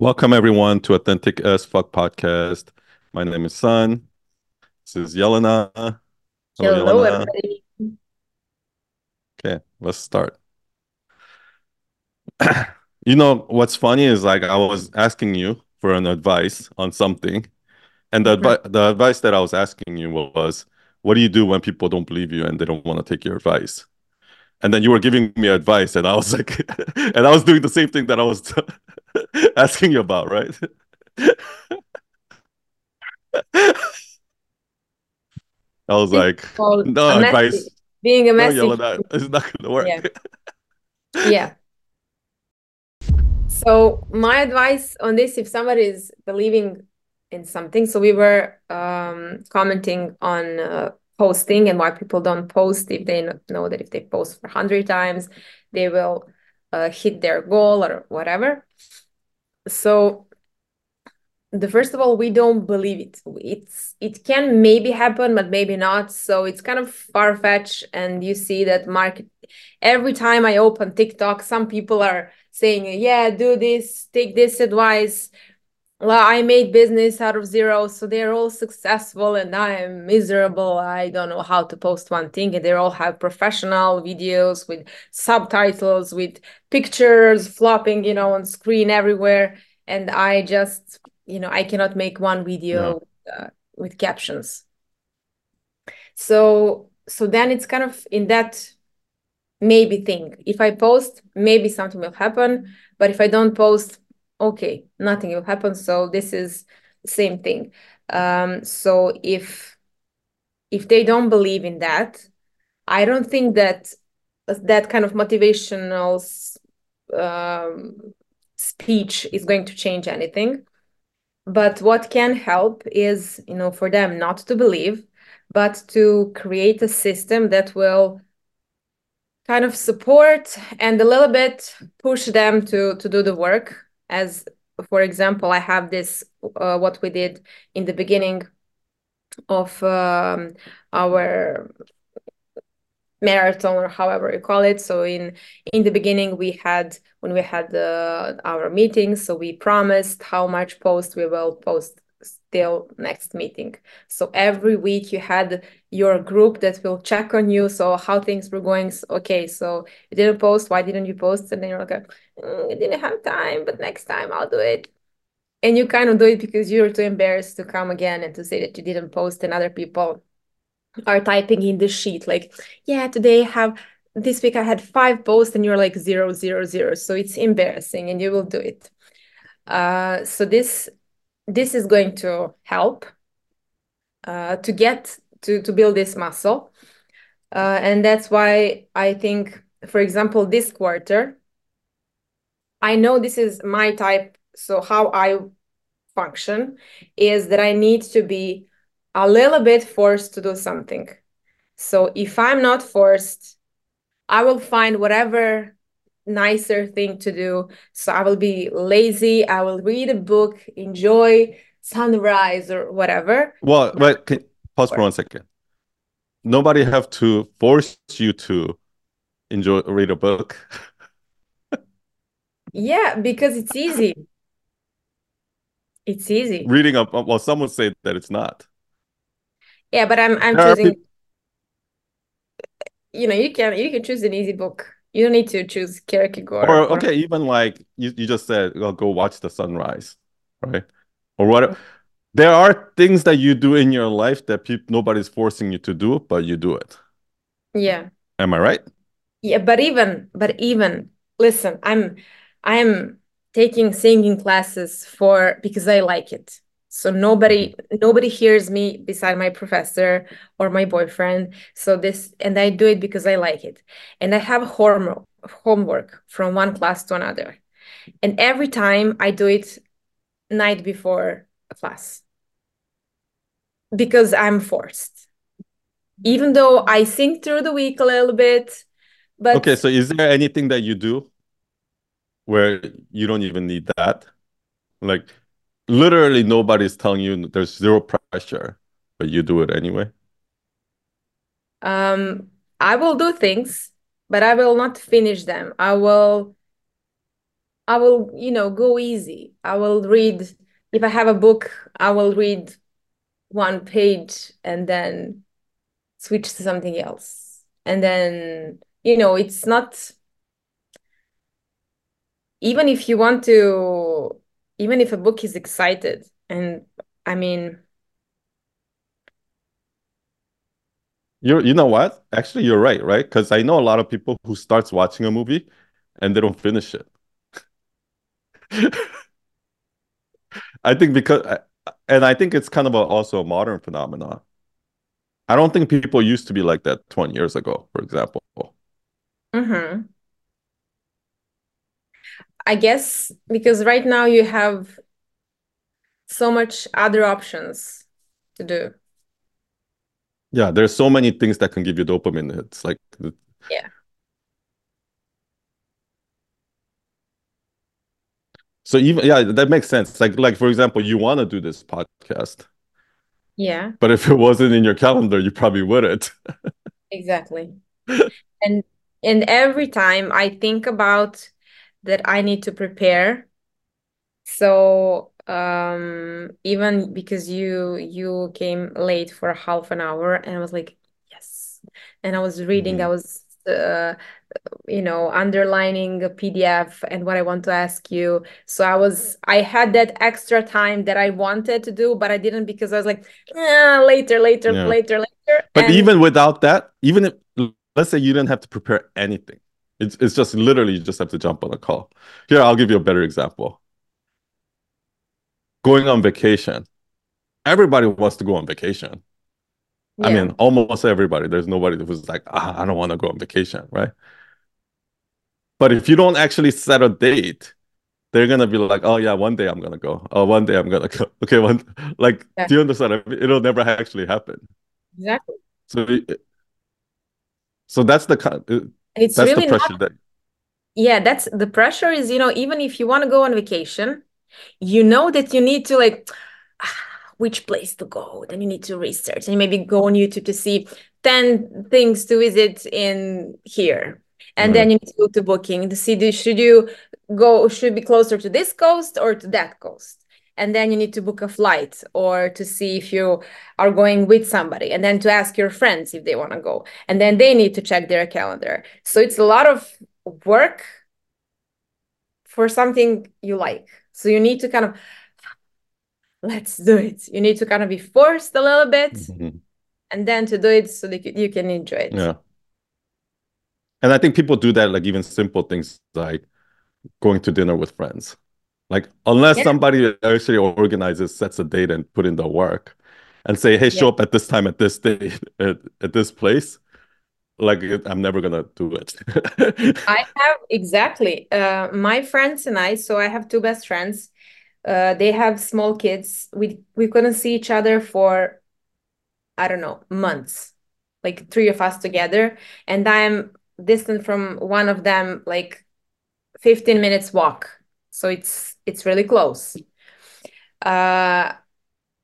Welcome everyone to Authentic as Fuck podcast. My name is Sun. This is Yelena. Hello, Hello, Yelena. everybody. Okay, let's start. You know what's funny is like I was asking you for an advice on something, and the advi- the advice that I was asking you was, what do you do when people don't believe you and they don't want to take your advice? And then you were giving me advice, and I was like, and I was doing the same thing that I was asking you about, right? I was like, no advice, being a no messy yell at that. human. It's not gonna work. Yeah, yeah. So my advice on this, if somebody is believing in something, so we were um, commenting on uh, posting and why people don't post if they know that if they post for 100 times, they will uh, hit their goal or whatever. So the first of all, we don't believe it. It's it can maybe happen, but maybe not. So it's kind of far-fetched, and you see that market every time I open TikTok, some people are saying, "Yeah, do this, take this advice." Well, I made business out of zero, so they're all successful, and I am miserable. I don't know how to post one thing, and they all have professional videos with subtitles, with pictures flopping, you know, on screen everywhere, and I just, you know, I cannot make one video uh, with captions. So, so then it's kind of in that maybe thing. If I post, maybe something will happen, but if I don't post, okay, nothing will happen. So this is same thing. Um, so if if they don't believe in that, I don't think that that kind of motivational um, speech is going to change anything. But what can help is, you know, for them not to believe, but to create a system that will kind of support and a little bit push them to to do the work. As for example, I have this uh, what we did in the beginning of um, our marathon or however you call it. So in in the beginning we had when we had uh, our meetings so we promised how much post we will post still next meeting. So every week you had your group that will check on you so how things were going okay so you didn't post why didn't you post? And then you're like "Mm, I didn't have time but next time I'll do it. And you kind of do it because you're too embarrassed to come again and to say that you didn't post and other people are typing in the sheet like yeah today I have this week i had five posts and you're like zero zero zero. So it's embarrassing and you will do it. Uh, so this this is going to help uh, to get to to build this muscle. Uh, and that's why i think for example this quarter i know this is my type so how i function is that i need to be a little bit forced to do something. So if i'm not forced I will find whatever nicer thing to do. So I will be lazy, I will read a book, enjoy sunrise or whatever. Well, Not wait, can, pause for one second. Nobody have to force you to enjoy read a book. Yeah, because it's easy. It's easy. Reading a well, some would say that it's not. Yeah, but I'm I'm There choosing, you know, you can you can choose an easy book. You don't need to choose Kierkegaard Or or okay, even like you, you just said, well, go watch the sunrise, right? Or what? Mm-hmm. There are things that you do in your life that people nobody's forcing you to do, but you do it. yeah. Am I right? Yeah, but even but even listen, I'm I'm taking singing classes for because I like it. So nobody nobody hears me beside my professor or my boyfriend. So this and I do it because I like it. And I have homework homework from one class to another. And every time I do it night before a class because I'm forced. Even though I think through the week a little bit, but Okay, so is there anything that you do where you don't even need that? Like literally nobody's telling you there's zero pressure, but you do it anyway. Um, I will do things, but I will not finish them. I will I will, you know, go easy. I will read, if I have a book, I will read one page and then switch to something else. And then, you know, it's not, even if you want to, even if a book is excited, and I mean, You you know what? Actually, you're right, right? Because I know a lot of people who starts watching a movie and they don't finish it. I think because, and I think it's kind of a, also a modern phenomenon. I don't think people used to be like that 20 years ago, for example. mm-hmm. I guess because right now you have so much other options to do. Yeah, there's so many things that can give you dopamine. It's like Yeah. so even yeah, that makes sense. Like like for example, you want to do this podcast, Yeah, but if it wasn't in your calendar, you probably wouldn't. exactly. And and every time I think about that I need to prepare. So um even because you you came late for half an hour and I was like, yes. And I was reading, I Mhm. was uh you know underlining a PDF and what I want to ask you. So I was I had that extra time that I wanted to do, but I didn't because I was like, "Ah, later, later, Yeah. later, later. But And even without that, even if let's say you didn't have to prepare anything, it's it's just literally you just have to jump on a call. Here, I'll give you a better example. Going on vacation. Everybody wants to go on vacation. I mean, almost everybody. There's nobody who's like, ah, I don't want to go on vacation, right? But if you don't actually set a date, they're gonna be like, oh yeah, one day I'm gonna go. Oh, one day I'm gonna go. Okay, one like, yeah, do you understand? It'll never actually happen. exactly. So, so that's the kind. It's That's the really not that. Yeah, that's the pressure is, you know, even if you want to go on vacation, you know that you need to like which place to go. Then you need to research and maybe go on YouTube to see 10 things to visit in here. And then you need to go to booking to see do, should you go should be closer to this coast or to that coast. And then you need to book a flight or to see if you are going with somebody and then to ask your friends if they want to go. And then they need to check their calendar. So it's a lot of work for something you like. So you need to kind of let's do it. You need to kind of be forced a little bit Mhm. and then to do it so that you you can enjoy it. Yeah. And I think people do that, like even simple things like going to dinner with friends. Like, unless Yeah. somebody actually organizes, sets a date, and put in the work, and say, "Hey, show Yeah. up at this time, at this date, at, at this place," like I'm never gonna do it. I have exactly. Uh, my friends and I, so I have two best friends. Uh, they have small kids. We we couldn't see each other for I don't know, months. Like three of us together, and I'm distant from one of them like 15 minutes walk. So it's it's really close. Uh,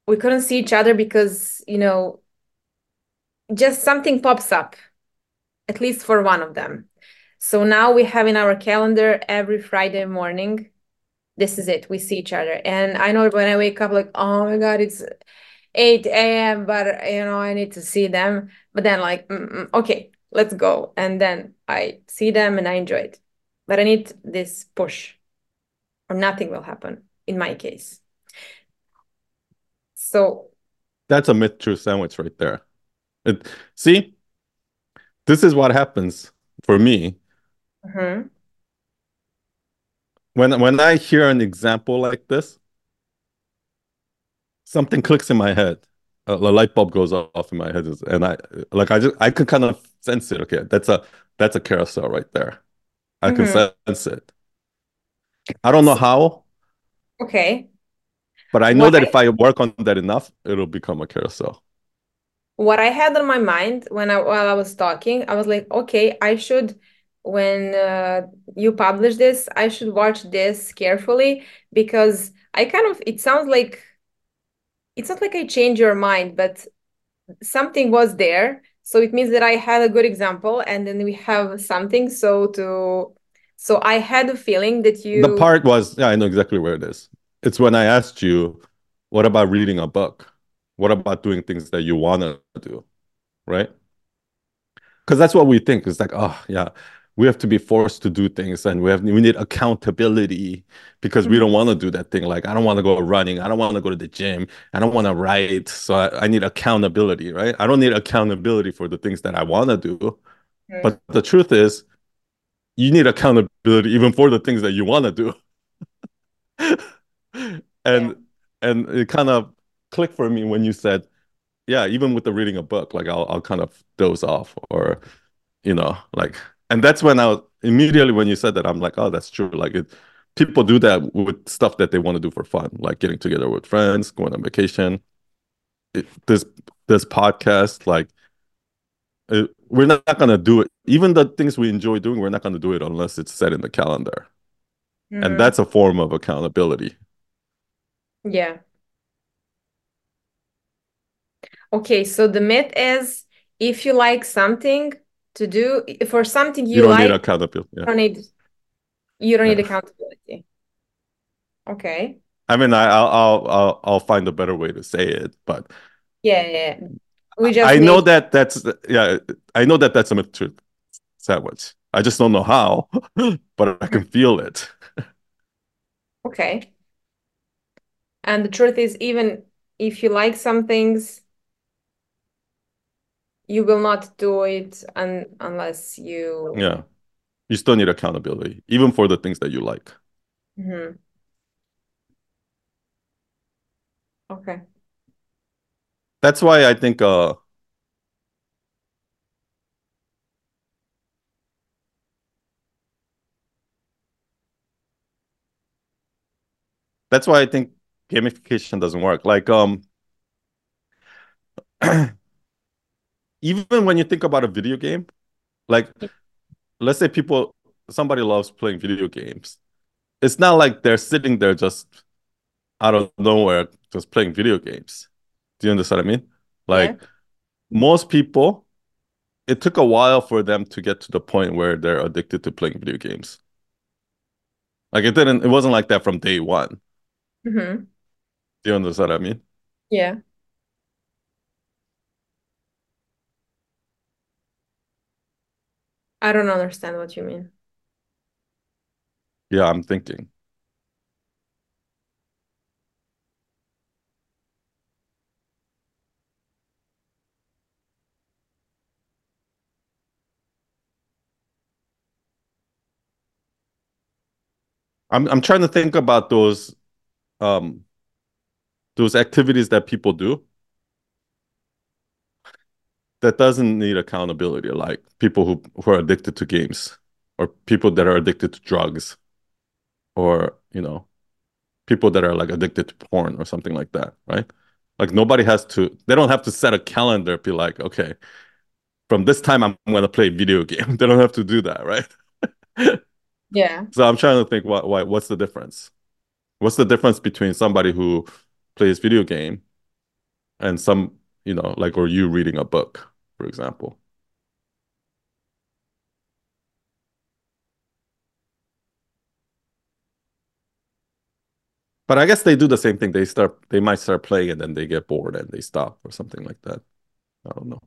we couldn't see each other because, you know, just something pops up, at least for one of them. So now we have in our calendar every Friday morning. This is it. We see each other. And I know when I wake up, like, oh my God, it's 8 a.m., but you know, I need to see them. But then, like, okay, let's go. And then I see them and I enjoy it. But I need this push, or nothing will happen in my case. So, That's a myth true sandwich right there. It, see, this is what happens for me mhm, when when I hear an example like this. Something clicks in my head. A, a light bulb goes off in my head, and I like I just I can kind of sense it. Okay, that's a that's a carousel right there. I can mhm. sense it. I don't know how, Okay. but I know What that I if I work on that enough, it'll become a carousel. what I had on my mind when I while I was talking, I was like, okay, I should when uh, you publish this, I should watch this carefully because I kind of it sounds like it's not like I change your mind, but something was there. So it means that I had a good example and then we have something so to So I had a feeling that you. The part was, yeah, I know exactly where it is. It's when I asked you, what about reading a book? What about doing things that you want to do? Right? Because that's what we think. It's like, oh, yeah, we have to be forced to do things and we have we need accountability because mm-hmm. we don't want to do that thing. Like, I don't want to go running. I don't want to go to the gym. I don't want to write. So I, I, need accountability, right? I don't need accountability for the things that I want to do. Mm-hmm. But the truth is, you need accountability even for the things that you want to do. and yeah. and it kind of clicked for me when you said, yeah, even with the reading a book, like I'll I'll kind of doze off or you know, like and that's when I was, immediately when you said that, I'm like, oh, that's true. Like it people do that with stuff that they want to do for fun, like getting together with friends, going on vacation. It, this this podcast, like it, we're not, not gonna do it. Even the things we enjoy doing, we're not gonna do it unless it's set in the calendar, mm-hmm. and that's a form of accountability. Yeah. Okay, so the myth is if you like something to do for something you, you don't like, need accountability. Yeah. You don't need you don't need accountability. Okay. I mean, I, will I'll I'll I'll find a better way to say it, but yeah, yeah. We just I need... know that that's yeah. I know that that's a myth truth sandwich. I just don't know how, but I can feel it. okay. And the truth is, even if you like some things, you will not do it un- unless you. Yeah. You still need accountability, even for the things that you like. Mm-hmm. Okay. That's why I think uh that's why I think gamification doesn't work. Like um even when you think about a video game, like let's say people somebody loves playing video games. It's not like they're sitting there just out of nowhere just playing video games. Do you understand what I mean? Like yeah. most people, it took a while for them to get to the point where they're addicted to playing video games. Like it didn't, it wasn't like that from day one. Mm-hmm. Do you understand what I mean? Yeah. I don't understand what you mean. Yeah, I'm thinking. I'm I'm trying to think about those um those activities that people do that doesn't need accountability, like people who, who are addicted to games or people that are addicted to drugs or, you know, people that are like addicted to porn or something like that, right? Like nobody has to, they don't have to set a calendar, be like, okay, from this time I'm going to play video game. they don't have to do that, right? yeah. So I'm trying to think what, what what's the difference? What's the difference between somebody who plays video game and some you know, like, or you reading a book, for example. But I guess they do the same thing. They start, they might start playing and then they get bored and they stop or something like that. I don't know.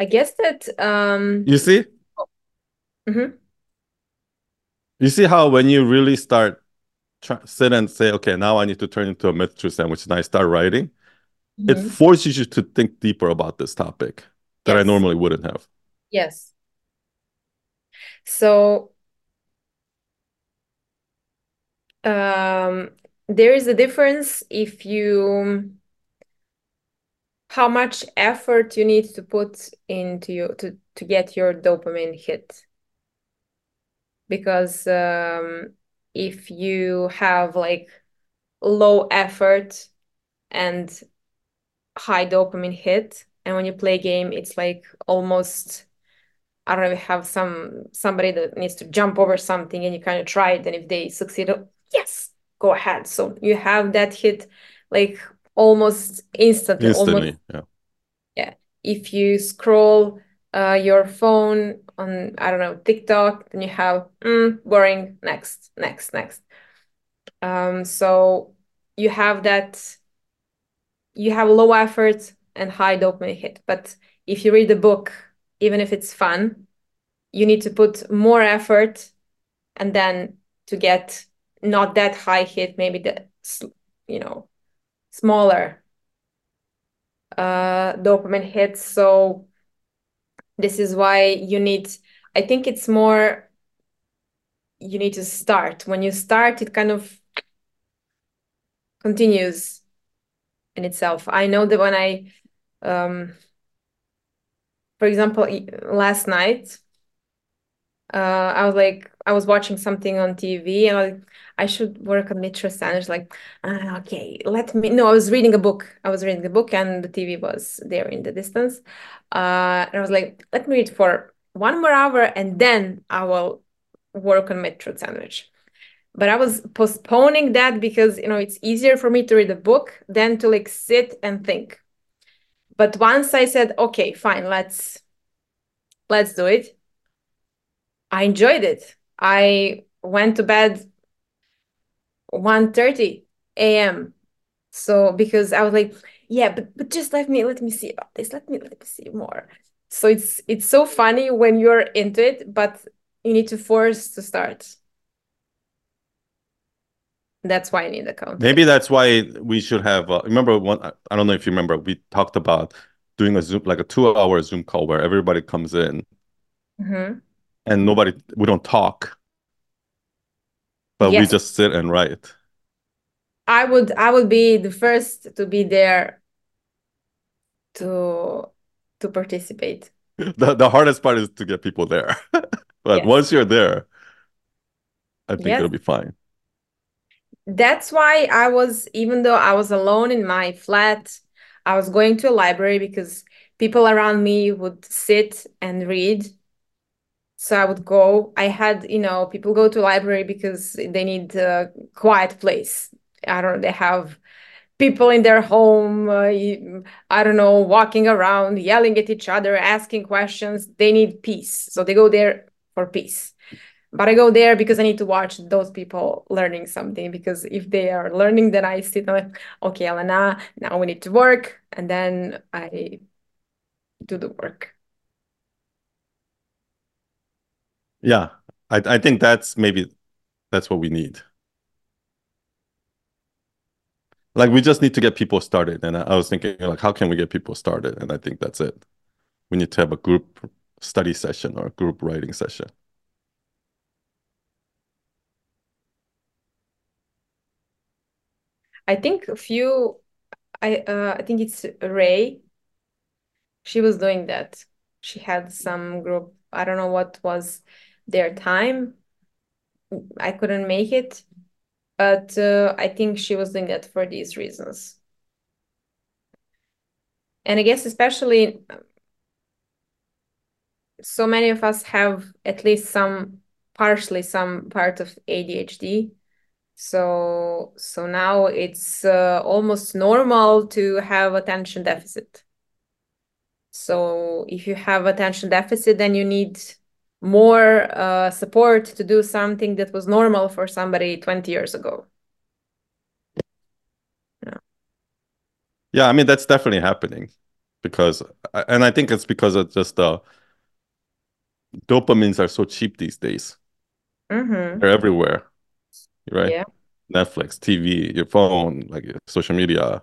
I guess that um you see? Mm-hmm. You see how when you really start try, sit and say, okay, now I need to turn into a myth truth sandwich, and I start writing, mm-hmm. it forces you to think deeper about this topic that yes. I normally wouldn't have. Yes. So um, there is a difference if you how much effort you need to put into you to to get your dopamine hit. Because um, if you have like low effort and high dopamine hit and when you play a game it's like almost I don't know, you have some somebody that needs to jump over something and you kind of try it and if they succeed oh, yes go ahead. So you have that hit like almost instantly instantly almost, yeah yeah if you scroll uh, your phone on I don't know TikTok, then you have mm, boring. Next, next, next. Um, so you have that. You have low effort and high dopamine hit. But if you read the book, even if it's fun, you need to put more effort, and then to get not that high hit, maybe the you know smaller uh, dopamine hits. So this is why you need, I think it's more, you need to start. When you start, it kind of continues in itself. I know that when I, um, for example, last night, uh, I was like, I was watching something on TV and I, should work on Mitra Sanders. Like, uh, okay, let me. No, I was reading a book. I was reading a book and the TV was there in the distance. Uh, and I was like, let me read for one more hour and then I will work on myth truth sandwich. But I was postponing that because you know it's easier for me to read a book than to like sit and think. But once I said, okay, fine, let's let's do it. I enjoyed it. I went to bed 1:30 a.m. So because I was like, yeah, but but just let me let me see about this. Let me let me see more. So it's it's so funny when you're into it, but you need to force to start. That's why I need account. Maybe that's why we should have. Uh, remember one? I don't know if you remember. We talked about doing a Zoom, like a two-hour Zoom call where everybody comes in, mm-hmm. And nobody. We don't talk but yes. we just sit and write i would i would be the first to be there to to participate the, the hardest part is to get people there but yes. once you're there i think yes. it'll be fine that's why i was even though i was alone in my flat i was going to a library because people around me would sit and read so i would go i had you know people go to library because they need a quiet place. I don't know they have people in their home uh, i don't know walking around yelling at each other asking questions. They need peace. So they go there for peace. But i go there because i need to watch those people learning something because if they are learning then i sit like okay elena now we need to work. And then i do the work yeah, I I think that's maybe that's what we need. Like we just need to get people started, and I, I was thinking like, how can we get people started? And I think that's it. We need to have a group study session or a group writing session. I think a few, I uh, I think it's Ray. She was doing that. She had some group. I don't know what was their time. I couldn't make it, but uh, I think she was doing that for these reasons. And I guess especially so many of us have at least some partially some part of ADHD. So so now it's uh, almost normal to have attention deficit. So if you have attention deficit, then you need more uh, support to do something that was normal for somebody 20 years ago. Yeah. Yeah, I mean that's definitely happening because and I think it's because of just the uh, dopamines are so cheap these days. Mm-hmm. They're everywhere. Right? Yeah. Netflix, TV, your phone, like social media,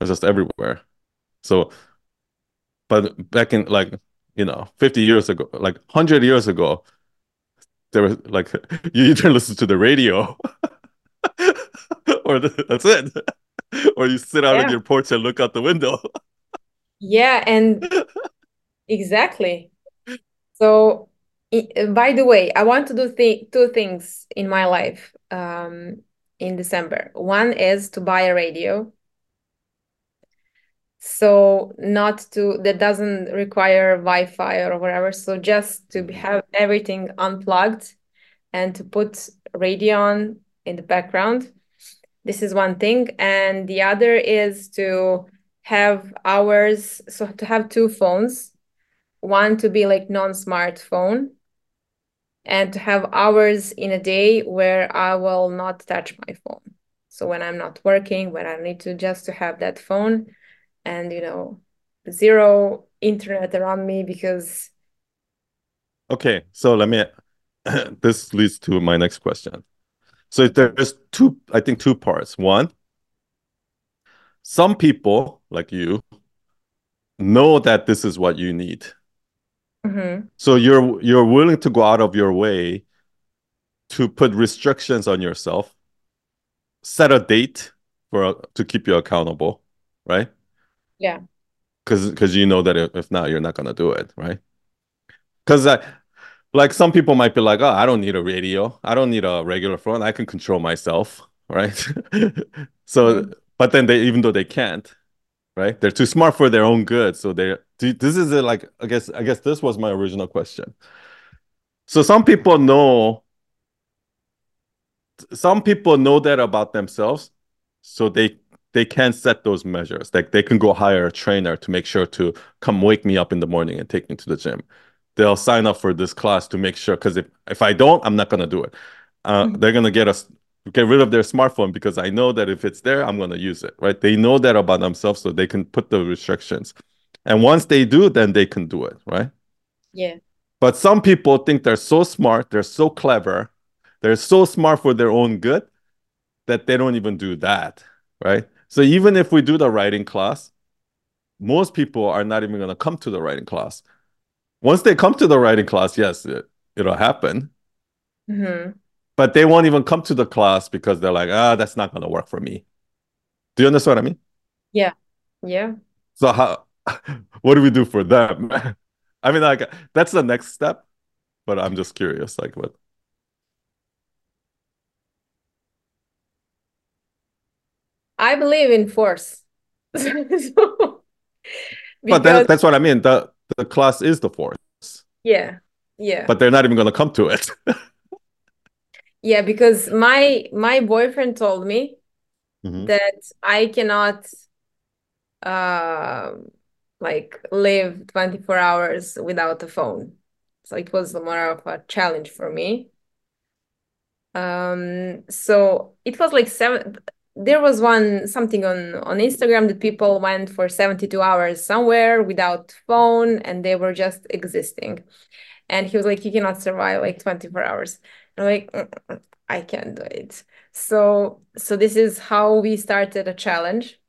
it's just everywhere. So but back in like you know 50 years ago like 100 years ago there was like you either listen to the radio or the, that's it. Or you sit out yeah. on your porch and look out the window. Yeah and exactly. So by the way i want to do th- two things in my life um, in december. One is to buy a radio so not to that doesn't require wi-fi or whatever. So just to mm-hmm. have everything unplugged and to put radio on in the background. This is one thing. And the other is to have hours, so to have two phones, one to be like non-smartphone, and to have hours in a day where I will not touch my phone. So when I'm not working, when I need to just to have that phone and you know zero internet around me because Okay, so let me this leads to my next question. So there's two, I think two parts. One, some people like you know that this is what you need. Mhm. So you're you're willing to go out of your way to put restrictions on yourself, set a date for to keep you accountable, right? Yeah Because because you know that if, not, you're not gonna do it, right? Because I like some people might be like, oh, I don't need a radio, I don't need a regular phone, I can control myself, right? so, Mhm. but then they even though they can't, right? They're too smart for their own good. So they this is a, like I guess I guess this was my original question. So some people know some people know that about themselves, so they they can set those measures. Like they can go hire a trainer to make sure to come wake me up in the morning and take me to the gym. They'll sign up for this class to make sure because if if I don't, I'm not gonna do it. Uh, Mhm. they're gonna get us get rid of their smartphone because I know that if it's there, I'm gonna use it. Right? They know that about themselves, so they can put the restrictions. And once they do, then they can do it. Right? yeah But some people think they're so smart, they're so clever, they're so smart for their own good that they don't even do that, right? So even if we do the writing class, most people are not even going to come to the writing class. Once they come to the writing class, yes, it, it'll happen, Mhm. but they won't even come to the class because they're like, ah, that's not going to work for me. Do you understand what I mean? yeah yeah So how, what do we do for them? I mean, like that's the next step, but I'm just curious, like what? I believe in force So- But that, that's what I mean. The the class is the force, yeah yeah but they're not even going to come to it. yeah because my my boyfriend told me Mhm. that I cannot um like live 24 hours without a phone. So it was more of a challenge for me. Um, so it was like seven there was one something on on Instagram that people went for 72 hours somewhere without phone and they were just existing. And he was like, you cannot survive like 24 hours. And I'm like, "Mm, mm, I can't do it. So so this is how we started a challenge.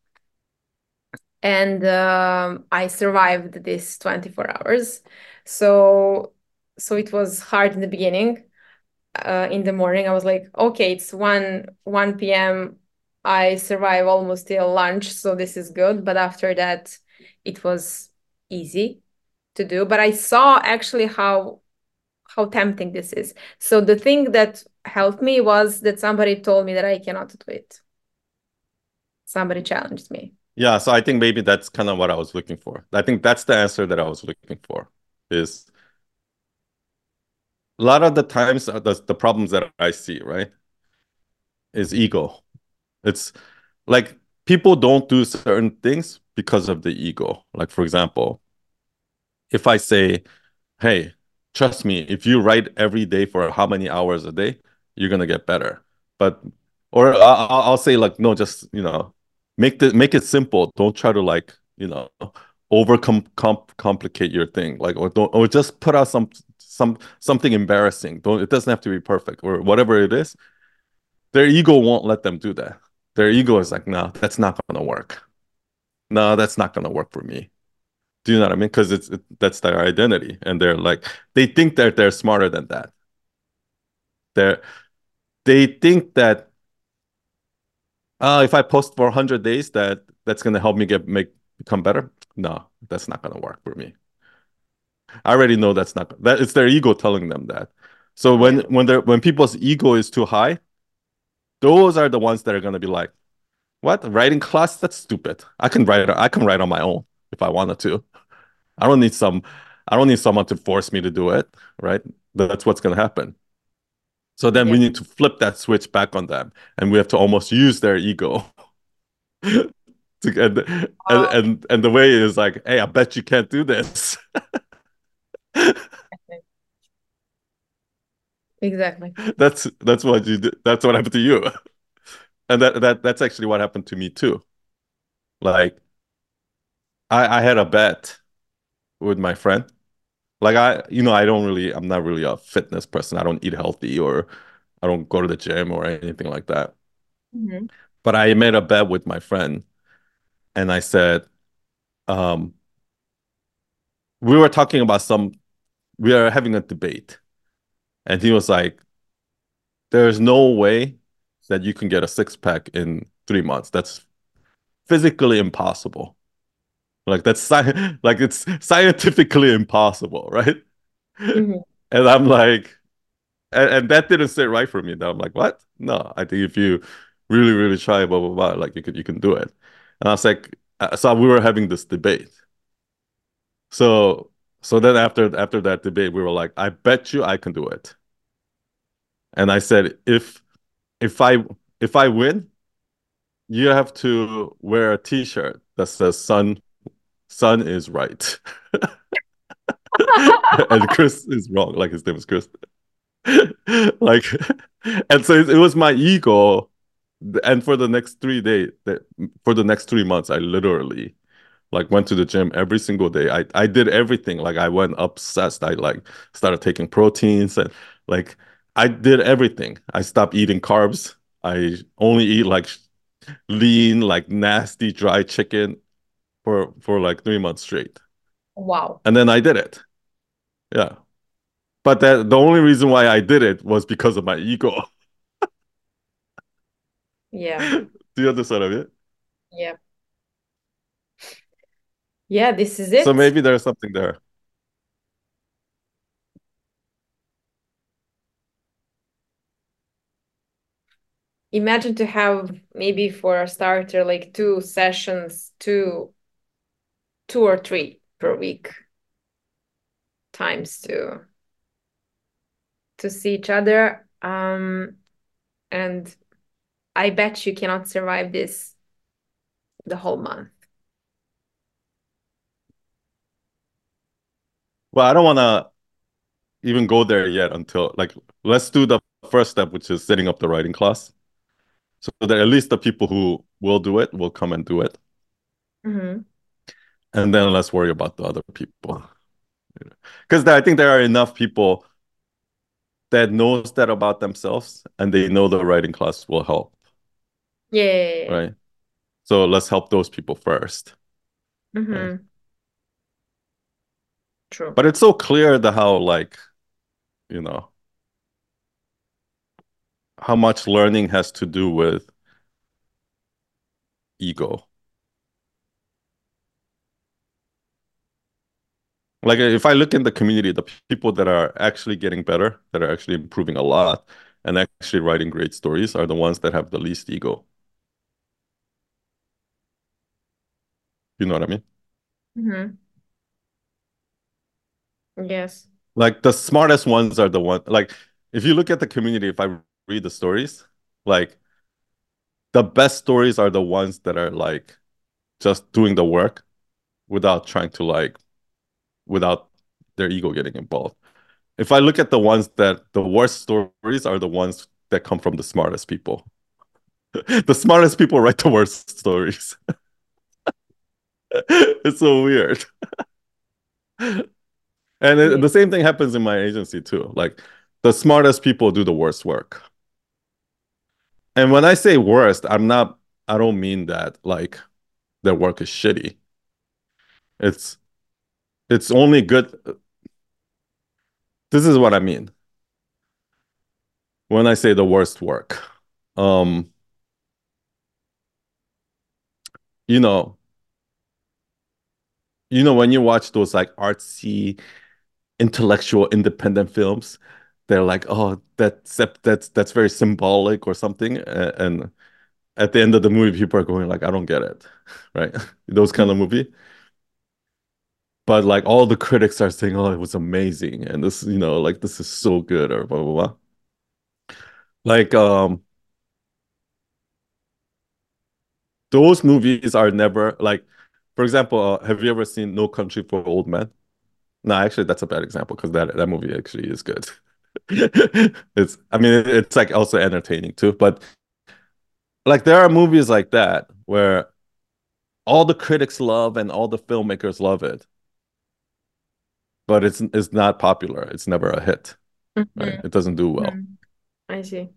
And um, I survived this 24 hours. So so it was hard in the beginning. Uh, in the morning, I was like, okay, it's 1 1 p.m. I survive almost till lunch, so this is good. But after that, it was easy to do. But I saw actually how how tempting this is. So the thing that helped me was that somebody told me that I cannot do it. Somebody challenged me. Yeah, so I think maybe that's kind of what I was looking for. I think that's the answer that I was looking for. Is a lot of the times uh, the the problems that I see, right, is ego. It's like people don't do certain things because of the ego. Like for example, if I say, "Hey, trust me, if you write every day for how many hours a day, you're gonna get better." But or I- I'll, I'll say like, no, just you know, make the make it simple. Don't try to like you know over comp- complicate your thing. Like or don't or just put out some some something embarrassing. Don't it doesn't have to be perfect or whatever it is. Their ego won't let them do that. Their ego is like, no, that's not gonna work. No, that's not gonna work for me. Do you know what I mean? Because it's it, that's their identity, and they're like they think that they're smarter than that. They're they think that uh, if I post for 100 days, that that's gonna help me get make become better. No, that's not gonna work for me. I already know that's not that. It's their ego telling them that. So when when they're when people's ego is too high, those are the ones that are gonna be like, "What writing class? That's stupid. I can write. I can write on my own if I wanted to. I don't need some. I don't need someone to force me to do it. Right? That's what's gonna happen. So then we need to flip that switch back on them, and we have to almost use their ego and, and and and the way is like, hey, I bet you can't do this. exactly. That's that's what you did. That's what happened to you. And that that that's actually what happened to me too. Like I I had a bet with my friend. Like I, you know, I don't really, I'm not really a fitness person. I don't eat healthy or I don't go to the gym or anything like that. Mm-hmm. But I made a bet with my friend and I said, um, we were talking about some, we are having a debate. And he was like, there's no way that you can get a six pack in three months. That's physically impossible. Like that's sci- like it's scientifically impossible, right? Mm-hmm. And I'm like, and, and, that didn't sit right for me. And I'm like, what? No, I think if you really, really try, blah blah blah, like you could you can do it. And I was like, uh, so we were having this debate. So so then after after that debate, we were like, I bet you I can do it. And I said, if if I if I win, you have to wear a T-shirt that says "Sun Sun is right," and Chris is wrong. Like his name is Chris. like, and so it, it was my ego. And for the next three days, for the next three months, I literally like went to the gym every single day. I I did everything. Like I went obsessed. I like started taking proteins and like I did everything. I stopped eating carbs. I only eat like lean, like nasty dry chicken for for like three months straight. Wow. And then I did it. Yeah. But that the only reason why I did it was because of my ego. yeah. Do you understand of it? Yeah. Yeah, this is it. So maybe there's something there. imagine to have maybe for a starter like two sessions two two or three per week times to to see each other um and i bet you cannot survive this the whole month well i don't want to even go there yet until like let's do the first step which is setting up the writing class. So that at least the people who will do it will come and do it. Mm-hmm. and then let's worry about the other people. Because i think there are enough people that knows that about themselves and they know the writing class will help. Yeah right? So let's help those people 1st mm-hmm. right? True but it's so clear the how like you know how much learning has to do with ego. Like if I look in the community, the people that are actually getting better, that are actually improving a lot, and actually writing great stories are the ones that have the least ego. You know what I mean? Mm-hmm. Yes. Like the smartest ones are the one like if you look at the community, if I read the stories, like the best stories are the ones that are like just doing the work without trying to like without their ego getting involved. If I look at the ones that the worst stories are the ones that come from the smartest people. the smartest people write the worst stories. it's so weird. and it, the same thing happens in my agency too. Like the smartest people do the worst work and when I say worst, I'm not I don't mean that like their work is shitty. It's it's only good this is what I mean. When I say the worst work. Um you know you know when you watch those like artsy intellectual independent films they're like, oh, that's that's that's very symbolic or something, and at the end of the movie, people are going like, I don't get it, right? Those kind of movie. But like all the critics are saying, oh, it was amazing, and this, you know, like this is so good, or blah blah blah. Like um, those movies are never like, for example, uh, have you ever seen No Country for Old Men? No, actually, that's a bad example because that that movie actually is good. it's, I mean, it's like also entertaining too, but like there are movies like that where all the critics love and all the filmmakers love it, but it's it's not popular. It's never a hit. Mm-hmm. Right? It doesn't do well. Mm-hmm. I see.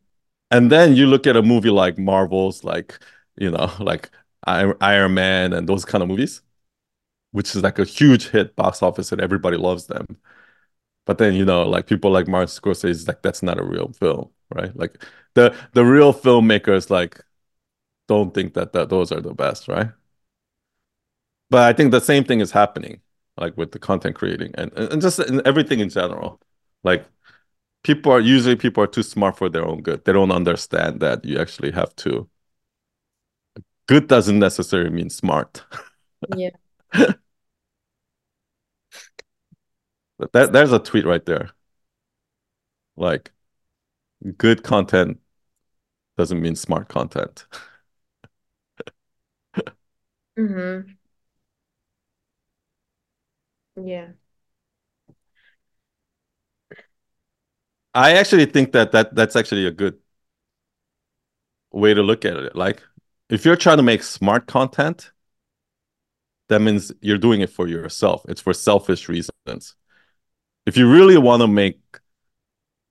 And then you look at a movie like Marvel's, like you know, like Iron Man and those kind of movies, which is like a huge hit box office and everybody loves them. But then you know, like people like Martin Scorsese, like that's not a real film, right? Like the the real filmmakers like don't think that, that those are the best, right? But I think the same thing is happening, like with the content creating and and just in everything in general. Like people are usually people are too smart for their own good. They don't understand that you actually have to. Good doesn't necessarily mean smart. Yeah. that there's a tweet right there. Like, good content doesn't mean smart content. mm-hmm. Yeah. I actually think that, that that's actually a good way to look at it. Like, if you're trying to make smart content, that means you're doing it for yourself. It's for selfish reasons. If you really want to make,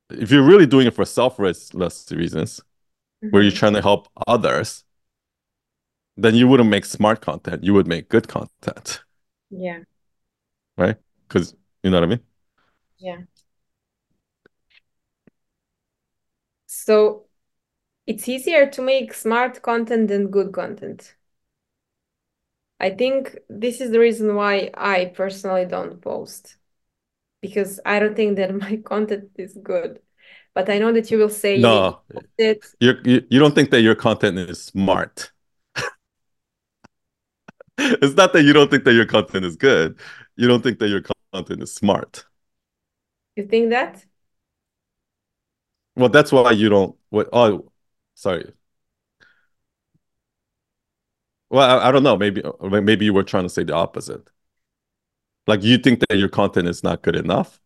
if you're really doing it for selfless reasons, mm-hmm. where you're mm-hmm. trying to help others, then you wouldn't make smart content. You would make good content. Yeah. Right? Because you know what I mean? Yeah. So it's easier to make smart content than good content. I think this is the reason why I personally don't post because I don't think that my content is good. But I know that you will say no. That you you don't think that your content is smart. it's not that you don't think that your content is good. You don't think that your content is smart. You think that? Well, that's why you don't. What? Oh, sorry. Well, I, I don't know. Maybe uh, maybe you were trying to say the opposite. Like you think that your content is not good enough.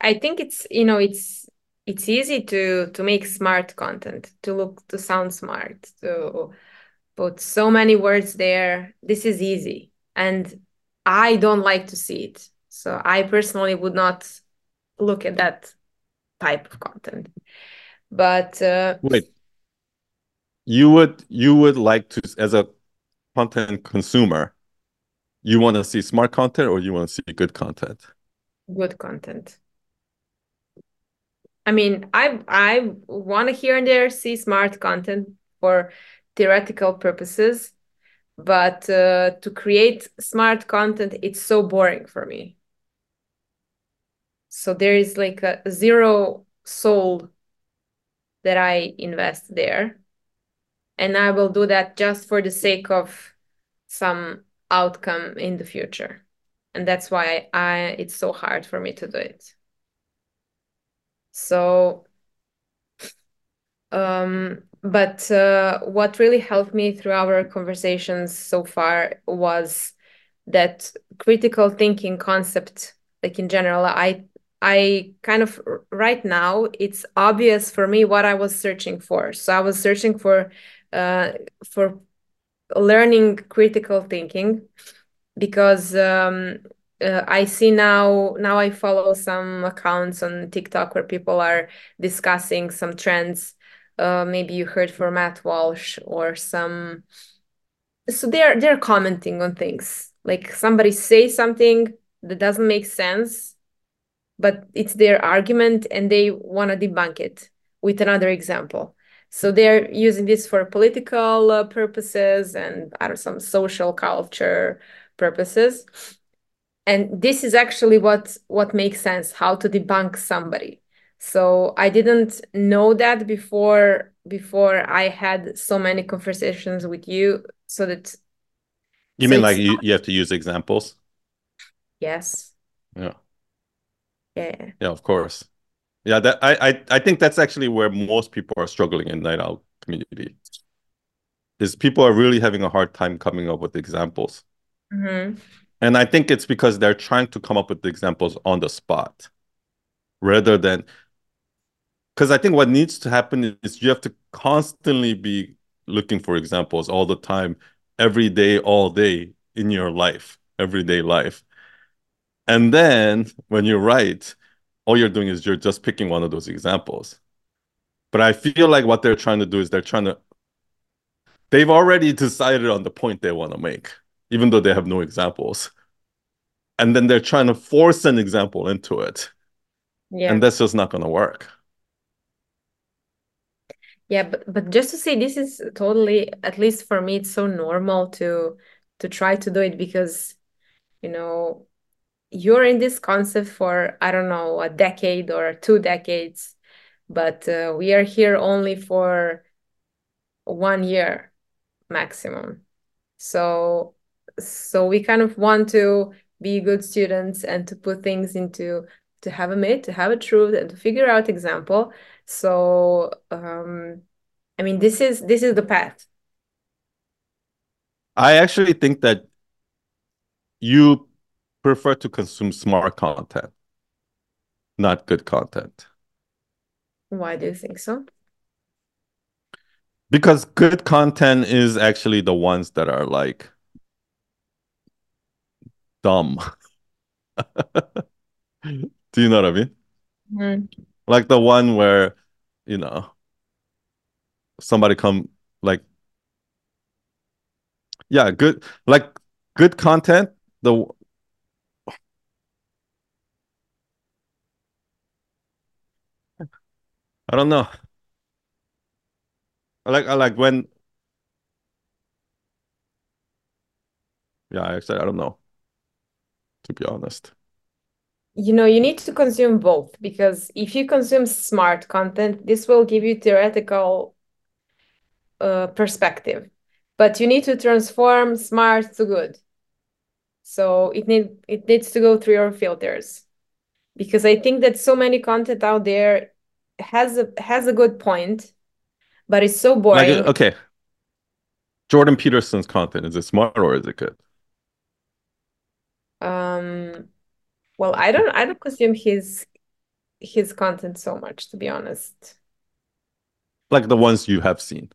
I think it's you know it's it's easy to to make smart content to look to sound smart to put so many words there. This is easy, and I don't like to see it. So I personally would not look at that type of content. But uh, wait, you would you would like to as a content consumer, you want to see smart content or you want to see good content? Good content. I mean, I I want to here and there see smart content for theoretical purposes, but uh, to create smart content, it's so boring for me. So there is like a zero soul that I invest there. And I will do that just for the sake of some outcome in the future. And that's why I it's so hard for me to do it. So um but uh, what really helped me through our conversations so far was that critical thinking concept like in general i I kind of right now it's obvious for me what I was searching for. So I was searching for uh, for learning critical thinking because um, uh, I see now now I follow some accounts on TikTok where people are discussing some trends. Uh, maybe you heard for Matt Walsh or some. So they're they're commenting on things like somebody say something that doesn't make sense but it's their argument and they want to debunk it with another example. So they're using this for political uh, purposes and I don't know, some social culture purposes. And this is actually what what makes sense how to debunk somebody. So I didn't know that before before I had so many conversations with you so that You so mean like you, you have to use examples? Yes. Yeah yeah yeah of course yeah that I, I i think that's actually where most people are struggling in night owl community is people are really having a hard time coming up with examples. Mm-hmm. And I think it's because they're trying to come up with the examples on the spot rather than because I think what needs to happen is you have to constantly be looking for examples all the time, every day, all day in your life, everyday life. And then when you write, all you're doing is you're just picking one of those examples. But I feel like what they're trying to do is they're trying to, they've already decided on the point they want to make, even though they have no examples. And then they're trying to force an example into it. Yeah. And that's just not going to work. Yeah, but but just to say this is totally, at least for me, it's so normal to to try to do it because, you know, you're in this concept for, I don't know, a decade or two decades, but uh, we are here only for one year maximum. So so we kind of want to be good students and to put things into to have a myth, to have a truth, and to figure out example. So um, I mean, this is this is the path. I actually think that you prefer to consume smart content, not good content. Why do you think so? Because good content is actually the ones that are like dumb. Do you know what I mean? Mm. Like the one where, you know, somebody come like yeah, good like good content, the I don't know. I like I like when yeah, I actually I don't know, to be honest. You know, you need to consume both because if you consume smart content, this will give you theoretical uh, perspective, but you need to transform smart to good. So it need it needs to go through your filters because I think that so many content out there has a has a good point, but it's so boring. Like okay. Jordan Peterson's content, is it smart or is it good? Um well, I don't I don't consume his his content so much, to be honest. Like the ones you have seen.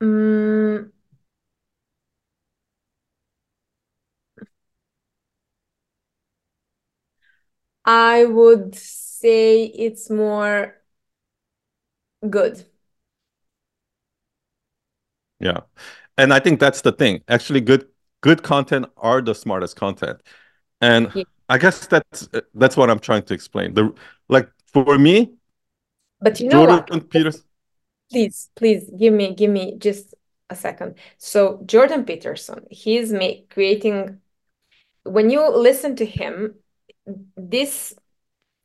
Mm, I would say it's more good. Yeah. And I think that's the thing. Actually, good good content are the smartest content. And Yeah. I guess that's that's what I'm trying to explain. The like for me, But you know what? Jordan Peters. Please, please give me give me just a second. So Jordan Peterson, he's me creating when you listen to him, this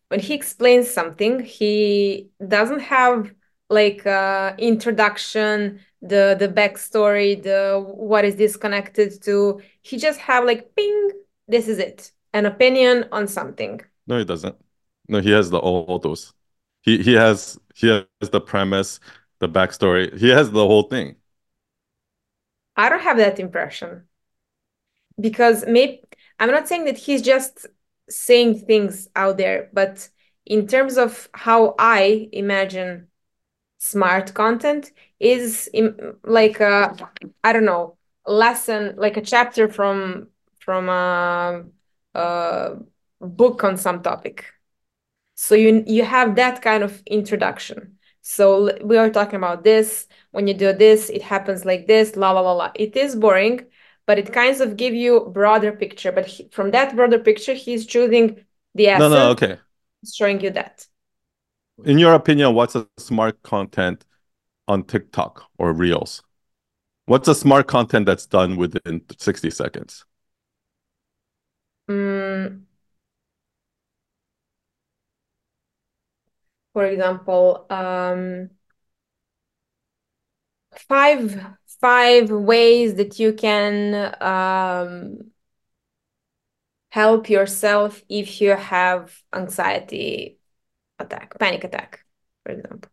when he explains something, he doesn't have like uh introduction, the the backstory, the what is this connected to. He just have like ping, this is it, an opinion on something. No, he doesn't. No, he has the all those. He he has he has the premise, the backstory. He has the whole thing. I don't have that impression because maybe I'm not saying that he's just saying things out there, but in terms of how I imagine smart content is like a I don't know lesson, like a chapter from from a, a book on some topic. So you you have that kind of introduction. So we are talking about this. When you do this, it happens like this. La la la la. It is boring, but it kind of give you broader picture. But he, from that broader picture, he's choosing the answer. No, no, okay. showing you that. In your opinion, what's a smart content on TikTok or Reels? What's a smart content that's done within 60 seconds? Mm, for example, um, five five ways that you can um, help yourself if you have anxiety attack, panic attack. for example.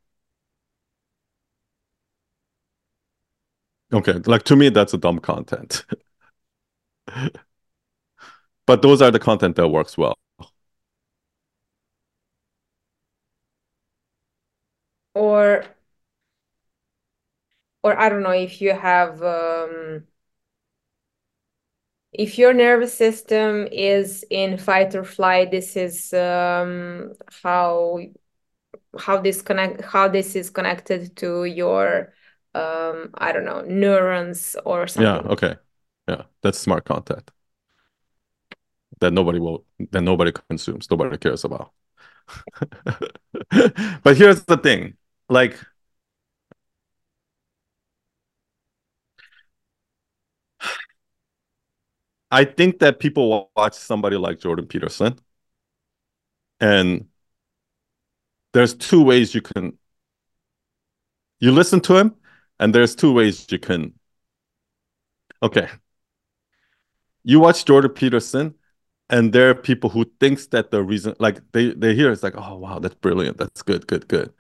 Okay, like to me, that's a dumb content. but those are the content that works well. Or or I don't know if you have um, if your nervous system is in fight or flight, this is um, how how this connect how this is connected to your um I don't know neurons or something. Yeah, okay. Yeah, that's smart content that nobody will that nobody consumes, nobody cares about. but here's the thing, like I think that people watch somebody like Jordan Peterson, and there's two ways you can you listen to him, and there's two ways you can. Okay, you watch Jordan Peterson, and there are people who thinks that the reason, like they they hear it's like, oh wow, that's brilliant, that's good, good, good,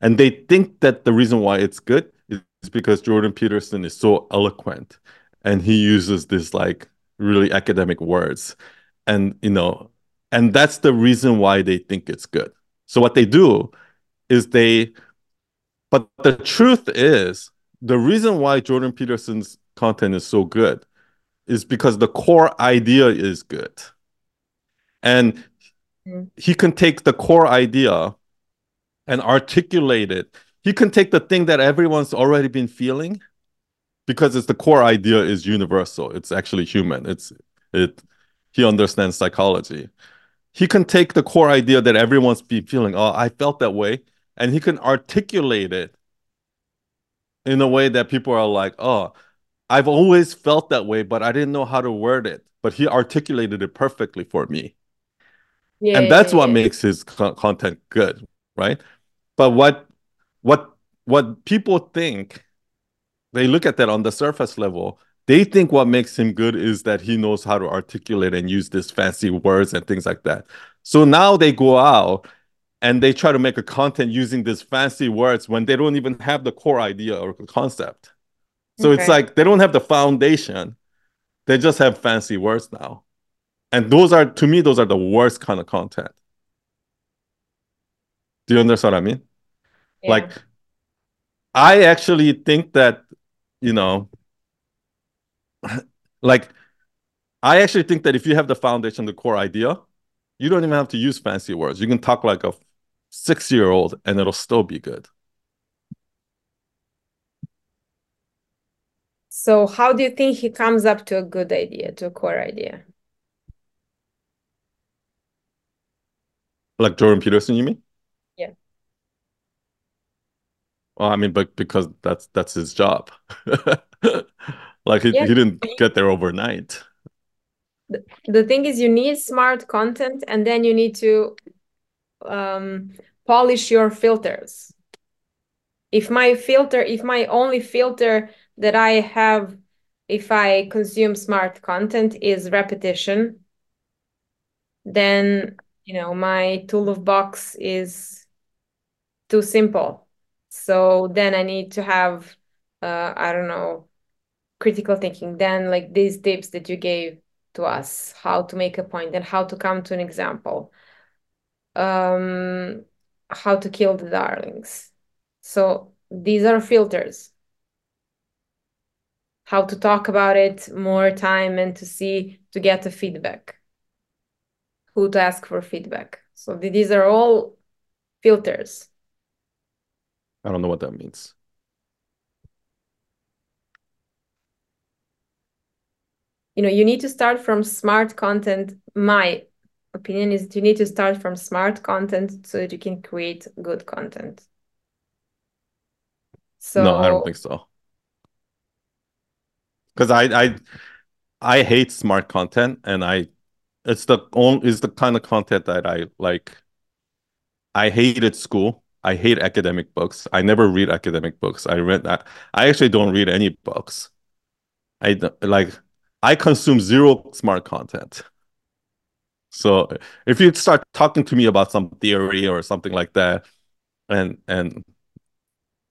and they think that the reason why it's good is because Jordan Peterson is so eloquent, and he uses this like really academic words. And you know and that's the reason why they think it's good. So what they do is they but the truth is the reason why jordan peterson's content is so good is because the core idea is good. And mm-hmm. he can take the core idea and articulate it. He can take the thing that everyone's already been feeling because it's the core idea is universal. It's actually human. It's it. He understands psychology. He can take the core idea that everyone's been feeling. Oh, I felt that way, and he can articulate it in a way that people are like, oh, I've always felt that way, but I didn't know how to word it. But he articulated it perfectly for me. Yeah, and that's yeah, what yeah. makes his co- content good, right? But what what what people think they look at that on the surface level they think what makes him good is that he knows how to articulate and use these fancy words and things like that. So now they go out and they try to make a content using these fancy words when they don't even have the core idea or concept. So okay. it's like they don't have the foundation. They just have fancy words now. And those are to me those are the worst kind of content. Do you understand what i mean? Yeah. like i actually think that you know, like I actually think that if you have the foundation, the core idea, you don't even have to use fancy words. You can talk like a six year old and it'll still be good. So, how do you think he comes up to a good idea, to a core idea? Like Jordan Peterson, you mean? Well, I mean, but because that's that's his job. like he, yeah. he didn't get there overnight. The, the thing is you need smart content and then you need to um, polish your filters. If my filter, if my only filter that I have if I consume smart content is repetition, then you know my tool of box is too simple so then i need to have uh, i don't know critical thinking. Then like these tips that you gave to us how to make a point and how to come to an example. Um how to kill the darlings. So these are filters. How to talk about it more time and to see to get the feedback. Who to ask for feedback. So these are all filters I don't know what that means. You know, you need to start from smart content. My opinion is you need to start from smart content so that you can create good content. So No, I don't think so. Because I I I hate smart content and I it's the only is the kind of content that I like. I hated school I hate academic books. I never read academic books. I read that. I actually don't read any books. I like I consume zero smart content. So if you start talking to me about some theory or something like that, and and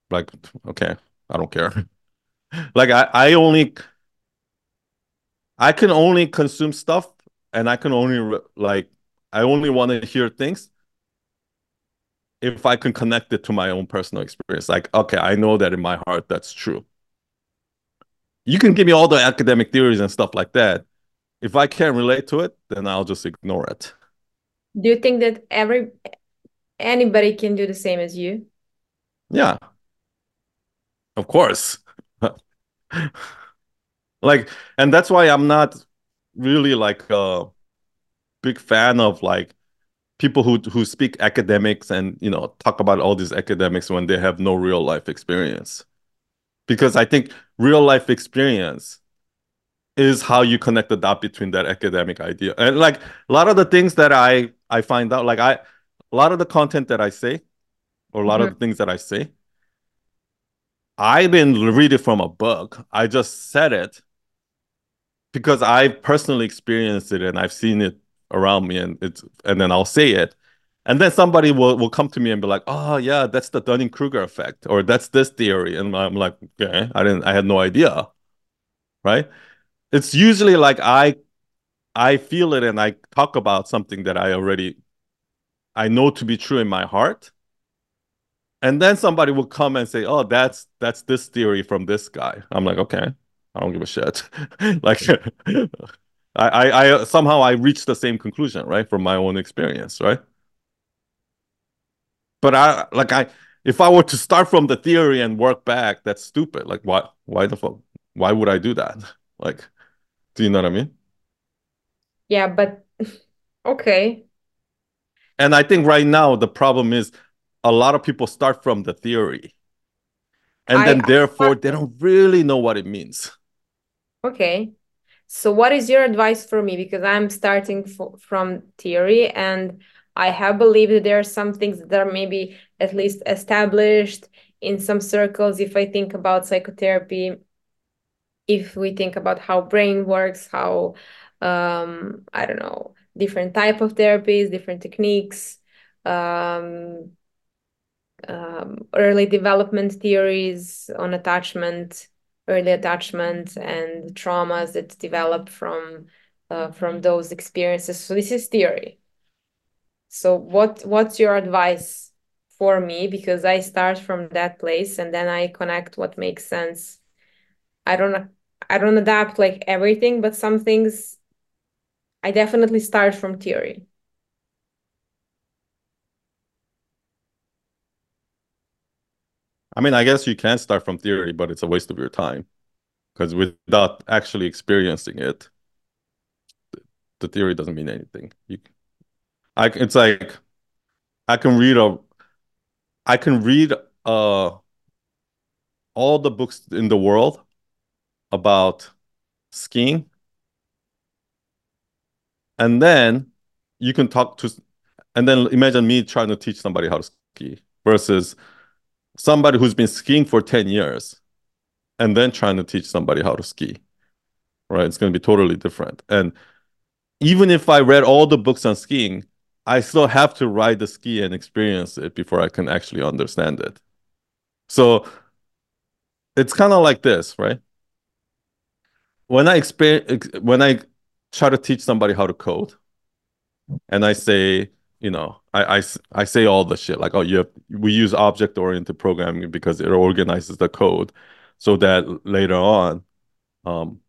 like okay i don't care like i i only i can only consume stuff and i can only like i only want to hear things if i can connect it to my own personal experience like okay i know that in my heart that's true. You can give me all the academic theories and stuff like that. If i can't relate to it then i'll just ignore it. Do you think that every anybody can do the same as you? Yeah. Of course. Like and that's why i'm not really like a big fan of like people who who speak academics and you know talk about all these academics when they have no real life experience because i think real life experience is how you connect the dot between that academic idea and like a lot of the things that i i find out like i a lot of the content that i say or a lot mm-hmm. of the things that i say I didn't read it from a book. I just said it because I personally experienced it and I've seen it around me and it's and then I'll say it. And then somebody will, will come to me and be like, oh yeah, that's the Dunning-Kruger effect, or that's this theory. And I'm like, okay, I didn't I had no idea. Right? It's usually like I I feel it and I talk about something that I already I know to be true in my heart and then somebody will come and say, "Oh, that's that's this theory from this guy." I'm like, okay, I don't give a shit. like, I, I, I somehow I reached the same conclusion, right, from my own experience, right? But I like I if I were to start from the theory and work back, that's stupid. Like, why why the fuck? Why would I do that? Like, do you know what I mean? Yeah, but okay. And I think right now the problem is a lot of people start from the theory and I, then therefore I, they don't really know what it means okay so what is your advice for me? Because i'm starting from theory and i have believed that there are some things that are maybe at least established in some circles. If i think about psychotherapy if we think about how brain works how um i don't know different type of therapies different techniques um um, early development theories on attachment, early attachment, and traumas that develop from uh, from those experiences. So this is theory. So what what's your advice for me? Because I start from that place and then I connect what makes sense. I don't I don't adapt like everything, but some things I definitely start from theory. I mean, I guess you can start from theory, but it's a waste of your time because without actually experiencing it, the theory doesn't mean anything. You, I, it's like I can read a, I can read uh all the books in the world about skiing, and then you can talk to, and then imagine me trying to teach somebody how to ski versus somebody who's been skiing for 10 years and then trying to teach somebody how to ski right? It's going to be totally different. And even if i read all the books on skiing i still have to ride the ski and experience it before i can actually understand it. So it's kind of like this right? When i experience when i try to teach somebody how to code and i say you know, I, I, I say all the shit like, oh, you have, we use object oriented programming because it organizes the code so that later on, um,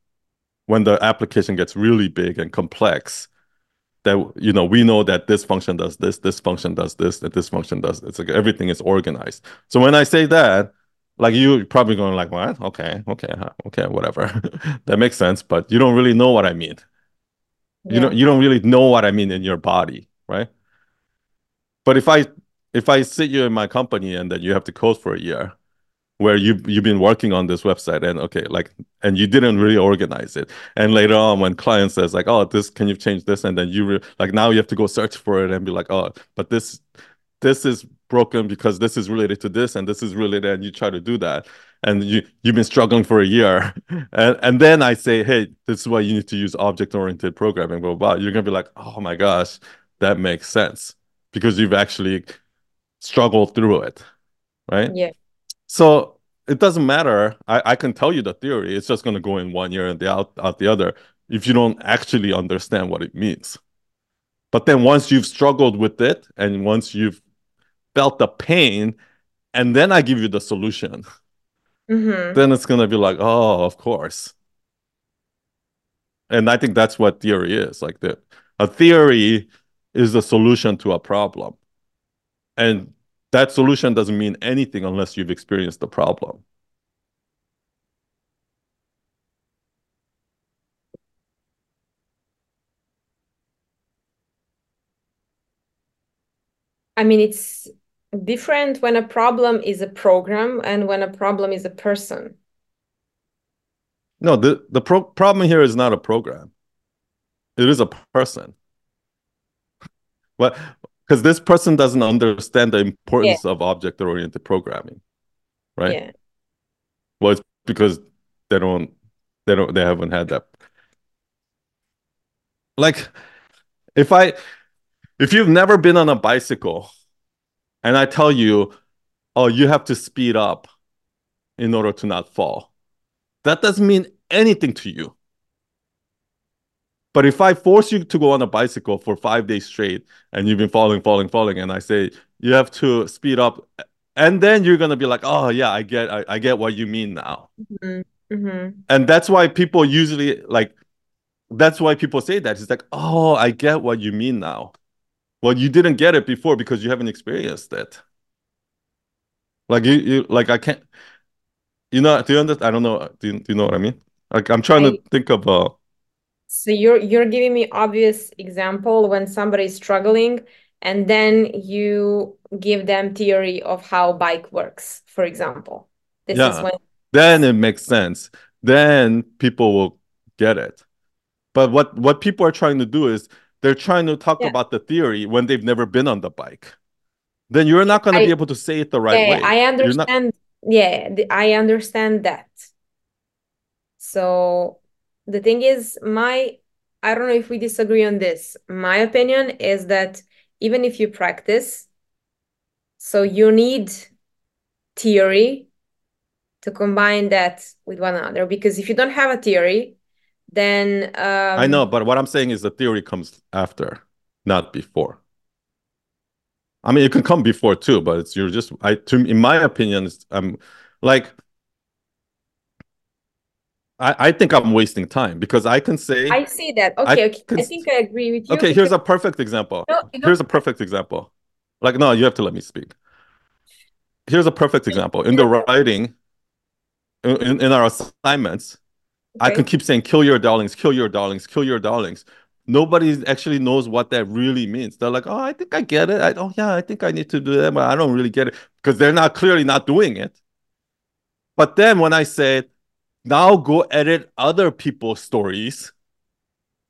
when the application gets really big and complex, that you know we know that this function does this, this function does this, that this function does. It's like everything is organized. So when I say that, like you probably going like, what? Okay, okay, okay, whatever. that makes sense, but you don't really know what I mean. Yeah. You know, you don't really know what I mean in your body, right? But if I if I sit you in my company and then you have to code for a year, where you you've been working on this website and okay, like and you didn't really organize it, and later on when client says like, oh, this can you change this, and then you like now you have to go search for it and be like, oh, but this this is broken because this is related to this and this is related, and you try to do that, and you you've been struggling for a year, and and then I say, hey, this is why you need to use object oriented programming, blah, blah blah. You're gonna be like, oh my gosh, that makes sense because you've actually struggled through it, right? Yeah. So it doesn't matter. I, I can tell you the theory. It's just going to go in one ear and the out, out the other if you don't actually understand what it means. But then once you've struggled with it and once you've felt the pain, and then I give you the solution, Mm-hmm. then it's going to be like, oh, of course. And I think that's what theory is. Like the a theory is the solution to a problem. And that solution doesn't mean anything unless you've experienced the problem. I mean, it's different when a problem is a program and when a problem is a person. No, the, the pro problem here is not a program. It is a person. But because this person doesn't understand the importance yeah. of object-oriented programming, right? Yeah. Well, it's because they don't, they don't, they haven't had that. Like, if I, if you've never been on a bicycle, and I tell you, oh, you have to speed up in order to not fall, that doesn't mean anything to you. But if I force you to go on a bicycle for five days straight and you've been falling, falling, falling, and I say you have to speed up, and then you're gonna be like, oh yeah, I get, I, I get what you mean now. Mm-hmm. Mm-hmm. And that's why people usually like, that's why people say that. It's like, oh, I get what you mean now. Well, you didn't get it before because you haven't experienced it. Like you, you like I can't. You know? Do you understand? I don't know. Do you, do you know what I mean? Like I'm trying I, to think of a. So you're you're giving me obvious example when somebody is struggling, and then you give them theory of how bike works, for example. This yeah. When... Then it makes sense. Then people will get it. But what what people are trying to do is they're trying to talk yeah. about the theory when they've never been on the bike. Then you're not going to be able to say it the right yeah, way. I understand. Not... Yeah, I understand that. So the thing is, my I don't know if we disagree on this. My opinion is that even if you practice, so you need theory to combine that with one another. Because if you don't have a theory, then um, I know, but what I'm saying is the theory comes after, not before. I mean, it can come before too, but it's you're just I to in my opinion, I'm like I, I think I'm wasting time because I can say I see that. Okay, I, okay. Can, I think I agree with you. Okay, here's a perfect example. No, here's a perfect example. Like, no, you have to let me speak. Here's a perfect example. In the writing, in, in our assignments, Okay. I can keep saying kill your darlings, kill your darlings, kill your darlings. Nobody actually knows what that really means. They're like, oh, I think I get it. I, oh, yeah, I think I need to do that, but I don't really get it because they're not clearly not doing it. But then when I said, now go edit other people's stories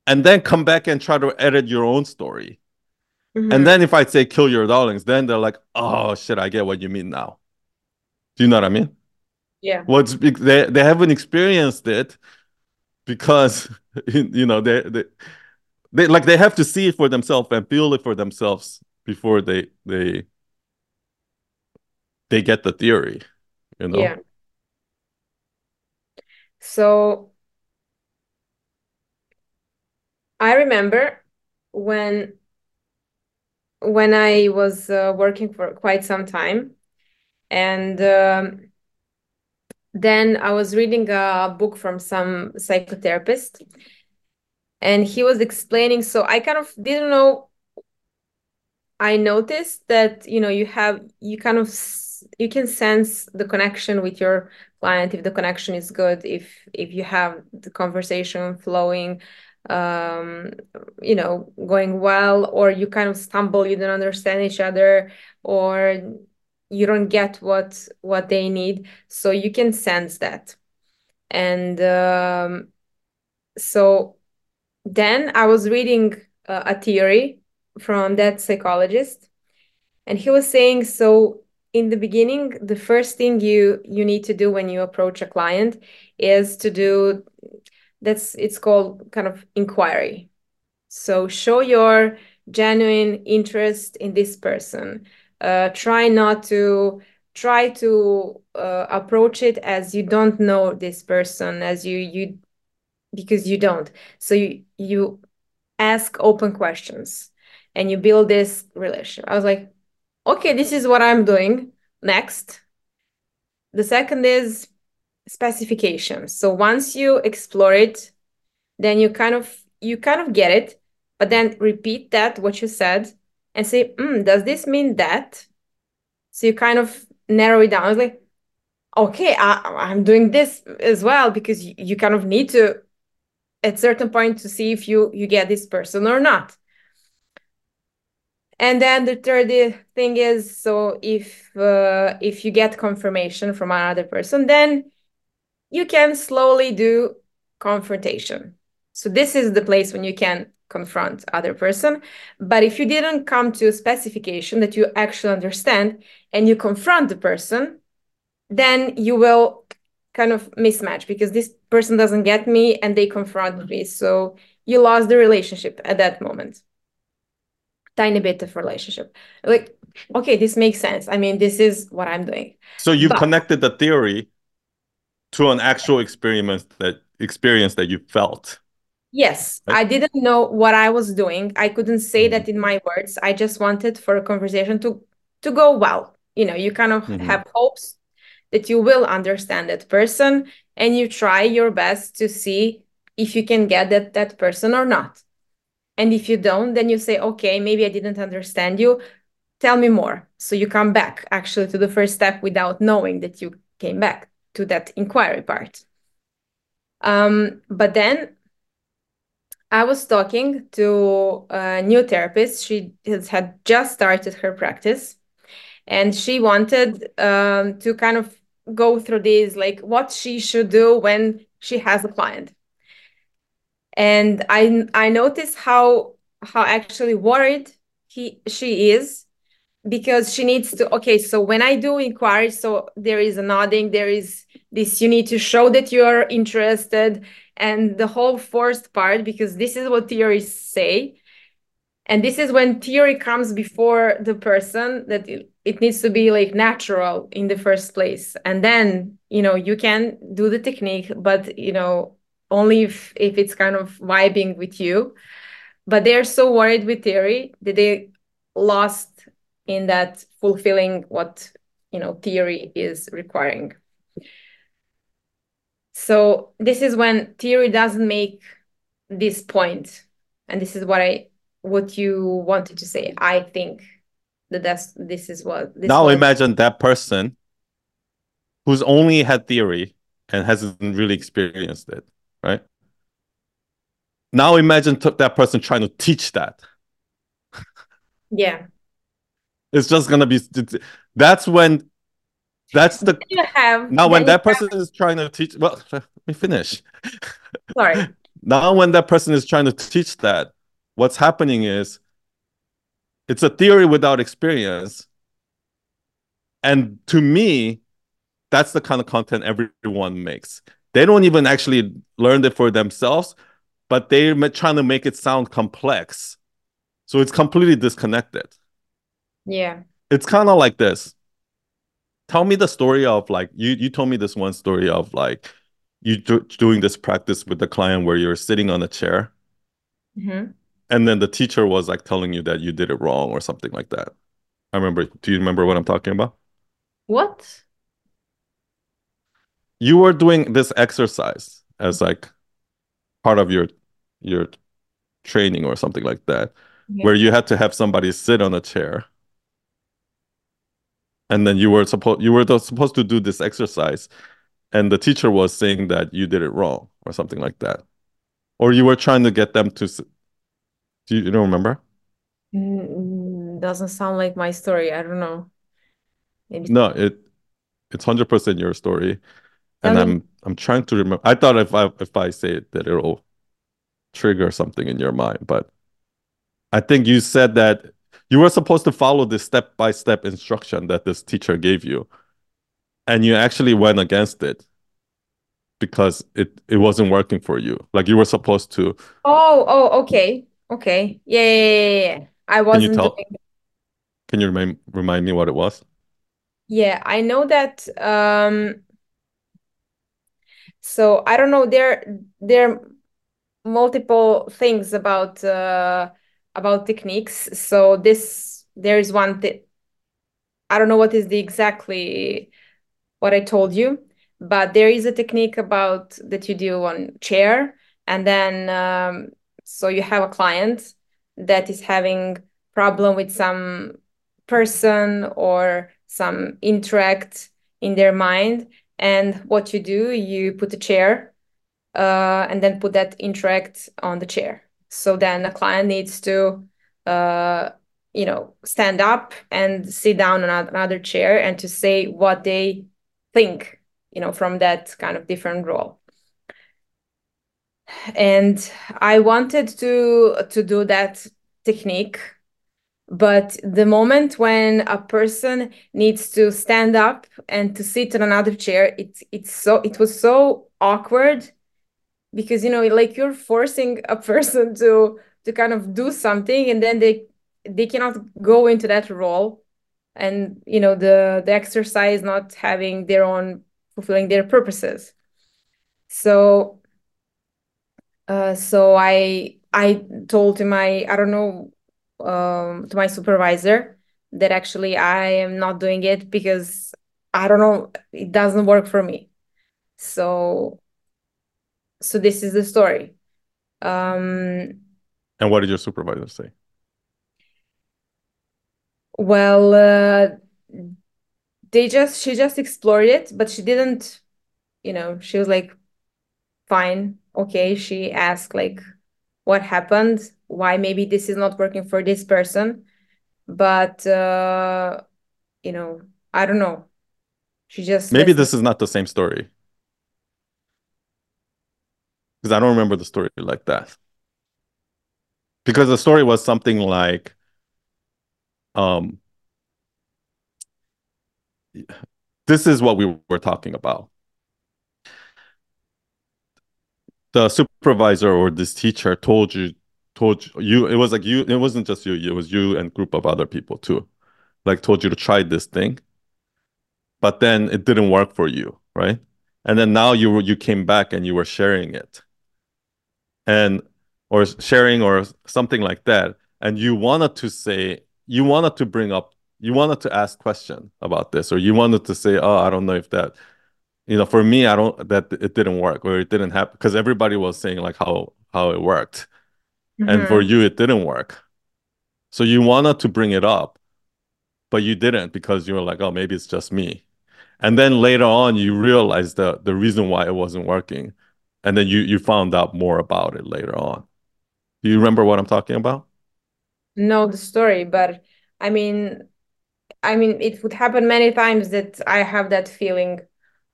and then come back and try to edit your own story. Mm-hmm. And then if I say kill your darlings, then they're like, oh shit, I get what you mean now. Do you know what I mean? Yeah. What's they they haven't experienced it because you know they they they like they have to see it for themselves and feel it for themselves before they they they get the theory you know yeah so i remember when when i was uh, working for quite some time and um, then I was reading a book from some psychotherapist, and he was explaining. So I kind of didn't know. I noticed that you know you have you kind of you can sense the connection with your client if the connection is good if if you have the conversation flowing um you know going well or you kind of stumble you don't understand each other or you don't get what what they need. So you can sense that. And um, so then i was reading uh, a theory from that psychologist and he was saying so in the beginning the first thing you you need to do when you approach a client is to do that's it's called kind of inquiry. So show your genuine interest in this person. Uh, try not to try to uh, approach it as you don't know this person as you you because you don't. So you you ask open questions and you build this relationship. I was like okay this is what i'm doing next the second is specification so once you explore it then you kind of you kind of get it but then repeat that what you said and say mm, does this mean that so you kind of narrow it down. I was like, okay, I, am doing this as well because you, you kind of need to at certain point to see if you you get this person or not. And then the third thing is so if uh, if you get confirmation from another person, then you can slowly do confrontation. So this is the place when you can confront other person. But if you didn't come to a specification that you actually understand and you confront the person then you will kind of mismatch because this person doesn't get me and they confront me. So you lost the relationship at that moment tiny bit of relationship like okay this makes sense i mean this is what i'm doing so you but, connected the theory to an actual experience that experience that you felt Yes, right? I didn't know what I was doing. I couldn't say mm-hmm. that in my words. I just wanted for a conversation to to go well. You know, you kind of mm-hmm. have hopes that you will understand that person and you try your best to see if you can get that that person or not. And if you don't, then you say, "Okay, maybe I didn't understand you. Tell me more." So you come back actually to the first step without knowing that you came back to that inquiry part. Um, but then I was talking to a new therapist. She has, had just started her practice, and she wanted um, to kind of go through this, like what she should do when she has a client. And I I noticed how how actually worried he she is because she needs to okay so when i do inquiry so there is a nodding there is this you need to show that you're interested and the whole forced part because this is what theories say. And this is when theory comes before the person that it needs to be like natural in the first place. And then you know you can do the technique but you know only if if it's kind of vibing with you but they're so worried with theory that they lost in that fulfilling what you know theory is requiring so this is when theory doesn't make this point, and this is what I what you wanted to say. I think that that's this is what. This now was. imagine that person who's only had theory and hasn't really experienced it, right? Now imagine that person trying to teach that. yeah. It's just gonna be. That's when that's the you have now when that person have... is trying to teach well let me finish sorry now when that person is trying to teach that what's happening is it's a theory without experience and to me that's the kind of content everyone makes they don't even actually learn it for themselves but they're trying to make it sound complex. So it's completely disconnected. Yeah. It's kind of like this. Tell me the story of like you you told me this one story of like you do, doing this practice with the client where you're sitting on a chair. Mm-hmm. and then the teacher was like telling you that you did it wrong or something like that. I remember do you remember what i'm talking about? What you were doing this exercise as like part of your your training or something like that yeah. where you had to have somebody sit on a chair. And then you were supposed you were supposed to do this exercise and the teacher was saying that you did it wrong or something like that. Or you were trying to get them to do you, you don't remember? Mm, doesn't sound like my story i don't know. Maybe. no it it's 100% your story and i'm i'm trying to remember i thought if i if i say it that it'll trigger something in your mind but i think you said that you were supposed to follow this step by step instruction that this teacher gave you and you actually went against it because it it wasn't working for you like you were supposed to oh oh okay okay yeah yeah yeah, yeah. i wasn't can you tell. Can you remind remind me what it was? Yeah, I know that um so I don't know there there multiple things about uh, about techniques. So this there is one that I don't know what is the exactly what I told you, but there is a technique about that you do on chair, and then um, so you have a client that is having problem with some person or some interact in their mind and what you do you put a chair uh, and then put that interact on the chair. So then a client needs to, uh, you know, stand up and sit down on another chair and to say what they think, you know, from that kind of different role. And I wanted to to do that technique but the moment when a person needs to stand up and to sit on another chair it's it's so it was so awkward because you know like you're forcing a person to to kind of do something and then they they cannot go into that role. And you know the the exercise not having their own fulfilling their purposes. So uh so i i told him i i don't know um to my supervisor that actually i am not doing it because i don't know it doesn't work for me so so this is the story. Um, and what did your supervisor say? Well, uh, they just she just explored it, but she didn't, you know, she was like, fine, okay. She asked like, what happened? Why maybe this is not working for this person? But uh, you know, I don't know. She just maybe this is not the same story because I don't remember the story like that. Because the story was something like, um, this is what we were talking about. The supervisor or this teacher told you, told you, it was like you, it wasn't just you, it was you and group of other people too. Like told you to try this thing, but then it didn't work for you, right? And then now you you came back and you were sharing it and or sharing or something like that and you wanted to say you wanted to bring up you wanted to ask question about this or you wanted to say oh i don't know if that you know for me i don't that it didn't work or it didn't happen because everybody was saying like how how it worked mm-hmm. and for mm-hmm. you it didn't work so you wanted to bring it up but you didn't because you were like oh maybe it's just me and then later on you realize the the reason why it wasn't working and then you you found out more about it later on. Do you remember what I'm talking about? No, the story, but I mean, I mean, it would happen many times that I have that feeling,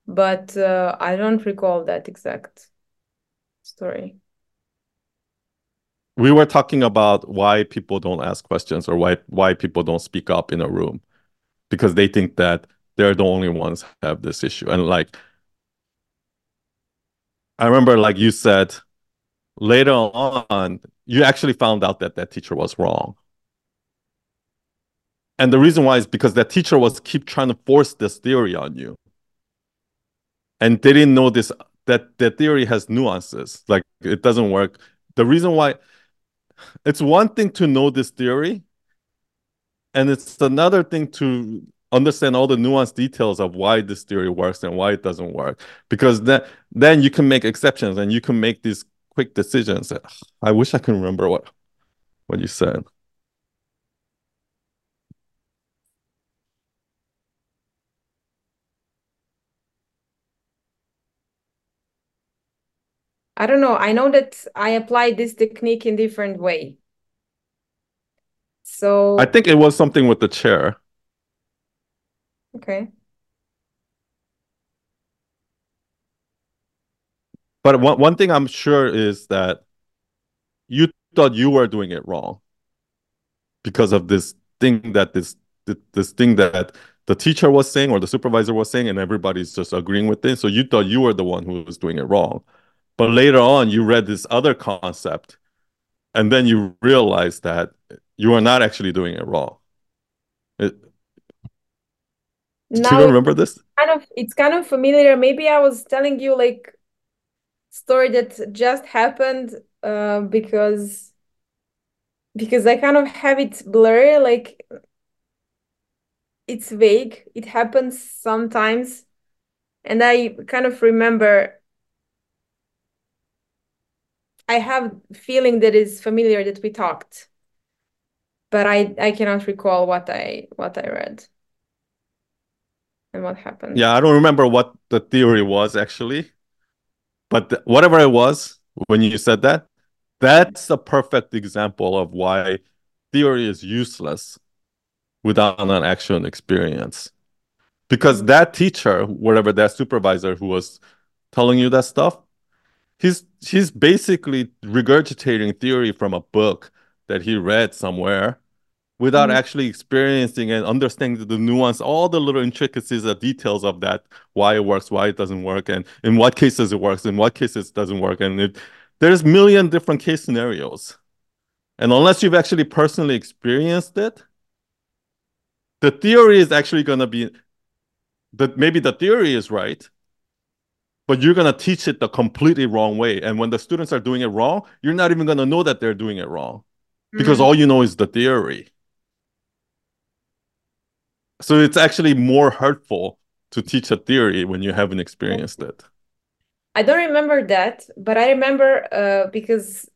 but uh, I don't recall that exact story. We were talking about why people don't ask questions or why why people don't speak up in a room because they think that they're the only ones have this issue and like I remember, like you said, later on, you actually found out that that teacher was wrong. And the reason why is because that teacher was keep trying to force this theory on you. And they didn't know this that the theory has nuances. Like it doesn't work. The reason why it's one thing to know this theory, and it's another thing to understand all the nuanced details of why this theory works and why it doesn't work. Because then then you can make exceptions and you can make these quick decisions. I wish i can remember what what you said I don't know. I know that I applied this technique in different way. So I think it was something with the chair. Okay. But one one thing I'm sure is that you thought you were doing it wrong because of this thing that this this thing that the teacher was saying or the supervisor was saying and everybody's just agreeing with it so you thought you were the one who was doing it wrong but later on you read this other concept and then you realize that you are not actually doing it wrong It, do you remember this? Kind of, it's kind of familiar. Maybe I was telling you like story that just happened uh, because because I kind of have it blurry, like it's vague. It happens sometimes, and I kind of remember. I have feeling that is familiar that we talked, but I I cannot recall what I what I read and what happened. Yeah, I don't remember what the theory was actually, but whatever it was when you said that, that's a perfect example of why theory is useless without an actual experience. Because that teacher, whatever that supervisor who was telling you that stuff, he's he's basically regurgitating theory from a book that he read somewhere without mm-hmm. actually experiencing and understanding the nuance, all the little intricacies, the details of that, why it works, why it doesn't work, and in what cases it works, in what cases it doesn't work, and it, there's million different case scenarios, and unless you've actually personally experienced it, the theory is actually going to be that maybe the theory is right, but you're going to teach it the completely wrong way. And when the students are doing it wrong, you're not even going to know that they're doing it wrong because mm-hmm. all you know is the theory. So it's actually more hurtful to teach a theory when you haven't experienced it. I don't remember that, but I remember uh, because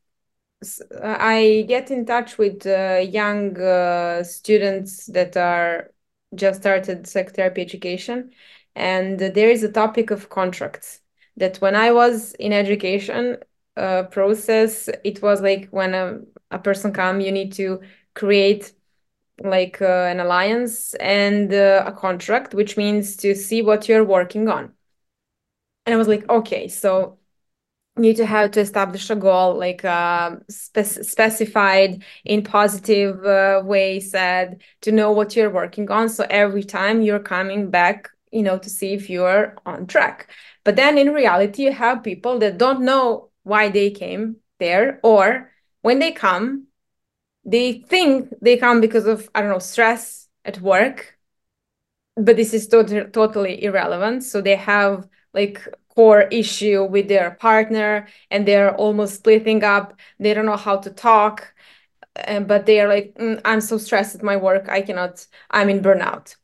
I get in touch with uh, young uh, students that are just started psychotherapy education, and there is a topic of contracts. That when I was in education uh, process, it was like when a, a person come, you need to create like uh, an alliance and uh, a contract, which means to see what you're working on. And I was like, okay, so you need to have to establish a goal, like uh, spe- specified in positive uh, way, said to know what you're working on. So every time you're coming back, you know, to see if you're on track. But then in reality, you have people that don't know why they came there, or when they come, they think they come because of i don't know stress at work but this is tot- totally irrelevant. So they have like core issue with their partner and they're almost splitting up. They don't know how to talk and, but they're like mm, i'm so stressed at my work. I cannot i'm in burnout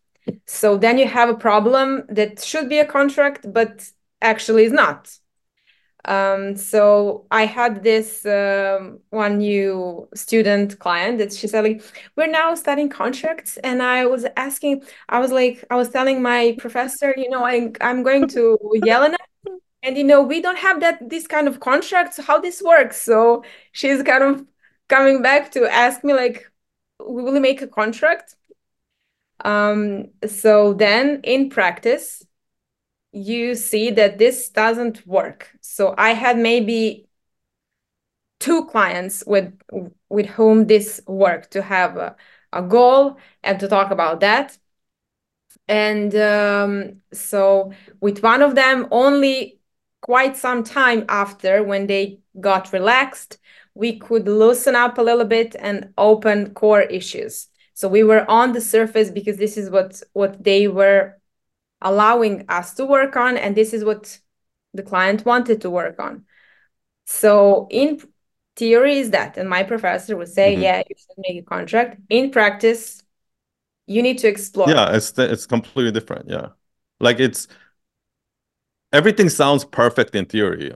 so then you have a problem that should be a contract but actually is not. Um, so I had this um, one new student client that she said like we're now studying contracts and I was asking I was like I was telling my professor you know I I'm going to Yelena and you know we don't have that this kind of contracts how this works? So she's kind of coming back to ask me like we will make a contract um so then in practice you see that this doesn't work. So I had maybe two clients with with whom this worked to have a, a goal and to talk about that. And um, so with one of them, only quite some time after when they got relaxed, we could loosen up a little bit and open core issues. So we were on the surface because this is what what they were allowing us to work on and this is what the client wanted to work on. So in theory is that and my professor would say mm-hmm. yeah you should make a contract. In practice you need to explore. Yeah it's it's completely different yeah. Like it's everything sounds perfect in theory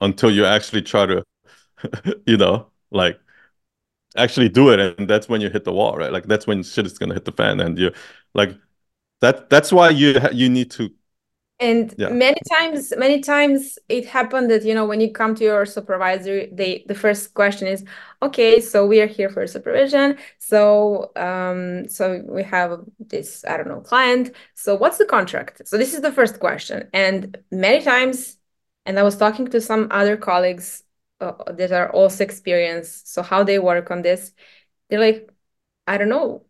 until you actually try to you know like actually do it and that's when you hit the wall right? Like that's when shit is gonna hit the fan and you like that that's why you you need to and yeah. many times many times it happened that you know when you come to your supervisor they the first question is okay so we are here for supervision. So um so we have this i don't know client. So what's the contract? So this is the first question. And many times and i was talking to some other colleagues uh, that are also experienced so how they work on this they're like i don't know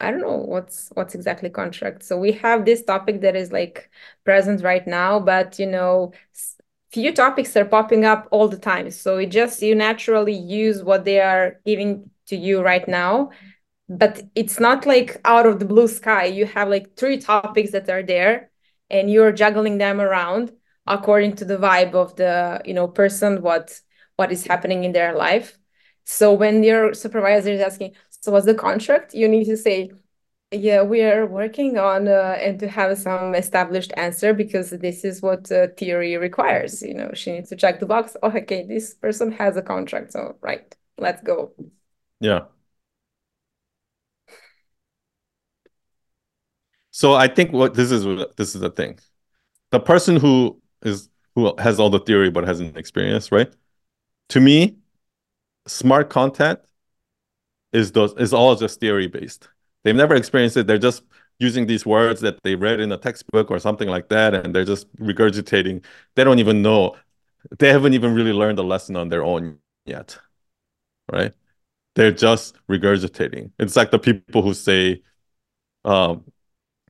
I don't know what's what's exactly contract. So we have this topic that is like present right now, but you know, few topics are popping up all the time. So it just you naturally use what they are giving to you right now, but it's not like out of the blue sky you have like three topics that are there and you're juggling them around according to the vibe of the you know person what what is happening in their life. So when your supervisor is asking so what's the contract? you need to say yeah we are working on uh, and to have some established answer because this is what uh, theory requires you know she needs to check the box. Oh okay this person has a contract so right let's go. Yeah. So i think what this is this is the thing. The person who is who has all the theory but hasn't experienced right? To me smart content is those is all just theory based they've never experienced it. They're just using these words that they read in a textbook or something like that and they're just regurgitating. They don't even know. They haven't even really learned the lesson on their own yet right? They're just regurgitating. It's like the people who say um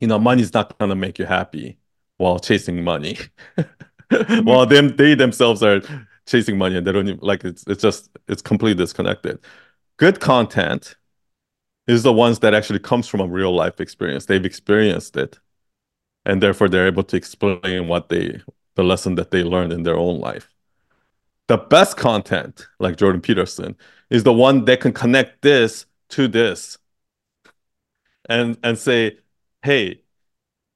you know money's not to make you happy while chasing money while them they themselves are chasing money and they don't even like it's it's just it's completely disconnected good content is the ones that actually comes from a real life experience. They've experienced it. And therefore they're able to explain what they the lesson that they learned in their own life. The best content, like Jordan Peterson, is the one that can connect this to this and and say, hey,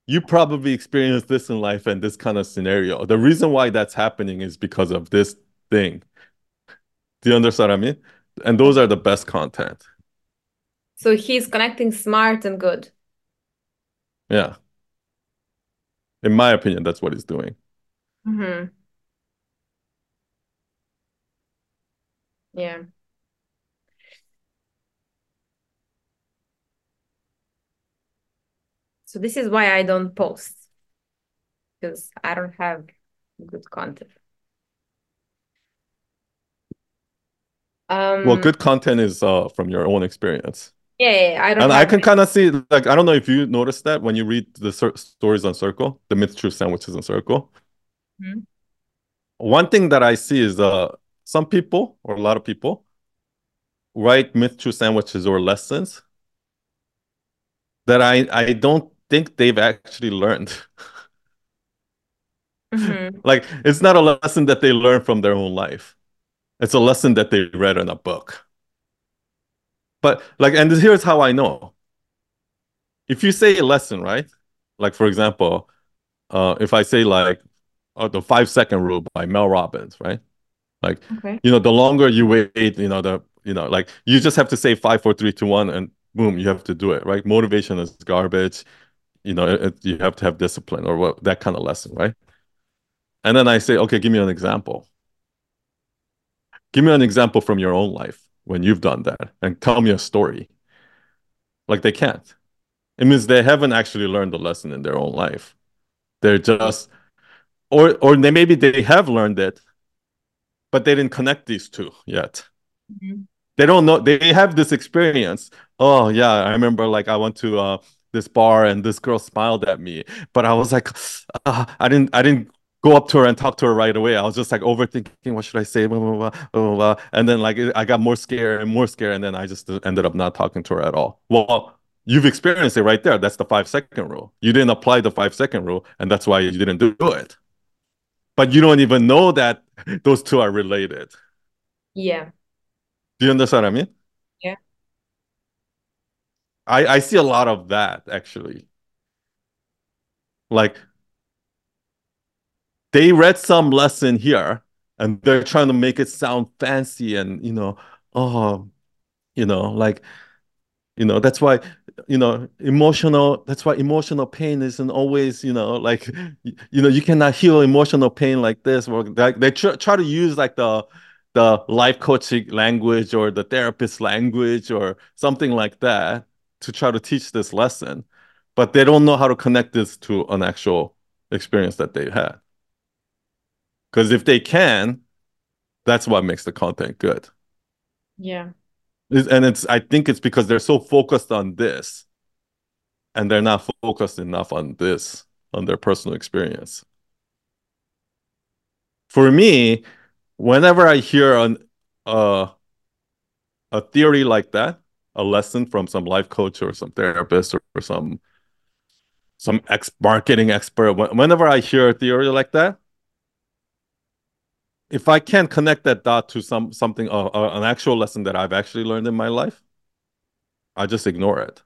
you probably experienced this in life and this kind of scenario. The reason why that's happening is because of this thing. Do you understand what I mean? And those are the best content. So he's connecting smart and good. Yeah. In my opinion, that's what he's doing. Mm-hmm. Yeah. So this is why I don't post because I don't have good content. Um, well, good content is uh, from your own experience. Yeah, yeah. I don't. And I can kind of see, like, I don't know if you noticed that when you read the stories on Circle, the myth truth sandwiches on Circle. Mm-hmm. One thing that I see is uh, some people or a lot of people write myth truth sandwiches or lessons that I I don't think they've actually learned. Mm-hmm. like it's not a lesson that they learn from their own life. It's a lesson that they read in a book. But like, and here's how I know. If you say a lesson, right? Like for example, uh, if I say like uh, the five second rule by Mel Robbins, right? Like, okay. you know, the longer you wait, you know, the you know, like you just have to say five, four, three, two, one, and boom, you have to do it, right? Motivation is garbage. You know, it, you have to have discipline or what that kind of lesson, right? And then I say, okay, give me an example. Give me an example from your own life when you've done that and tell me a story. Like they can't. It means they haven't actually learned the lesson in their own life. They're just or or they maybe they have learned it, but they didn't connect these two yet. Mm-hmm. They don't know they have this experience. Oh yeah, I remember like I went to uh this bar and this girl smiled at me, but I was like, uh, I didn't I didn't go up to her and talk to her right away. I was just like overthinking, what should I say? Blah, blah, blah, blah, And then like I got more scared and more scared, and then I just ended up not talking to her at all. Well, you've experienced it right there. That's the five second rule. You didn't apply the five second rule, and that's why you didn't do it. But you don't even know that those two are related. Yeah. Do you understand what I mean? I I see a lot of that actually. Like they read some lesson here and they're trying to make it sound fancy and you know oh you know like you know that's why you know emotional that's why emotional pain isn't always you know like you, you know you cannot heal emotional pain like this or like they tr- try to use like the the life coaching language or the therapist language or something like that to try to teach this lesson but they don't know how to connect this to an actual experience that they had because if they can, that's what makes the content good. Yeah. And it's I think it's because they're so focused on this and they're not focused enough on this, on their personal experience. For me, whenever I hear an uh, a theory like that, a lesson from some life coach or some therapist or, or some some ex marketing expert, whenever I hear a theory like that, if I can't connect that dot to some something uh, uh, an actual lesson that I've actually learned in my life, I just ignore it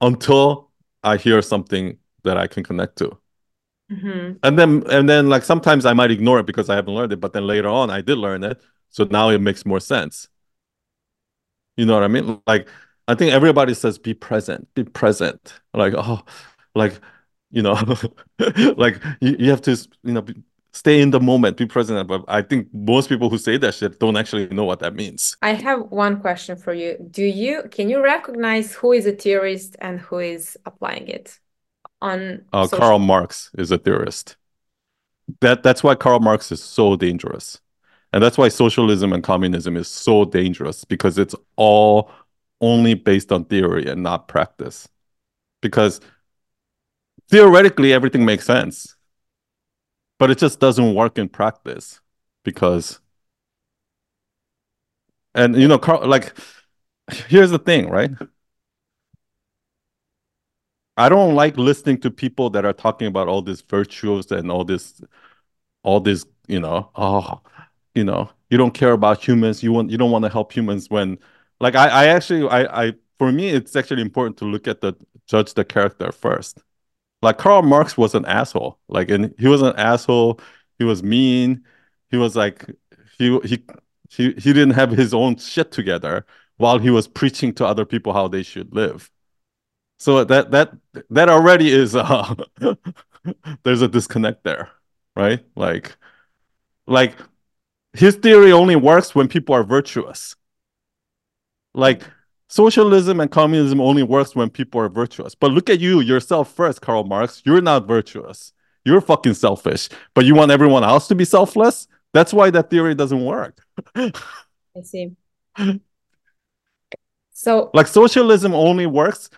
until I hear something that I can connect to. Mm-hmm. And then and then like sometimes I might ignore it because I haven't learned it, but then later on I did learn it, so now it makes more sense. You know what I mean? Like I think everybody says be present, be present. Like oh, like you know, like you, you have to you know stay in the moment, be present. But I think most people who say that shit don't actually know what that means. I have one question for you. Do you can you recognize who is a theorist and who is applying it on uh, Karl Marx is a theorist. That that's why Karl Marx is so dangerous. And that's why socialism and communism is so dangerous because it's all only based on theory and not practice. Because theoretically everything makes sense but it just doesn't work in practice because and you know like here's the thing right i don't like listening to people that are talking about all these virtues and all this all this you know oh you know you don't care about humans you want you don't want to help humans when like i i actually i i for me it's actually important to look at the judge the character first like Karl Marx was an asshole. Like, and he was an asshole. He was mean. He was like, he he he he didn't have his own shit together while he was preaching to other people how they should live. So that that that already is uh, there's a disconnect there, right? Like, like his theory only works when people are virtuous. Like Socialism and communism only works when people are virtuous. But look at you yourself first, Karl Marx. You're not virtuous. You're fucking selfish. But you want everyone else to be selfless? That's why that theory doesn't work. I see. So, like, socialism only works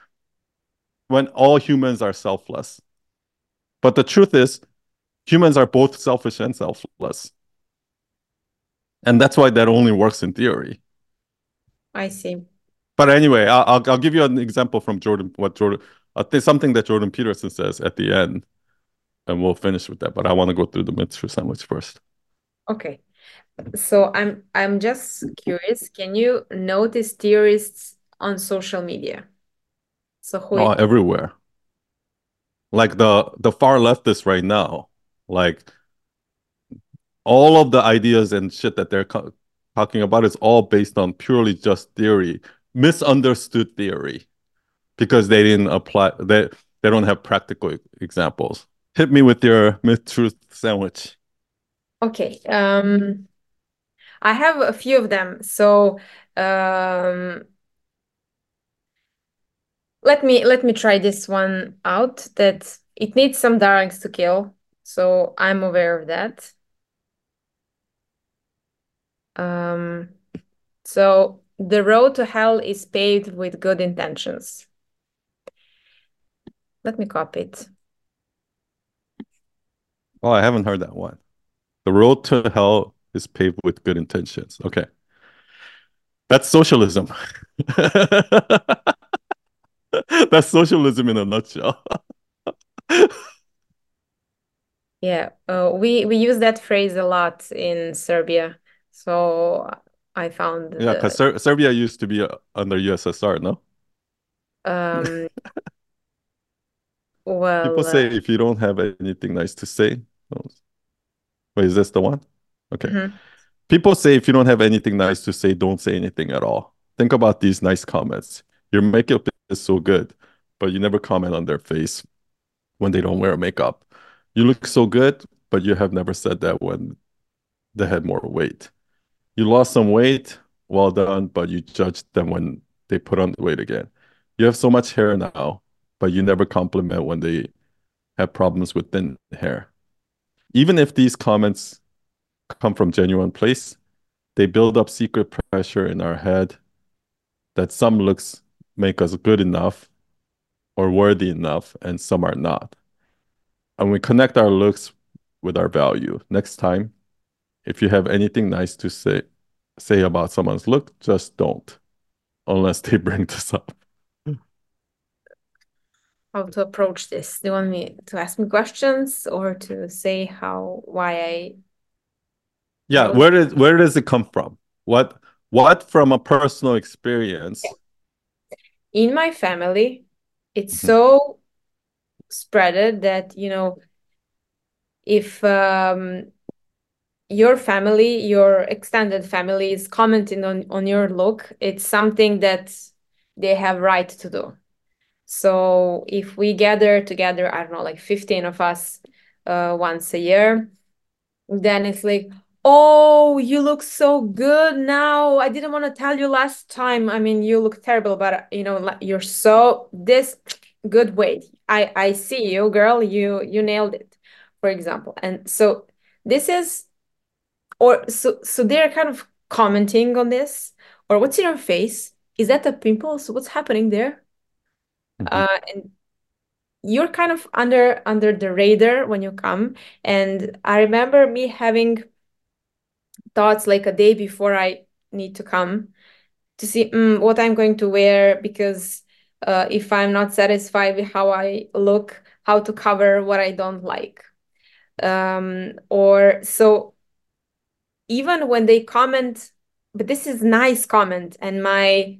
when all humans are selfless. But the truth is, humans are both selfish and selfless. And that's why that only works in theory. I see. But anyway, I'll, I'll give you an example from Jordan. What Jordan? Uh, Think something that Jordan Peterson says at the end, and we'll finish with that. But I want to go through the myth truth sandwich first. Okay, so I'm I'm just curious. Can you notice theorists on social media? So who? Oh, everywhere. Like the the far leftists right now, like all of the ideas and shit that they're talking about is all based on purely just theory misunderstood theory because they didn't apply they they don't have practical examples. Hit me with your myth truth sandwich. Okay um i have a few of them. So um let me let me try this one out that it needs some darlings to kill. So i'm aware of that um so the road to hell is paved with good intentions. Let me copy it. Oh, I haven't heard that one. The road to hell is paved with good intentions. Okay. That's socialism. That's socialism in a nutshell. yeah, uh, we we use that phrase a lot in Serbia. So I found. Yeah, because Ser Serbia used to be uh, under USSR, no? Um. well, people say uh, if you don't have anything nice to say, wait, is this the one? Okay. Mm -hmm. People say if you don't have anything nice to say, don't say anything at all. Think about these nice comments. Your makeup is so good, but you never comment on their face when they don't wear makeup. You look so good, but you have never said that when they had more weight you lost some weight, well done, but you judged them when they put on the weight again. You have so much hair now, but you never compliment when they have problems with thin hair. Even if these comments come from genuine place, they build up secret pressure in our head that some looks make us good enough or worthy enough and some are not. And we connect our looks with our value. Next time, if you have anything nice to say say about someone's look, just don't. unless they bring this up. How to approach this? Do you want me to ask me questions or to say how why I Yeah, where did where does it come from? What what from a personal experience? In my family, it's mm-hmm. so spreaded that you know if um, your family, your extended family is commenting on, on your look, it's something that they have right to do. So if we gather together, I don't know, like 15 of us uh, once a year, then it's like, oh, you look so good now. I didn't want to tell you last time. I mean, you look terrible, but you know, you're so this good weight. I I see you, girl. You you nailed it, for example. And so this is or so so they're kind of commenting on this. Or what's in your face? Is that a pimple? So what's happening there? Mm-hmm. uh, and you're kind of under under the radar when you come. And i remember me having thoughts like a day before i need to come to see mm, what i'm going to wear because uh, if i'm not satisfied with how i look how to cover what i don't like. Um, or so even when they comment but this is nice comment and my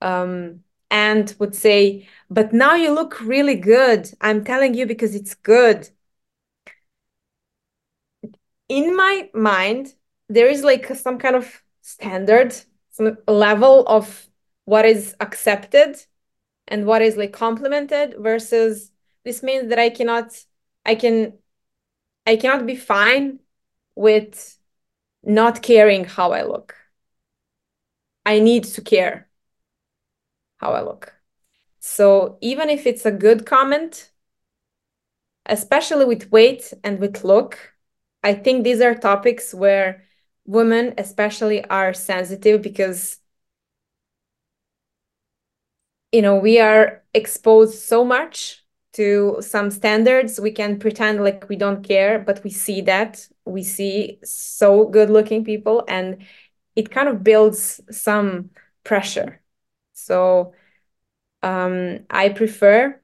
um aunt would say but now you look really good. I'm telling you because it's good. In my mind there is like some kind of standard some level of what is accepted and what is like complimented versus this means that i cannot i can i cannot be fine with not caring how I look. I need to care how I look. So even if it's a good comment, especially with weight and with look, I think these are topics where women especially are sensitive because you know we are exposed so much to some standards. We can pretend like we don't care but we see that. We see so good looking people and it kind of builds some pressure. So um, i prefer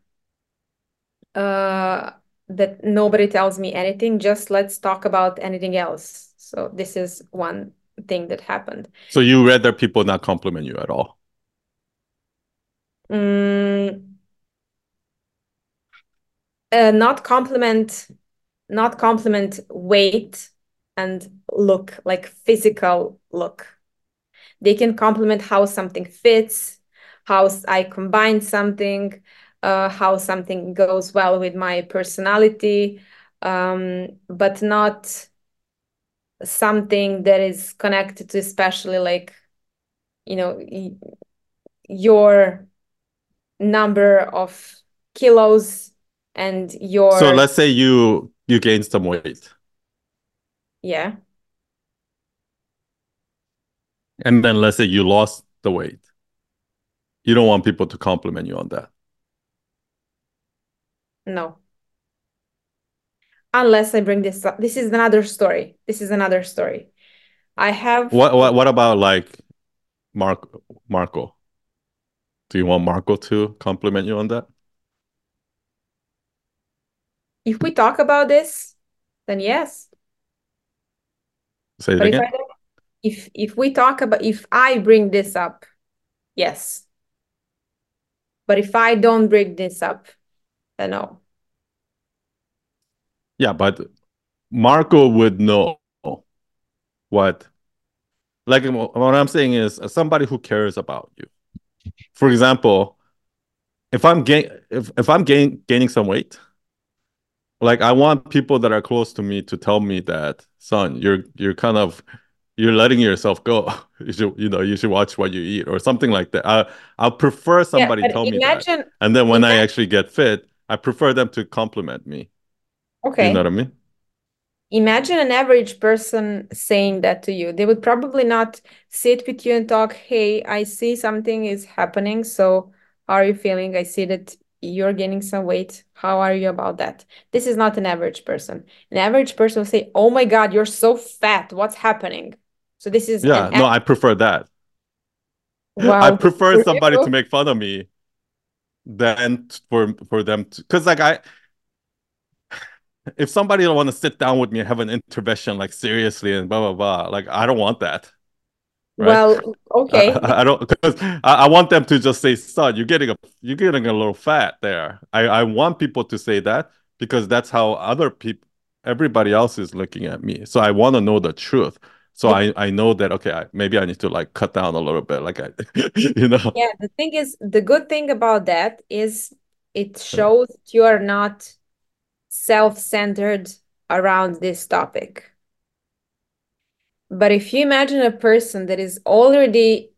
uh, that nobody tells me anything just let's talk about anything else. So this is one thing that happened. So you rather people not compliment you at all? Mm, uh, not compliment not compliment weight and look like physical look. They can compliment how something fits how i combine something uh, how something goes well with my personality um, but not something that is connected to especially like you know your number of kilos and your so let's say you you gain some weight. Yeah. And then let's say you lost the weight. You don't want people to compliment you on that. No. Unless i bring this up this is another story. This is another story. I have what what, what about like mark marco? Do you want marco to compliment you on that if we talk about this, then yes. Say it but again. If, if if we talk about if I bring this up, yes. But if I don't bring this up, then no. Yeah, but Marco would know what like what I'm saying is uh, somebody who cares about you. For example, if I'm gain if, if I'm gain, gaining some weight, like I want people that are close to me to tell me that, son, you're you're kind of you're letting yourself go. You should, you know, you should watch what you eat or something like that. I I prefer somebody yeah, tell imagine, me that. And then when imagine, I actually get fit, I prefer them to compliment me. Okay. You know what I mean? Imagine an average person saying that to you. They would probably not sit with you and talk, "Hey, I see something is happening, so how are you feeling? I see that you're gaining some weight. How are you about that? This is not an average person. An average person will say, Oh my God, you're so fat. What's happening? So this is. Yeah, no, I prefer that. Wow. I prefer somebody to make fun of me than for for them to because like I if somebody don't want to sit down with me and have an intervention like seriously and blah blah blah, like I don't want that. Right? Well, okay. I, I don't because I, I want them to just say, son, you're getting a you're getting a little fat there. I, I want people to say that because that's how other people everybody else is looking at me. So I want to know the truth. So. I, I know that okay, I, maybe I need to like cut down a little bit, like I, you know. Yeah, the thing is, the good thing about that is it shows you are not self-centered around this topic. But if you imagine a person that is already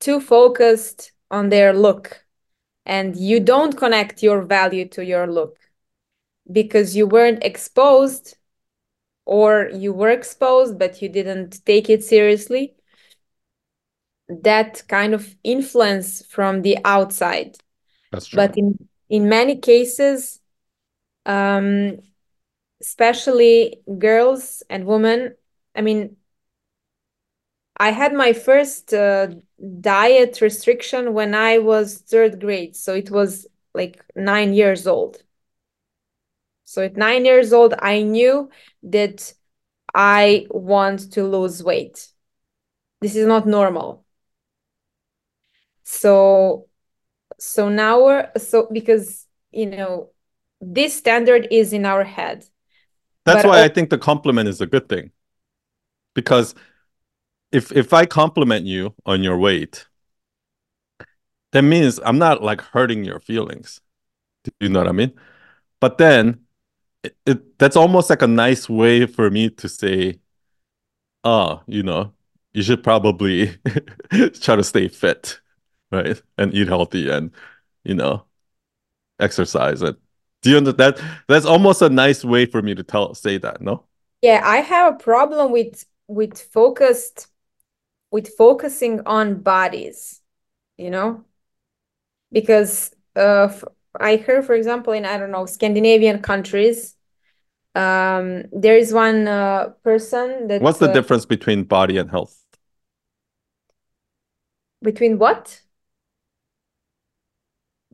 too focused on their look and you don't connect your value to your look because you weren't exposed or you were exposed but you didn't take it seriously, that kind of influence from the outside. That's true. But in in many cases, um, especially girls and women, I mean, I had my first uh, diet restriction when I was third grade, so it was like nine years old. So at nine years old, I knew that I want to lose weight. This is not normal. So so now we're so because you know this standard is in our head. That's But why I think the compliment is a good thing. Because if if I compliment you on your weight, that means I'm not like hurting your feelings. Do you know what I mean? But then it, it that's almost like a nice way for me to say, oh, you know, you should probably try to stay fit, right? And eat healthy and, you know, exercise it. Do you understand? That that's almost a nice way for me to tell say that, no? yeah, I have a problem with with focused with focusing on bodies, you know, because uh, f- I heard, for example, in I don't know Scandinavian countries, um, there is one uh, person that What's the uh, difference between body and health? between what?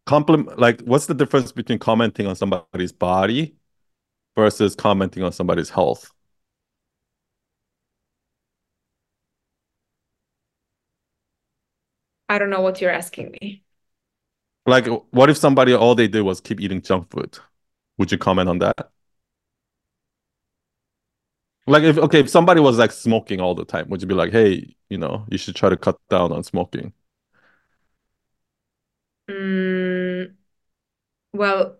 Compliment like what's the difference between commenting on somebody's body versus commenting on somebody's health? I don't know what you're asking me. Like what if somebody all they did was keep eating junk food? Would you comment on that? Like if okay, if somebody was like smoking all the time, would you be like, hey, you know, you should try to cut down on smoking? Mm, well,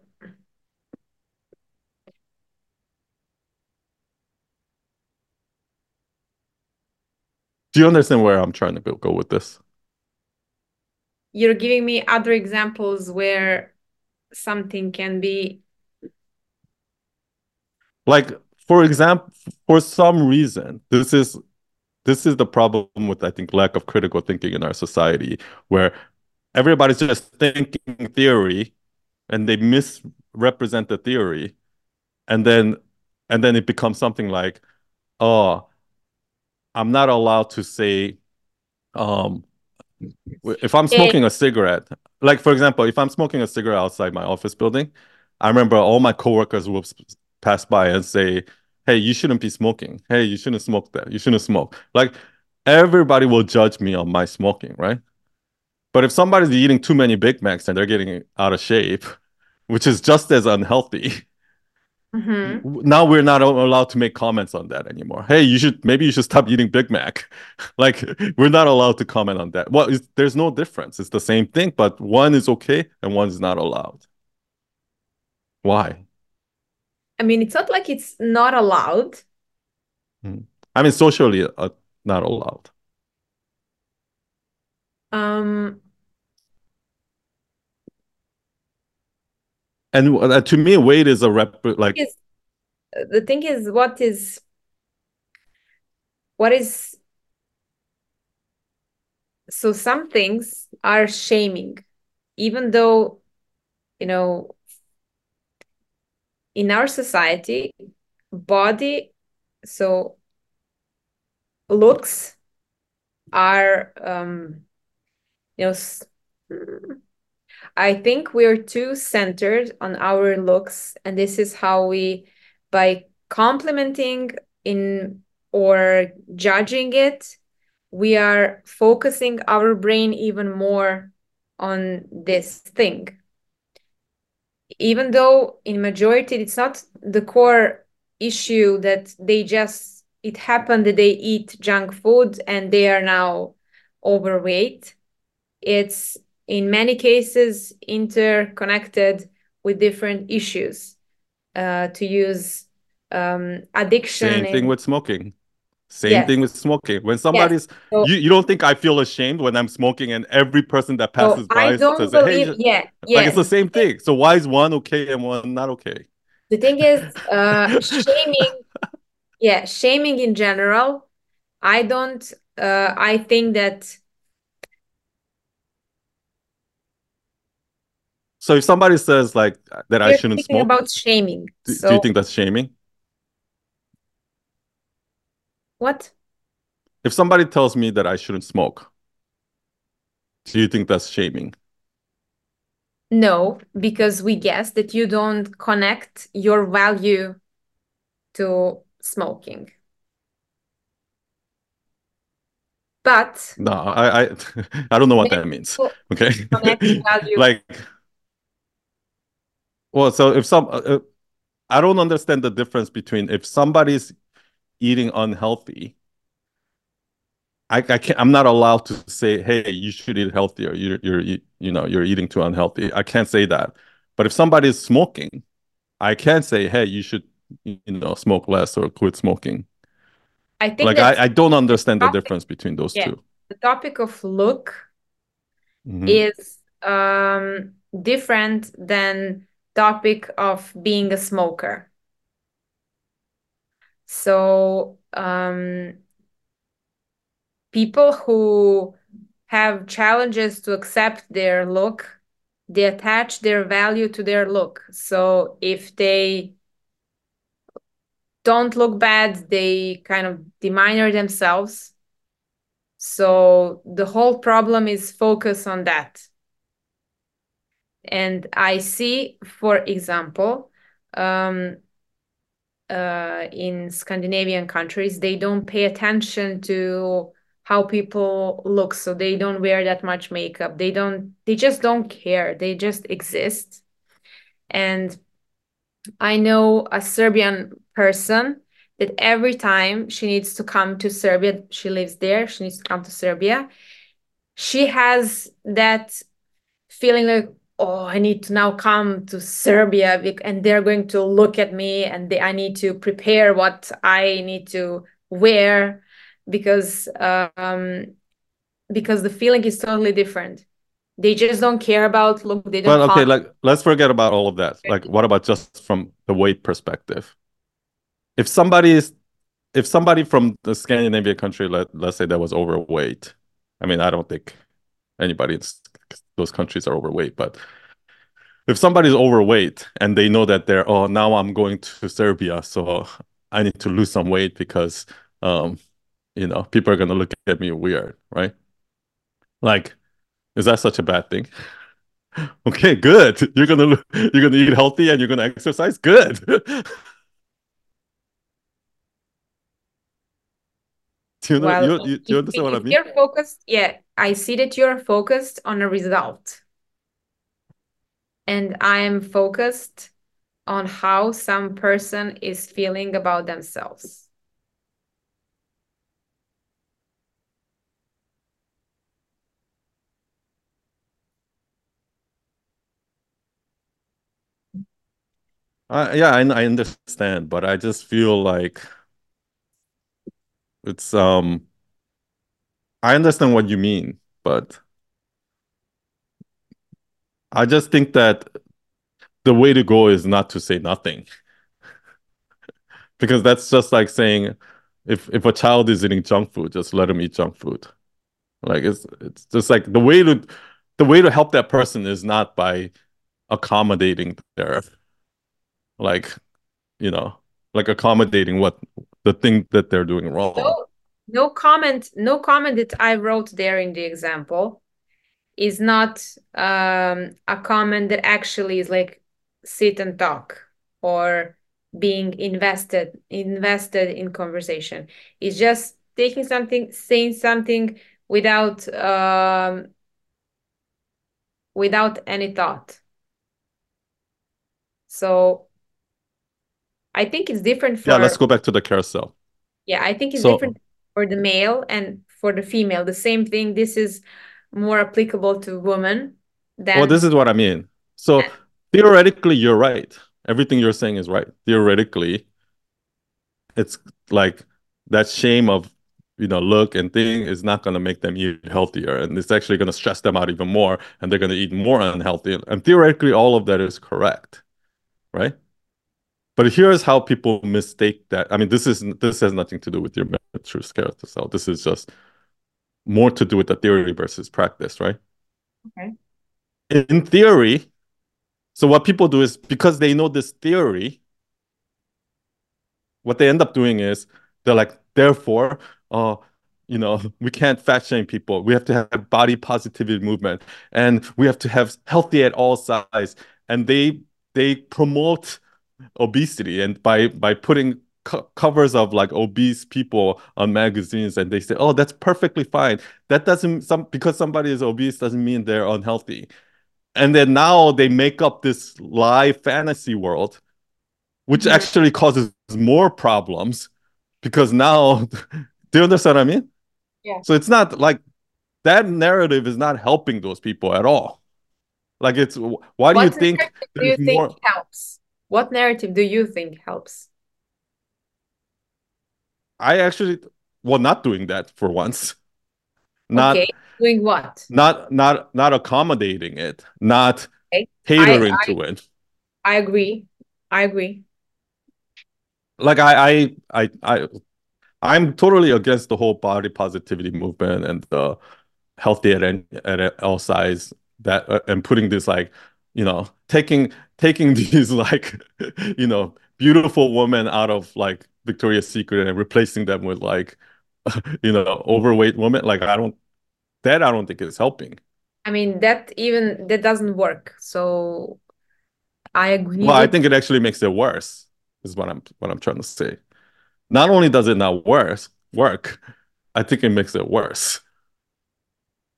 Do you understand where I'm trying to go, go with this? You're giving me other examples where something can be. Like for example, for some reason, this is this is the problem with I think lack of critical thinking in our society, where everybody's just thinking theory and they misrepresent the theory, and then and then it becomes something like, oh, I'm not allowed to say um if I'm smoking a cigarette, like for example, if I'm smoking a cigarette outside my office building, I remember all my coworkers will pass by and say, "Hey, you shouldn't be smoking. Hey, you shouldn't smoke that. You shouldn't smoke." Like everybody will judge me on my smoking, right? But if somebody's eating too many Big Macs and they're getting out of shape, which is just as unhealthy, mhm. now we're not allowed to make comments on that anymore. Hey, you should maybe you should stop eating Big Mac. like we're not allowed to comment on that. Well, there's no difference. It's the same thing, but one is okay and one is not allowed. Why? I mean, it's not like it's not allowed. Hmm. I mean, socially uh, not allowed. Um, And uh, to me, weight is a rep like is the thing is what is what is so some things are shaming, even though, you know, in our society, body, so looks are um you know I think we're too centered on our looks, and this is how we, by complimenting in or judging it, we are focusing our brain even more on this thing. Even though in majority it's not the core issue that they just it happened that they eat junk food and they are now overweight. It's in many cases interconnected with different issues. Uh, to use um, addiction. Same thing with smoking. Same yes. thing with smoking. When somebody's, yes. so, you, you don't think I feel ashamed when I'm smoking and every person that passes so by says, believe, hey, yeah, yeah. Like it's the same thing. So why is one okay and one not okay? The thing is, uh, shaming, yeah, shaming in general. I don't, uh, I think that So if somebody says like that I shouldn't smoke, about shaming. Do, so... do you think that's shaming? What? If somebody tells me that I shouldn't smoke, do you think that's shaming? No, because we guess that you don't connect your value to smoking. But no, I I, I don't know what that means. Okay, like well, so if some, uh, uh, I don't understand the difference between if somebody's eating unhealthy, I, I can't. I'm not allowed to say, "Hey, you should eat healthier." You're, you're, you know, you're eating too unhealthy. I can't say that. But if somebody is smoking, I can say, "Hey, you should, you know, smoke less or quit smoking." I think like I, I don't understand the, the difference between those yeah, two. The topic of look mm-hmm. is um different than topic of being a smoker. So um, people who have challenges to accept their look, they attach their value to their look. So if they don't look bad, they kind of demeanor themselves. So the whole problem is focus on that. And I see, for example, um, uh, in Scandinavian countries, they don't pay attention to how people look. So they don't wear that much makeup. They don't, they just don't care. They just exist. And I know a Serbian person that every time she needs to come to Serbia, she lives there, she needs to come to Serbia. She has that feeling like, oh i need to now come to serbia and they're going to look at me and they, i need to prepare what i need to wear because um because the feeling is totally different. They just don't care about look they don't well okay like let's forget about all of that. Like what about just from the weight perspective? If somebody is if somebody from the Scandinavian country let, let's say that was overweight i mean i don't think anybody in those countries are overweight. But if somebody's overweight and they know that they're oh now I'm going to Serbia, so I need to lose some weight because um you know people are gonna look at me weird, right? Like, is that such a bad thing? okay, good. You're gonna you're gonna eat healthy and you're gonna exercise. Good. Do you know? You, you, you understand what I mean? You're focused. Yeah, I see that you're focused on a result, and I am focused on how some person is feeling about themselves. Uh, yeah, I, I understand, but I just feel like it's um I understand what you mean, but I just think that the way to go is not to say nothing. because that's just like saying if if a child is eating junk food, just let him eat junk food. Like it's it's just like the way to the way to help that person is not by accommodating their like you know like accommodating what the thing that they're doing wrong. No comment, no comment that I wrote there in the example. is not um, a comment that actually is like sit and talk or being invested invested in conversation it's just taking something saying something without um, without any thought so i think it's different for yeah let's go back to the carousel yeah i think it's so, different for the male and for the female. The same thing this is more applicable to women than well this is what i mean. So theoretically you're right. Everything you're saying is right. Theoretically it's like that shame of you know look and thing is not going to make them eat healthier and it's actually going to stress them out even more and they're going to eat more unhealthy. And theoretically all of that is correct right but here's how people mistake that i mean this is this has nothing to do with your mature character cell this is just more to do with the theory versus practice right okay in theory so what people do is because they know this theory, what they end up doing is they're like, therefore, uh, you know, we can't fat shame people. We have to have body positivity movement, and we have to have healthy at all size. And they they promote obesity, and by by putting co covers of like obese people on magazines, and they say, oh, that's perfectly fine. That doesn't some because somebody is obese doesn't mean they're unhealthy. And then now they make up this live fantasy world which mm-hmm. actually causes more problems because now do you understand what i mean? Yeah. So it's not like that narrative is not helping those people at all. Like it's why do what you think do you think more... helps what narrative do you think helps? I actually well not doing that for once. Not okay. doing what? not not not accommodating it not okay. catering I, I, to it. I agree. I agree. Like I, I i i i'm totally against the whole body positivity movement and the healthy at, at all size that uh, and putting this like you know taking taking these like you know beautiful women out of like victoria's secret and replacing them with like you know overweight women like i don't that i don't think is helping. I mean that even that doesn't work. So i agree well i think it actually makes it worse is what i'm what i'm trying to say. Not only does it not worse work i think it makes it worse.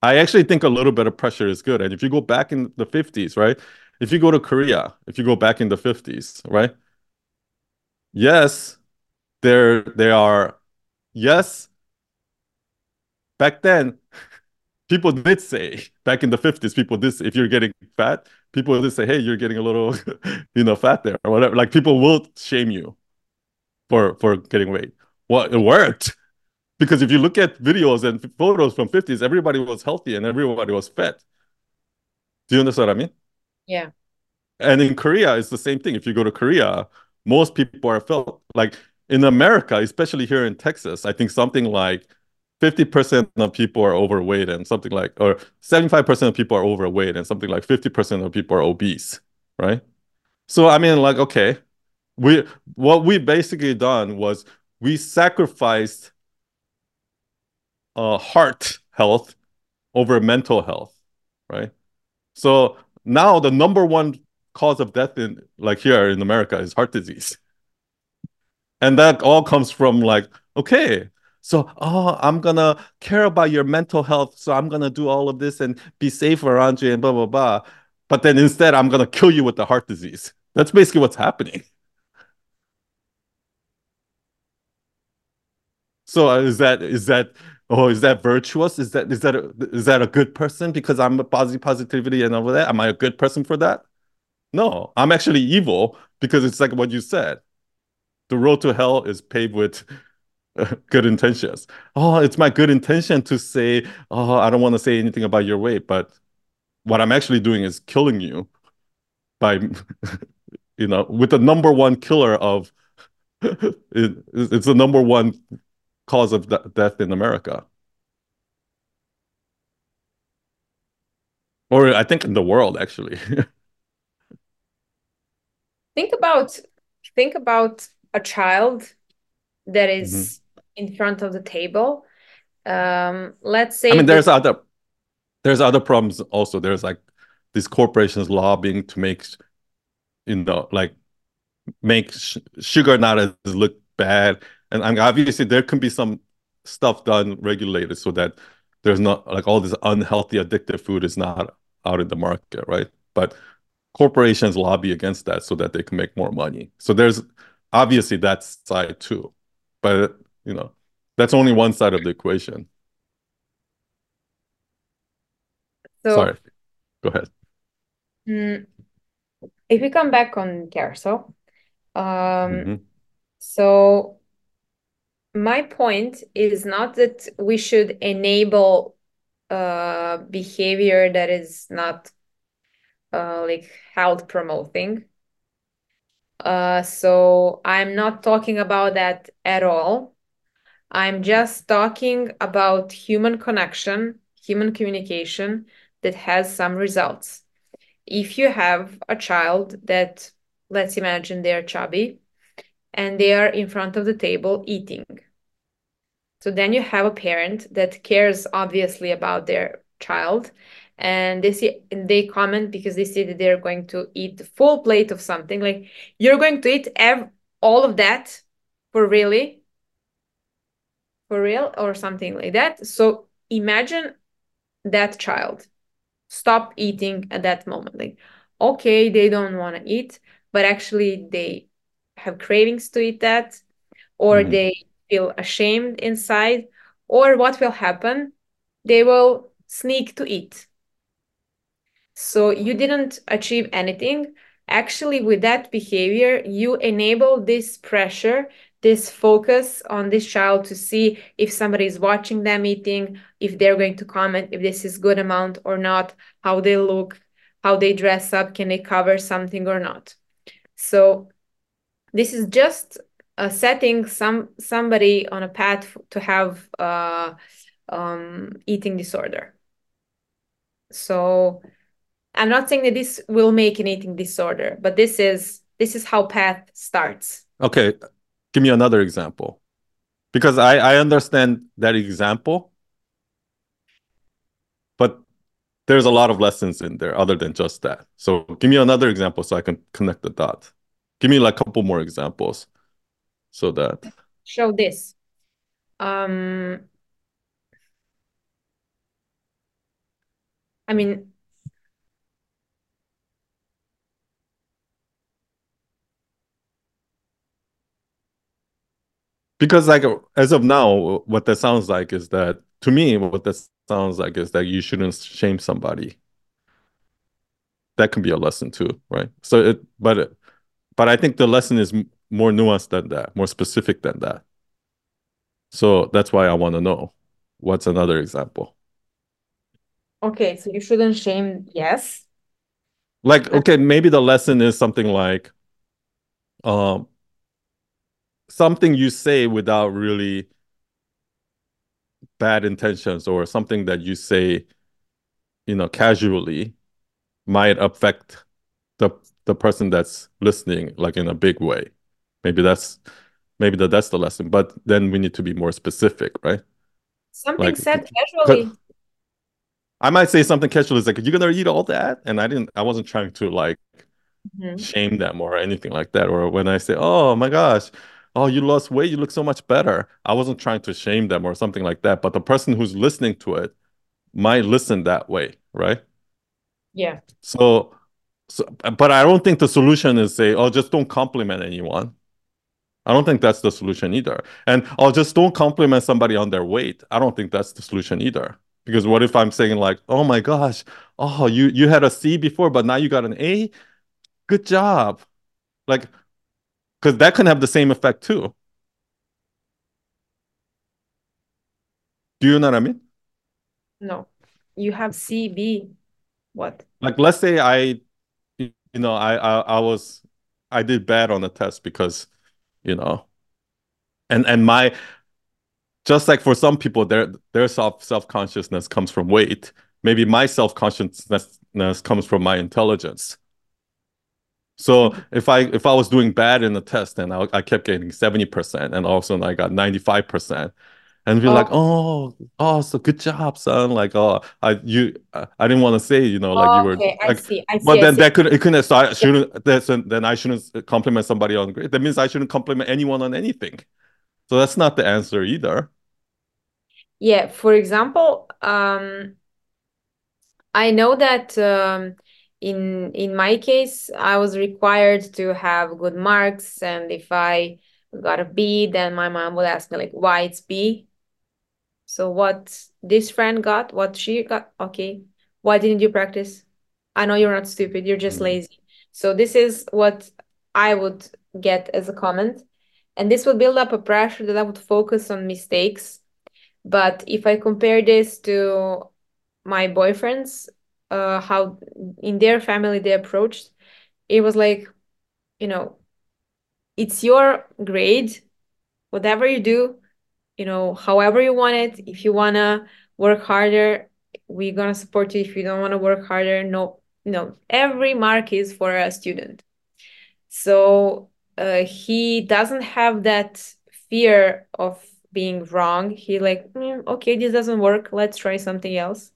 I actually think a little bit of pressure is good. And if you go back in the 50s right if you go to korea if you go back in the 50s right? Yes there they are yes back then people did say back in the 50s people did if you're getting fat people did say hey you're getting a little you know fat there or whatever. Like people will shame you for for getting weight. Well it worked because if you look at videos and photos from 50s everybody was healthy and everybody was fat. Do you understand what i mean yeah. And in korea it's the same thing. If you go to korea most people are felt like in america especially here in texas i think something like 50% of people are overweight and something like or 75% of people are overweight and something like 50% of people are obese right? So i mean like okay. We what we basically done was we sacrificed uh, heart health over mental health right? So now the number one cause of death in like here in america is heart disease and that all comes from like okay so, oh, I'm gonna care about your mental health. So I'm gonna do all of this and be safe around you and blah blah blah. But then instead, I'm gonna kill you with the heart disease. That's basically what's happening. So uh, is that is that oh is that virtuous? Is that is that a, is that a good person because I'm a positive positivity and all that? Am I a good person for that? No, I'm actually evil because it's like what you said. The road to hell is paved with good intentions. Oh, it's my good intention to say, oh, I don't want to say anything about your weight, but what I'm actually doing is killing you by, you know, with the number one killer of, it, it's the number one cause of death in America. Or I think in the world, actually. think about think about a child that is mm-hmm. in front of the table um let's say i mean there's other there's other problems also. There's like these corporations lobbying to make, you know, like make sh- sugar not as look bad. And I mean, obviously there can be some stuff done regulated so that there's not like all this unhealthy addictive food is not out in the market, right? But corporations lobby against that so that they can make more money. So there's obviously that side too. But you know, that's only one side of the equation. So Sorry. Go ahead. mm, if we come back on carousel, um, hmm so my point is not that we should enable uh behavior that is not uh like health promoting. Uh, so I'm not talking about that at all. I'm just talking about human connection, human communication that has some results. If you have a child that, let's imagine they're chubby and they are in front of the table eating. So then you have a parent that cares obviously about their child and they see they comment because they see that they're going to eat the full plate of something. Like you're going to eat ev- all of that for really for real or something like that. So imagine that child. Stop eating at that moment. Like okay they don't want to eat but actually they have cravings to eat that or hmm they feel ashamed inside or what will happen they will sneak to eat so you didn't achieve anything. Actually, with that behavior, you enable this pressure, this focus on this child to see if somebody is watching them eating, if they're going to comment if this is good amount or not, how they look, how they dress up, can they cover something or not. So this is just uh, setting some somebody on a path to have uh, um, eating disorder. So I'm not saying that this will make an eating disorder, but this is this is how path starts. Okay. Give me another example. Because I, I understand that example, but there's a lot of lessons in there other than just that. So give me another example so I can connect the dots. Give me like a couple more examples so that Show this. Um, I mean, because like as of now, what that sounds like is that to me, what that sounds like is that you shouldn't shame somebody. That can be a lesson too, right? So it, but it, but I think the lesson is m- more nuanced than that, more specific than that. So that's why I want to know what's another example. okay, so you shouldn't shame, yes. Like, okay, maybe the lesson is something like um something you say without really bad intentions or something that you say, you know, casually might affect the person that's listening like in a big way. Maybe that's maybe that that's the lesson, but then we need to be more specific, right? Something Like said casually. I might say something casual is like, you're gonna eat all that? And I didn't I wasn't trying to like Mhm. shame them or anything like that. Or when I say, oh my gosh, oh, you lost weight, you look so much better. I wasn't trying to shame them or something like that. But the person who's listening to it might listen that way, right? Yeah. So, so but I don't think the solution is say, oh, just don't compliment anyone. I don't think that's the solution either. And oh, just don't compliment somebody on their weight. I don't think that's the solution either. Because what if I'm saying like, oh my gosh, oh, you you had a C before, but now you got an A? Good job. Like, because that can have the same effect too. Do you know what I mean? No. You have CB. What? Like, let's say I, you know, I I, I was I did bad on the test because, you know, and and my just like for some people, their their self self consciousness comes from weight. Maybe my self consciousness comes from my intelligence. So if I if I was doing bad in the test and I, I kept getting 70% and all of a sudden I got 95%, and be Oh, like, "Oh, oh, so good job, son!" Like, "Oh, I you I didn't want to say, you know, like you were okay, I see. I But see. I then see. that could it couldn't. So I shouldn't. That's then I shouldn't compliment somebody on grade. That means I shouldn't compliment anyone on anything. So that's not the answer either. Yeah, for example, um, I know that um, in in my case, I was required to have good marks, and if I got a B, then my mom would ask me like, why it's B? So what this friend got, what she got, okay. Why didn't you practice? I know you're not stupid, you're just Mm. lazy. So this is what I would get as a comment. And this would build up a pressure that I would focus on mistakes. But if I compare this to my boyfriends, uh, how in their family they approached, it was like, you know, it's your grade, whatever you do, you know, however you want it. If you wanna work harder, we're gonna support you. If you don't wanna work harder, no, no. Every mark is for a student. So uh, he doesn't have that fear of being wrong. He like, "Mm, okay, this doesn't work. Let's try something else.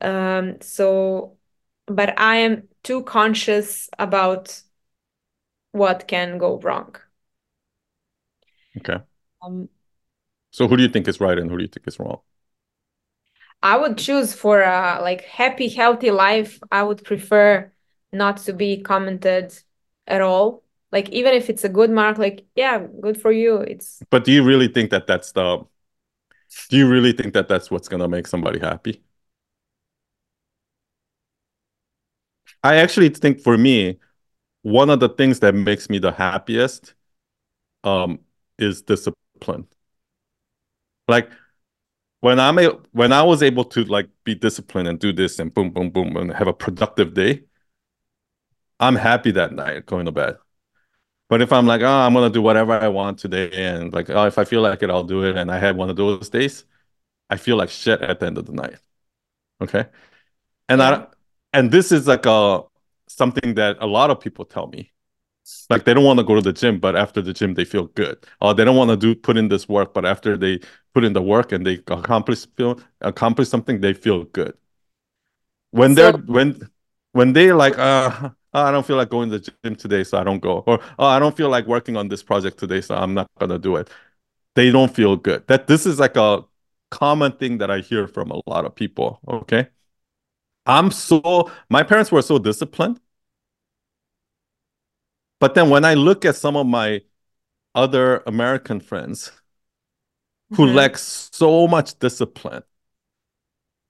Um, so, but I am too conscious about what can go wrong. Okay. Um, So who do you think is right and who do you think is wrong? I would choose for a like happy, healthy life. I would prefer not to be commented at all. Like even if it's a good mark, like yeah, good for you. It's But do you really think that that's the do you really think that that's what's gonna make somebody happy? I actually think for me, one of the things that makes me the happiest um is discipline. Like when I'm a, when I was able to like be disciplined and do this and boom, boom, boom, and have a productive day, I'm happy that night going to bed. But if I'm like, oh, I'm gonna do whatever I want today, and like, oh, if I feel like it, I'll do it, and I had one of those days, I feel like shit at the end of the night. Okay. And. I and this is like a something that a lot of people tell me. Like they don't want to go to the gym, but after the gym they feel good. Or they don't want to do put in this work, but after they put in the work and they accomplish feel accomplish something, they feel good. When they're when when they like uh oh, I don't feel like going to the gym today, so I don't go. Or oh, I don't feel like working on this project today, so I'm not gonna do it. They don't feel good. That this is like a common thing that I hear from a lot of people. Okay. I'm so my parents were so disciplined. But then when I look at some of my other American friends who Mhm. lack so much discipline,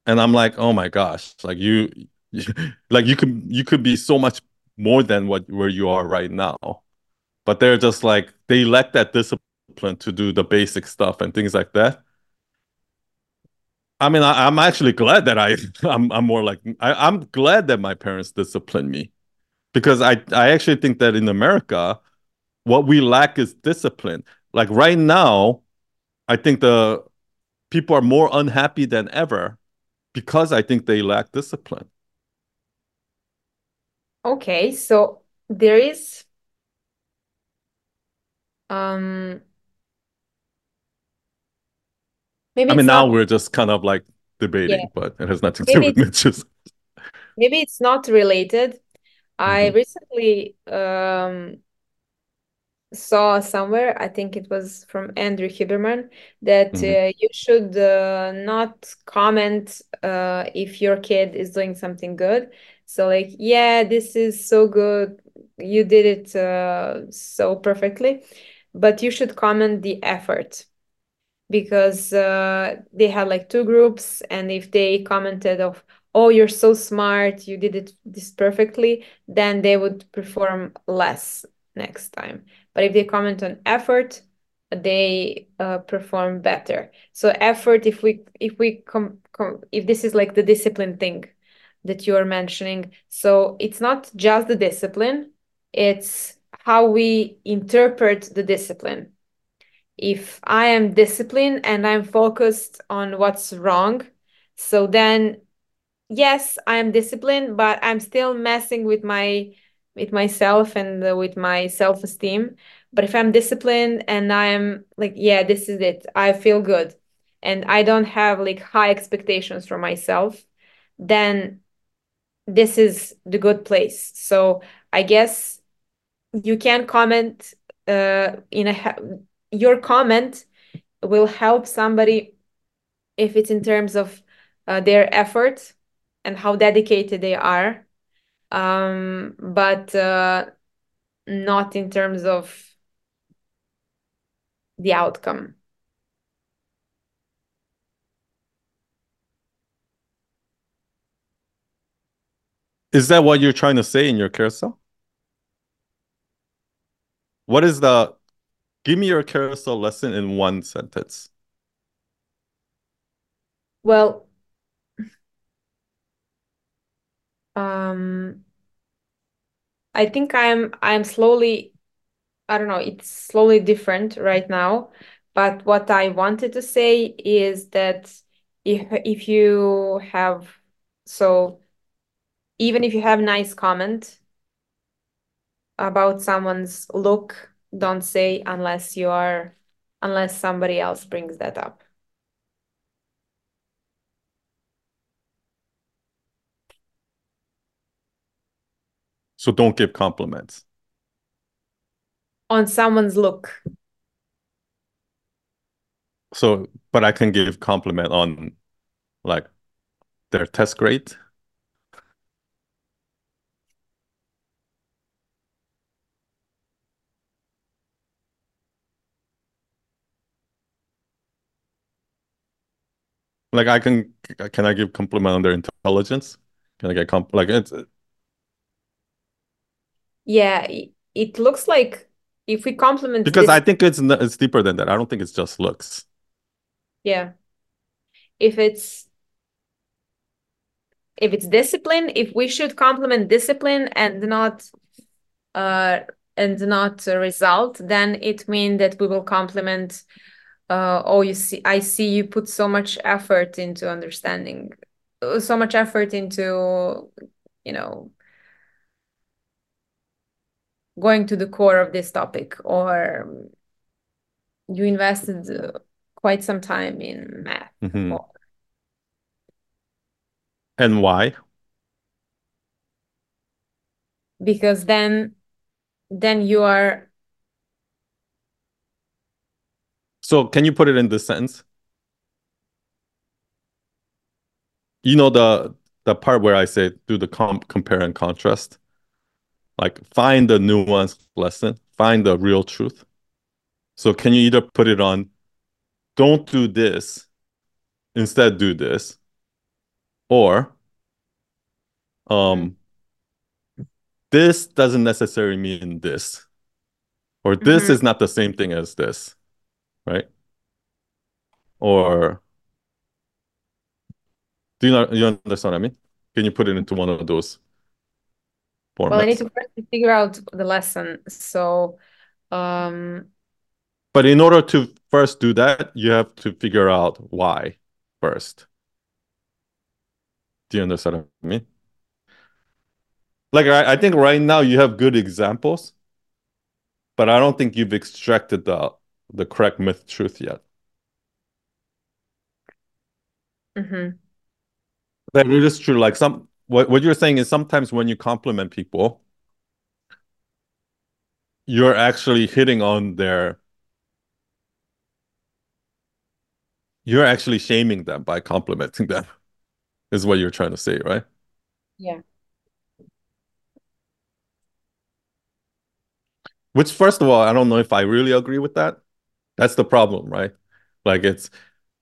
and I'm like, oh my gosh, like you, like you could you could be so much more than what where you are right now. But they're just like they lack that discipline to do the basic stuff and things like that. I mean, I, I'm actually glad that I I'm I'm more like I, I'm glad that my parents disciplined me because I I actually think that in America, what we lack is discipline. Like right now, I think the people are more unhappy than ever because I think they lack discipline. okay, so there is um maybe I mean, now not we're just kind of like yeah, debating, but it has nothing to do with Mitch's. maybe it's not related. I hmm recently um saw somewhere, I think it was from Andrew Huberman, that hmm uh, you should uh, not comment uh, if your kid is doing something good. So, like, yeah, this is so good. You did it uh, so perfectly, but you should comment the effort because uh, they had like two groups, and if they commented of, "Oh, you're so smart, you did it this perfectly," then they would perform less next time. But if they comment on effort, they uh, perform better. So effort, if we if we com, com if this is like the discipline thing that you are mentioning, so it's not just the discipline, it's how we interpret the discipline if I am disciplined and I'm focused on what's wrong, so then yes, I am disciplined, but I'm still messing with my with myself and uh, with my self-esteem. But if I'm disciplined and I'm like, yeah, this is it, I feel good, and I don't have like high expectations for myself, then this is the good place. So I guess you can comment uh, in a your comment will help somebody if it's in terms of uh, their effort and how dedicated they are um, but uh, not in terms of the outcome Is that what you're trying to say in your carousel? What is the give me your carousel lesson in one sentence? Well, um, I think I'm I'm slowly I don't know, it's slowly different right now. But what I wanted to say is that if if you have so even if you have nice comment about someone's look, don't say unless you are unless somebody else brings that up. So don't give compliments. On someone's look. So, but I can give compliment on like their test grade. Like I can, can I give compliment on their intelligence? Can I get comp like it's Yeah, it looks like if we compliment because this, I think it's it's deeper than that. I don't think it's just looks. yeah. If it's if it's discipline, if we should compliment discipline and not uh and not result, then it means that we will compliment uh oh you see I see you put so much effort into understanding so much effort into you know going to the core of this topic or you invested uh, quite some time in math Mhm. or And why? because then then you are So can you put it in this sentence? You know the the part where I say do the comp compare and contrast. Like find the nuanced lesson, find the real truth. So can you either put it on don't do this, instead do this, or um this doesn't necessarily mean this, or this Mhm. is not the same thing as this, right? Or do you know you understand what I mean? Can you put it into one of those well I need to figure out the lesson so um But in order to first do that, you have to figure out why first. Do you understand what I mean? Like I, I think right now you have good examples, but I don't think you've extracted the the correct myth truth yet. Mm-hmm. That it is true. Like some what, what you're saying is sometimes when you compliment people, you're actually hitting on their you're actually shaming them by complimenting them, is what you're trying to say, right? yeah Which, first of all, I don't know if I really agree with that. That's the problem, right? Like it's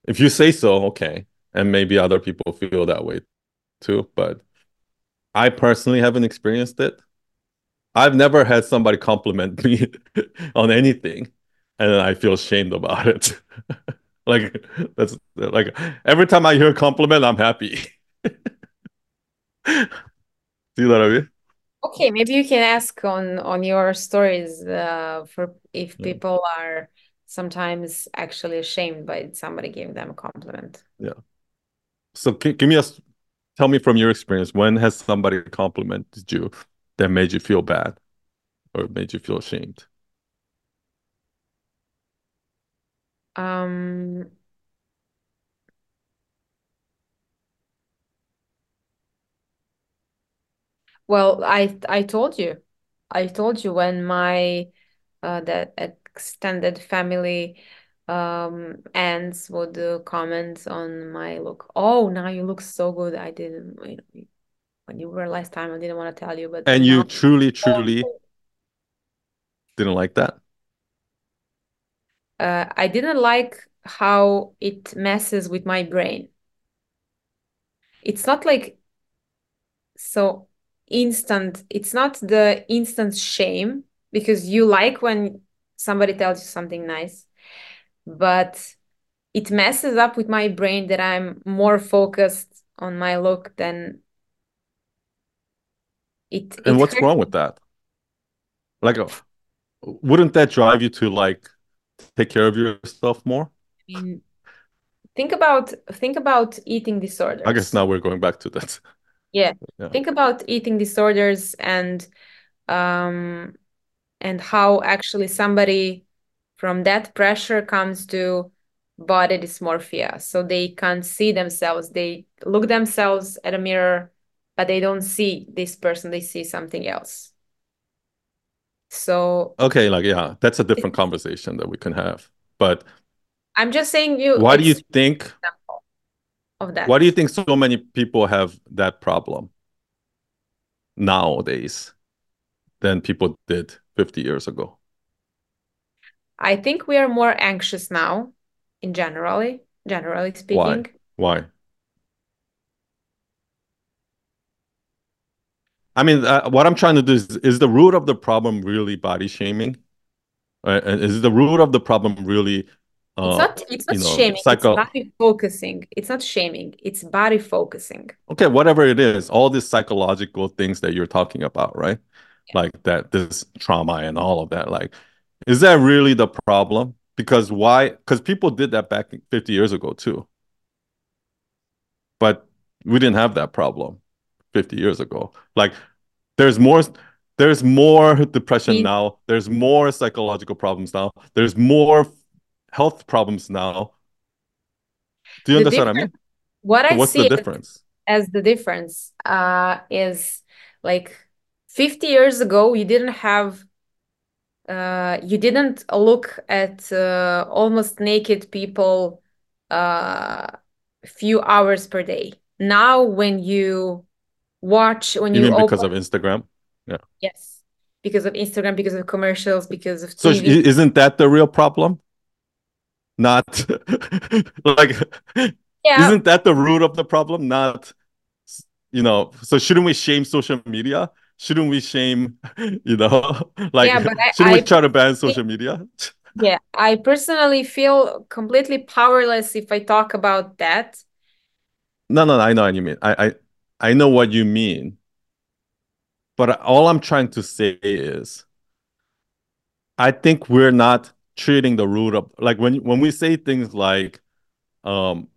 if you say so, okay, and maybe other people feel that way too, but I personally haven't experienced it. I've never had somebody compliment me on anything and I feel shamed about it. like that's like every time I hear a compliment, I'm happy. See what I mean? okay maybe you can ask on on your stories uh for if Yeah. people are sometimes actually ashamed by somebody giving them a compliment Yeah. So give me a tell me from your experience when has somebody complimented you that made you feel bad or made you feel ashamed? Um well i i told you. I told you when my uh, that extended family um ends would uh, comment on my look. Oh, now you look so good. I didn't, you know, when you were last time, I didn't want to tell you, but And now you truly, truly didn't like that? uh, I didn't like how it messes with my brain. It's not like so instant, it's not the instant shame because you like when somebody tells you something nice, but it messes up with my brain that I'm more focused on my look than it And it what's hurts wrong with that? Like, uh, wouldn't that drive you to like take care of yourself more? I mean, think about think about eating disorders. I guess now we're going back to that. Yeah. Yeah. Think about eating disorders and um and how actually somebody from that pressure comes to body dysmorphia. So they can't see themselves. They look themselves at a mirror, but they don't see this person, they see something else. So Okay, like yeah, that's a different conversation that we can have. But I'm just saying you why do you think of that. why do you think so many people have that problem nowadays than people did 50 years ago? I think we are more anxious now in generally, generally speaking. Why? Why? I mean, uh, what I'm trying to do is is the root of the problem really body shaming? Right? And is the root of the problem really It's uh not it's you know shaming, it's psycho body focusing. It's not shaming, it's body focusing. okay, whatever it is, all these psychological things that you're talking about, right? Yeah. Like that this trauma and all of that. Like, is that really the problem? Because why? Because people did that back 50 years ago too. But we didn't have that problem 50 years ago. Like there's more there's more depression now. There's more psychological problems now. There's more health problems now. Do you The understand what I mean? What I what's see the as- difference? as the difference uh is like 50 years ago you didn't have uh you didn't look at uh, almost naked people uh few hours per day now when you watch when You you mean because of Instagram? yeah, yes because of Instagram because of commercials because of So TV i- isn't that the real problem? Not like yeah isn't that the root of the problem? Not you know, so shouldn't we shame social media? Shouldn't we shame, you know, like Yeah, I- shouldn't we I try to ban social media? yeah I personally feel completely powerless if I talk about that No, no, no, I know what you mean. I, I, I know what you mean. But all I'm trying to say is, I think we're not treating the root of like when when we say things like, um,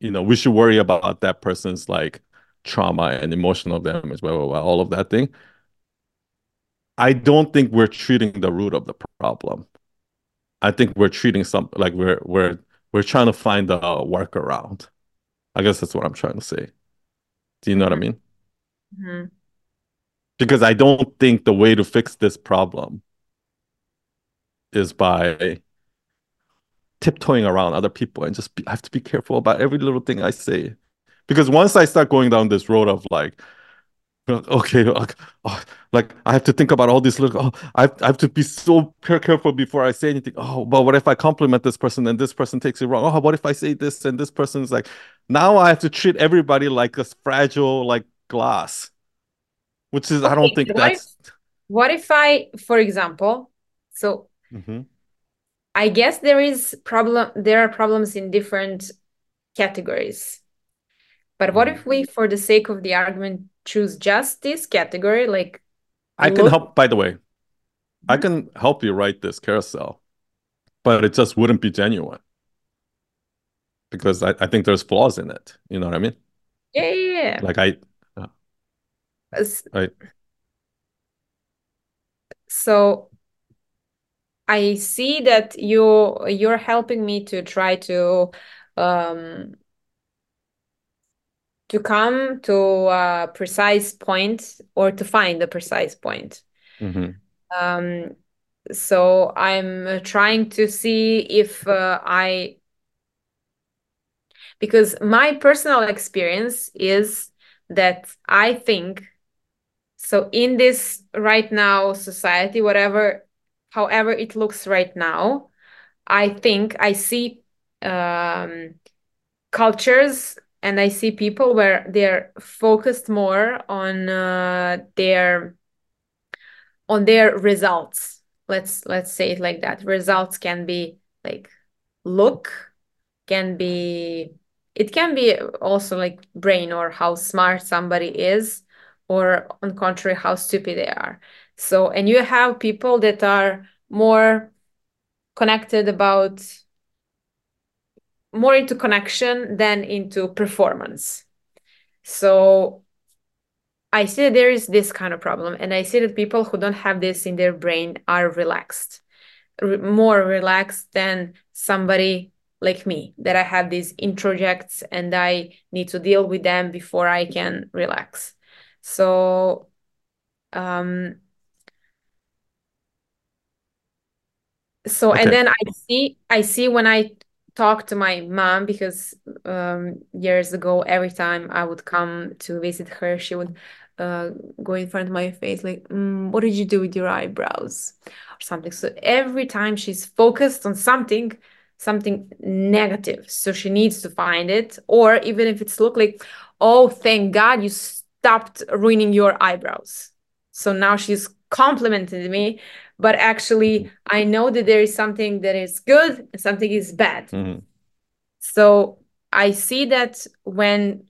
you know, we should worry about that person's like trauma and emotional damage, blah blah blah, all of that thing. I don't think we're treating the root of the problem. I think we're treating some like we're we're we're trying to find a workaround. I guess that's what I'm trying to say. Do you know what I mean? Mhm. because I don't think the way to fix this problem is by tiptoeing around other people and just be, I have to be careful about every little thing I say. Because once I start going down this road of like, okay, like, oh, like I have to think about all these little, oh, I have, I have to be so careful before I say anything. Oh, but what if I compliment this person and this person takes it wrong? Oh, what if I say this and this person's like, now I have to treat everybody like a fragile, like glass, which is, I don't think what that's. What if I, for example, so Mhm. I guess there is problem there are problems in different categories. But what if we, for the sake of the argument, choose just this category? Like I can help, by the way, I Mhm. can help you write this carousel, but it just wouldn't be genuine because I, I think there's flaws in it. You know what I mean? yeah, yeah, yeah. Like I, S- I So I see that you you're helping me to try to um to come to a precise point or to find a precise point. Mhm. Um, so I'm trying to see if uh, I because my personal experience is that I think so in this right now society, whatever, however it looks right now, I think I see um, cultures and I see people where they're focused more on uh, their on their results. Let's let's say it like that. Results can be like look, can be it can be also like brain or how smart somebody is or on contrary how stupid they are so and you have people that are more connected about more into connection than into performance so i see that there is this kind of problem and i see that people who don't have this in their brain are relaxed more relaxed than somebody like me that I have these introjects and I need to deal with them before I can relax. So um so Okay. and then I see I see when I talk to my mom because um years ago every time I would come to visit her she would uh go in front of my face like mm, what did you do with your eyebrows or something so every time she's focused on something something negative. So she needs to find it. Or even if it's look like, oh, thank God you stopped ruining your eyebrows. So now she's complimented me, but actually I know that there is something that is good and something is bad. Mhm. So I see that when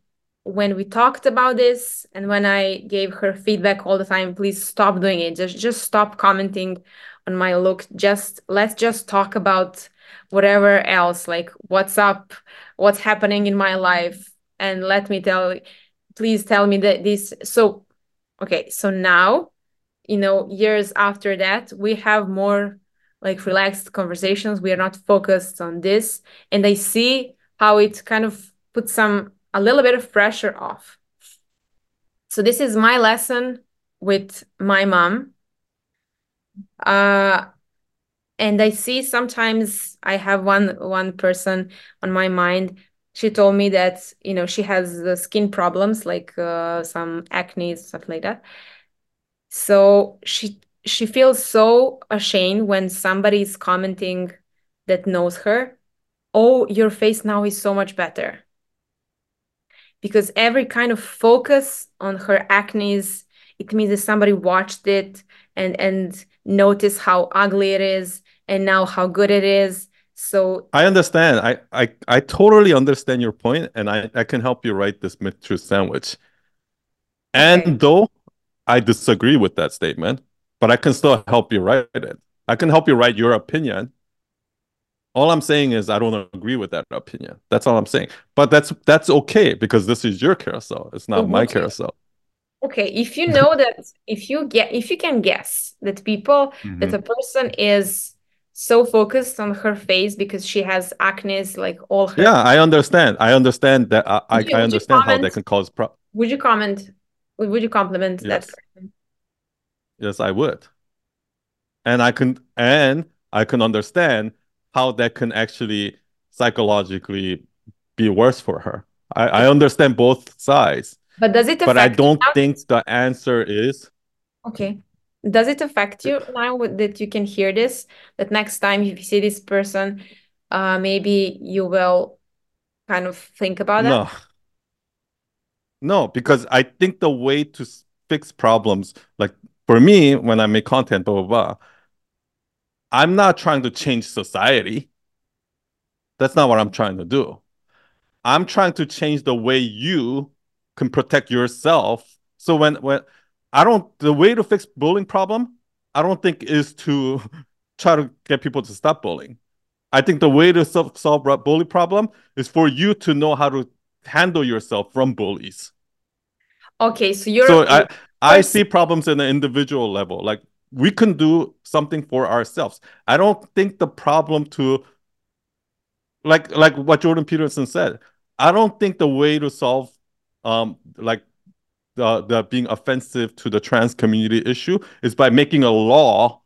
when we talked about this and when I gave her feedback all the time, please stop doing it. Just just stop commenting on my look. Just let's just talk about whatever else, like what's up, what's happening in my life, and let me tell please tell me that this so okay, so now, you know, years after that, we have more like relaxed conversations. We are not focused on this. And I see how it kind of puts some a little bit of pressure off. So this is my lesson with my mom. Uh, and I see sometimes I have one one person on my mind. She told me that you know she has the skin problems like uh, some acne stuff like that. So she she feels so ashamed when somebody is commenting that knows her. Oh, your face now is so much better. Because every kind of focus on her acne, it means that somebody watched it and and noticed how ugly it is and now how good it is. So I understand. I, I I totally understand your point, and I, I can help you write this myth truth sandwich. And Okay. though I disagree with that statement, but I can still help you write it. I can help you write your opinion. All I'm saying is I don't agree with that opinion. That's all I'm saying. But that's that's okay because this is your carousel. It's not my carousel. okay, if you know that if you get if you can guess that people that Mhm. a person is so focused on her face because she has acne like all her Yeah, I understand. I understand that. I, I, you I understand how that can cause pro. would you comment would you compliment that Yes, person? yes, I would. And I can and I can understand how that can actually psychologically be worse for her. I, I understand both sides, But does it but I affect you don't now? think the answer is Okay. Does it affect you now that you can hear this? That next time if you see this person, uh, maybe you will kind of think about it? no, no, because I think the way to fix problems, like for me, when I make content, blah, blah, blah, I'm not trying to change society. That's not what I'm trying to do. I'm trying to change the way you can protect yourself. So when when I don't the way to fix bullying problem, I don't think is to try to get people to stop bullying. I think the way to solve, solve bully problem is for you to know how to handle yourself from bullies. Okay, so you're So I I see problems in the individual level. Like we can do something for ourselves. I don't think the problem to like like what Jordan Peterson said. I don't think the way to solve um like the the being offensive to the trans community issue is by making a law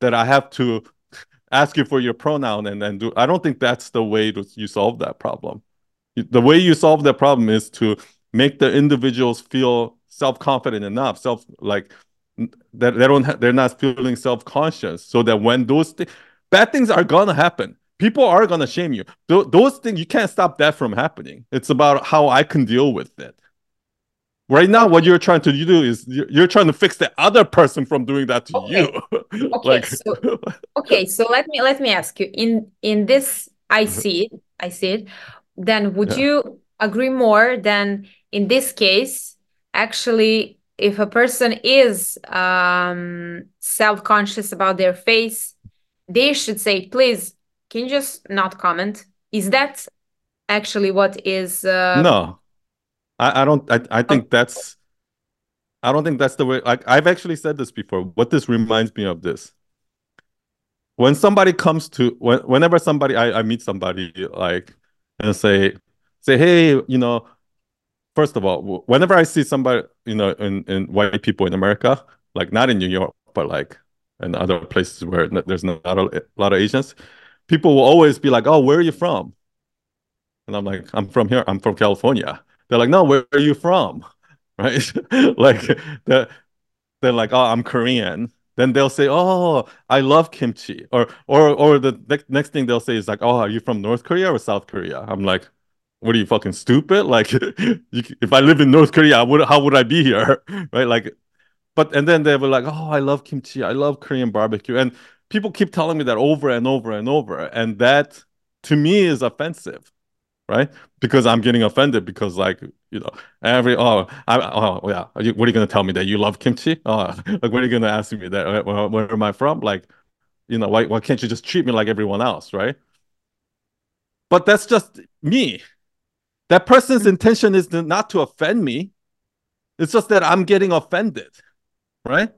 that I have to ask you for your pronoun and then do I don't think that's the way to you solve that problem. The way you solve that problem is to make the individuals feel self-confident enough, self like that they don't ha- they're not feeling self-conscious so that when those th- bad things are gonna happen. People are gonna shame you. Th- those things you can't stop that from happening. It's about how i can deal with it. Right now what you're trying to do is you're, you're trying to fix the other person from doing that to Okay. you. Okay, like so- Okay, so let me let me ask you. In in this I mm-hmm. see it, I see it. Then would Yeah. you agree more than in this case, actually, if a person is um self-conscious about their face, they should say, please, can you just not comment? Is that actually what is uh no i, I don't I, I think that's i don't think that's the way like i've actually said this before what this reminds me of this when somebody comes to when, whenever somebody I, I meet somebody like and say say hey you know first of all whenever i see somebody you know in, in white people in america like not in new york but like in other places where there's not a, a lot of asians people will always be like oh where are you from and i'm like i'm from here. I'm from california. They're like no where are you from? Right? Like the they're like, oh, I'm Korean. Then they'll say, oh, I love kimchi. Or or or the ne- next thing they'll say is like, oh, are you from North Korea or South Korea? I'm like, what are you fucking stupid? Like, you, if I live in North Korea, I would how would I be here? Right? Like, but and then they were like, oh, I love kimchi. I love Korean barbecue. And people keep telling me that over and over and over. And that to me is offensive right? Because I'm getting offended because like you know every oh I oh yeah you, what are you gonna tell me that you love kimchi? Oh like what are you gonna ask me that where, where am I from? Like you know why why can't you just treat me like everyone else, right? But that's just me. That person's mm-hmm. intention is not to offend me. It's just that I'm getting offended, right?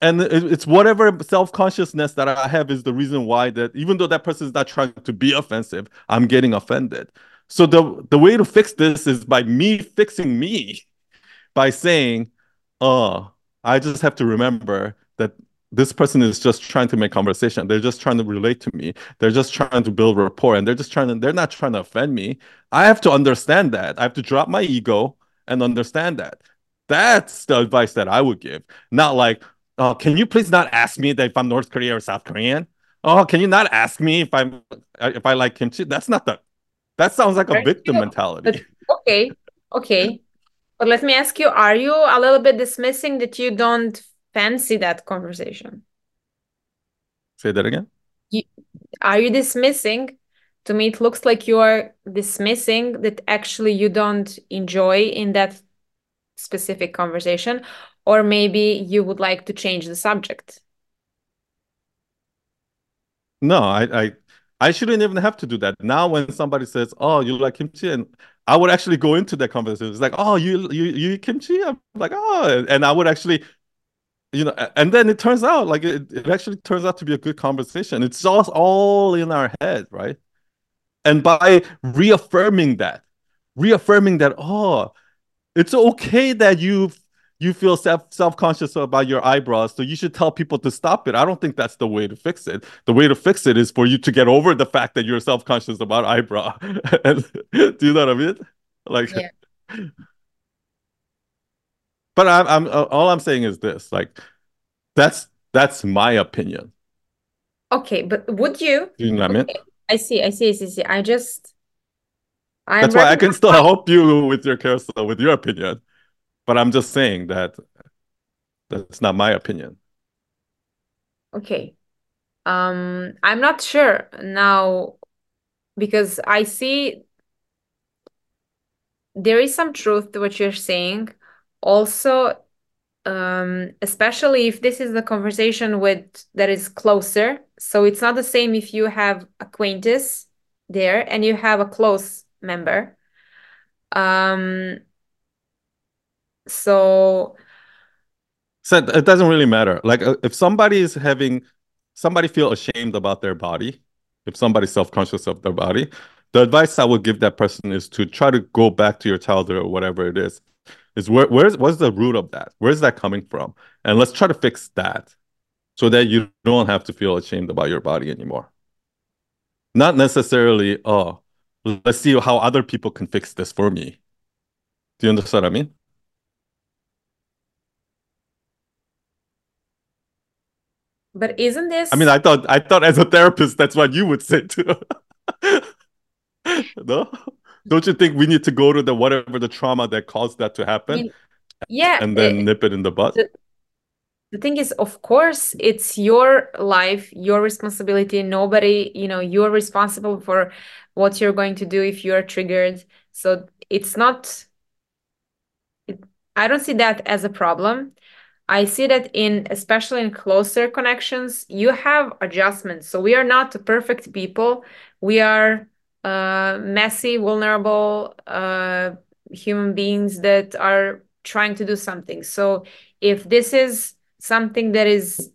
And it's whatever self-consciousness that I have is the reason why that even though that person is not trying to be offensive, I'm getting offended. So the the way to fix this is by me fixing me by saying, "Oh, I just have to remember that this person is just trying to make conversation. They're just trying to relate to me. They're just trying to build rapport and they're just trying to they're not trying to offend me. I have to understand that. I have to drop my ego and understand that. That's the advice that I would give. Not like, oh, can you please not ask me that if I'm North Korean or South Korean? Oh, can you not ask me if I'm uh, if I like kimchi? That's not the that sounds like a victim true. mentality. okay, okay. But let me ask you, are you a little bit dismissing that you don't fancy that conversation? Say that again. Are you dismissing? To me, it looks like you are dismissing that actually you don't enjoy in that specific conversation, or maybe you would like to change the subject. No, I, I I shouldn't even have to do that. Now when somebody says, "Oh, you like kimchi," and I would actually go into that conversation. It's like, "Oh, you you you eat kimchi?" I'm like, "Oh," and I would actually, you know, and then it turns out like it, it actually turns out to be a good conversation. It's just all in our head, right? And by reaffirming that, reaffirming that, oh, it's okay that you you feel self self-conscious about your eyebrows so you should tell people to stop it. I don't think that's the way to fix it. The way to fix it is for you to get over the fact that you're self-conscious about eyebrow. And, do you know what i mean? Like Yeah. but i'm, I'm uh, all i'm saying is this like that's that's my opinion. Okay, but would you? do you know what i mean? I see, I see, I see, I see. I just, I'm that's why i can still help you with your carousel with your opinion but i'm just saying that that's not my opinion Okay. Um, I'm not sure now because I see there is some truth to what you're saying. Also, um, especially if this is the conversation with that is closer. So it's not the same if you have acquaintance there and you have a close member. Um, so So it doesn't really matter. Like uh, if somebody is having somebody feel ashamed about their body, if somebody's self-conscious of their body, the advice I would give that person is to try to go back to your childhood or whatever it is. Is where where's what's the root of that? Where's that coming from? And let's try to fix that so that you don't have to feel ashamed about your body anymore. Not necessarily, oh, let's see how other people can fix this for me. Do you understand what I mean? But isn't this? I mean, I thought I thought as a therapist, that's what you would say too. no, don't you think we need to go to the whatever the trauma that caused that to happen? Yeah, and then it, nip it in the butt. The, the thing is, of course, it's your life, your responsibility. Nobody, you know, you're responsible for what you're going to do if you're triggered. So it's not. It, I don't see that as a problem. I see that in especially in closer connections, you have adjustments. So we are not perfect people. We are uh, messy, vulnerable uh, human beings that are trying to do something. So if this is something that is,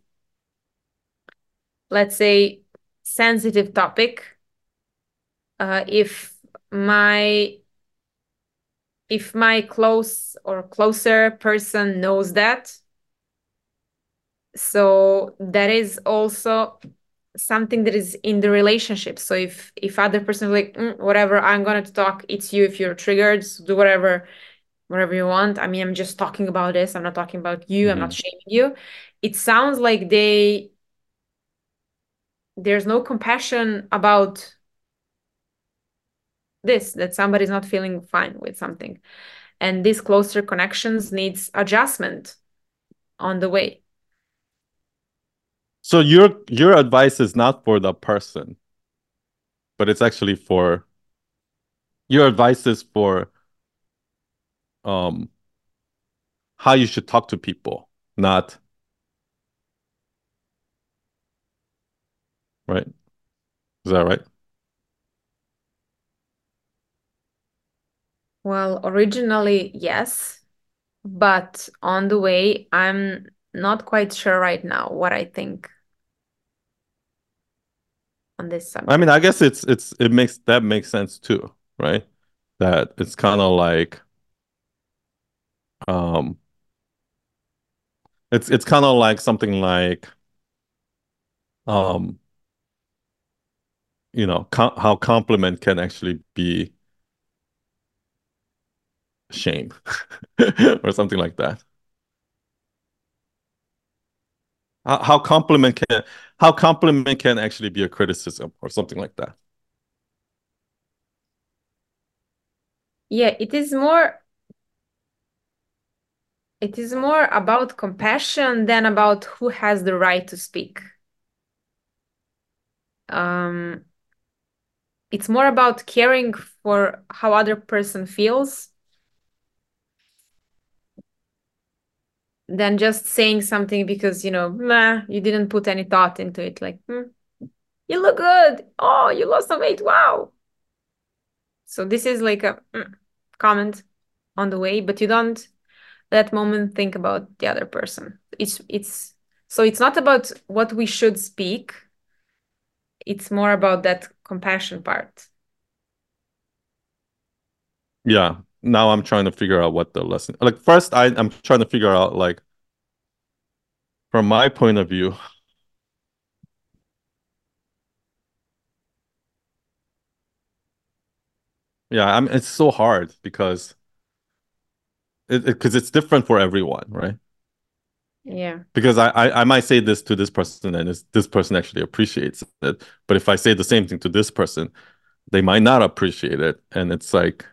let's say, sensitive topic, uh, if my if my close or closer person knows that so that is also something that is in the relationship so if if other person is like mm, whatever i'm going to talk it's you if you're triggered so do whatever whatever you want i mean i'm just talking about this i'm not talking about you mm-hmm. i'm not mm-hmm. shaming you it sounds like they there's no compassion about this that somebody's not feeling fine with something and these closer connections needs adjustment on the way so your your advice is not for the person, but it's actually for your advice is for um how you should talk to people, not right? Is that right? Well, originally, yes, but on the way, I'm not quite sure right now what I think on this subject. I mean, I guess it's it's it makes that makes sense too, right? That it's kind of like um it's it's kind of like something like um you know how compliment can actually be shame or something like that how, how compliment can how compliment can actually be a criticism or something like that? Yeah it is more it is more about compassion than about who has the right to speak. Um it's more about caring for how other person feels than just saying something because you know nah, you didn't put any thought into it like hmm, you look good. Oh you lost some weight. Wow. So this is like a mm, comment on the way but you don't that moment think about the other person. It's it's so it's not about what we should speak. It's more about that compassion part. Yeah now I'm trying to figure out what the lesson like first I, I'm trying to figure out like from my point of view yeah I'm it's so hard because it because it, it's different for everyone right? Yeah. Because I, I i might say this to this person and this person actually appreciates it but if i say the same thing to this person they might not appreciate it. And it's like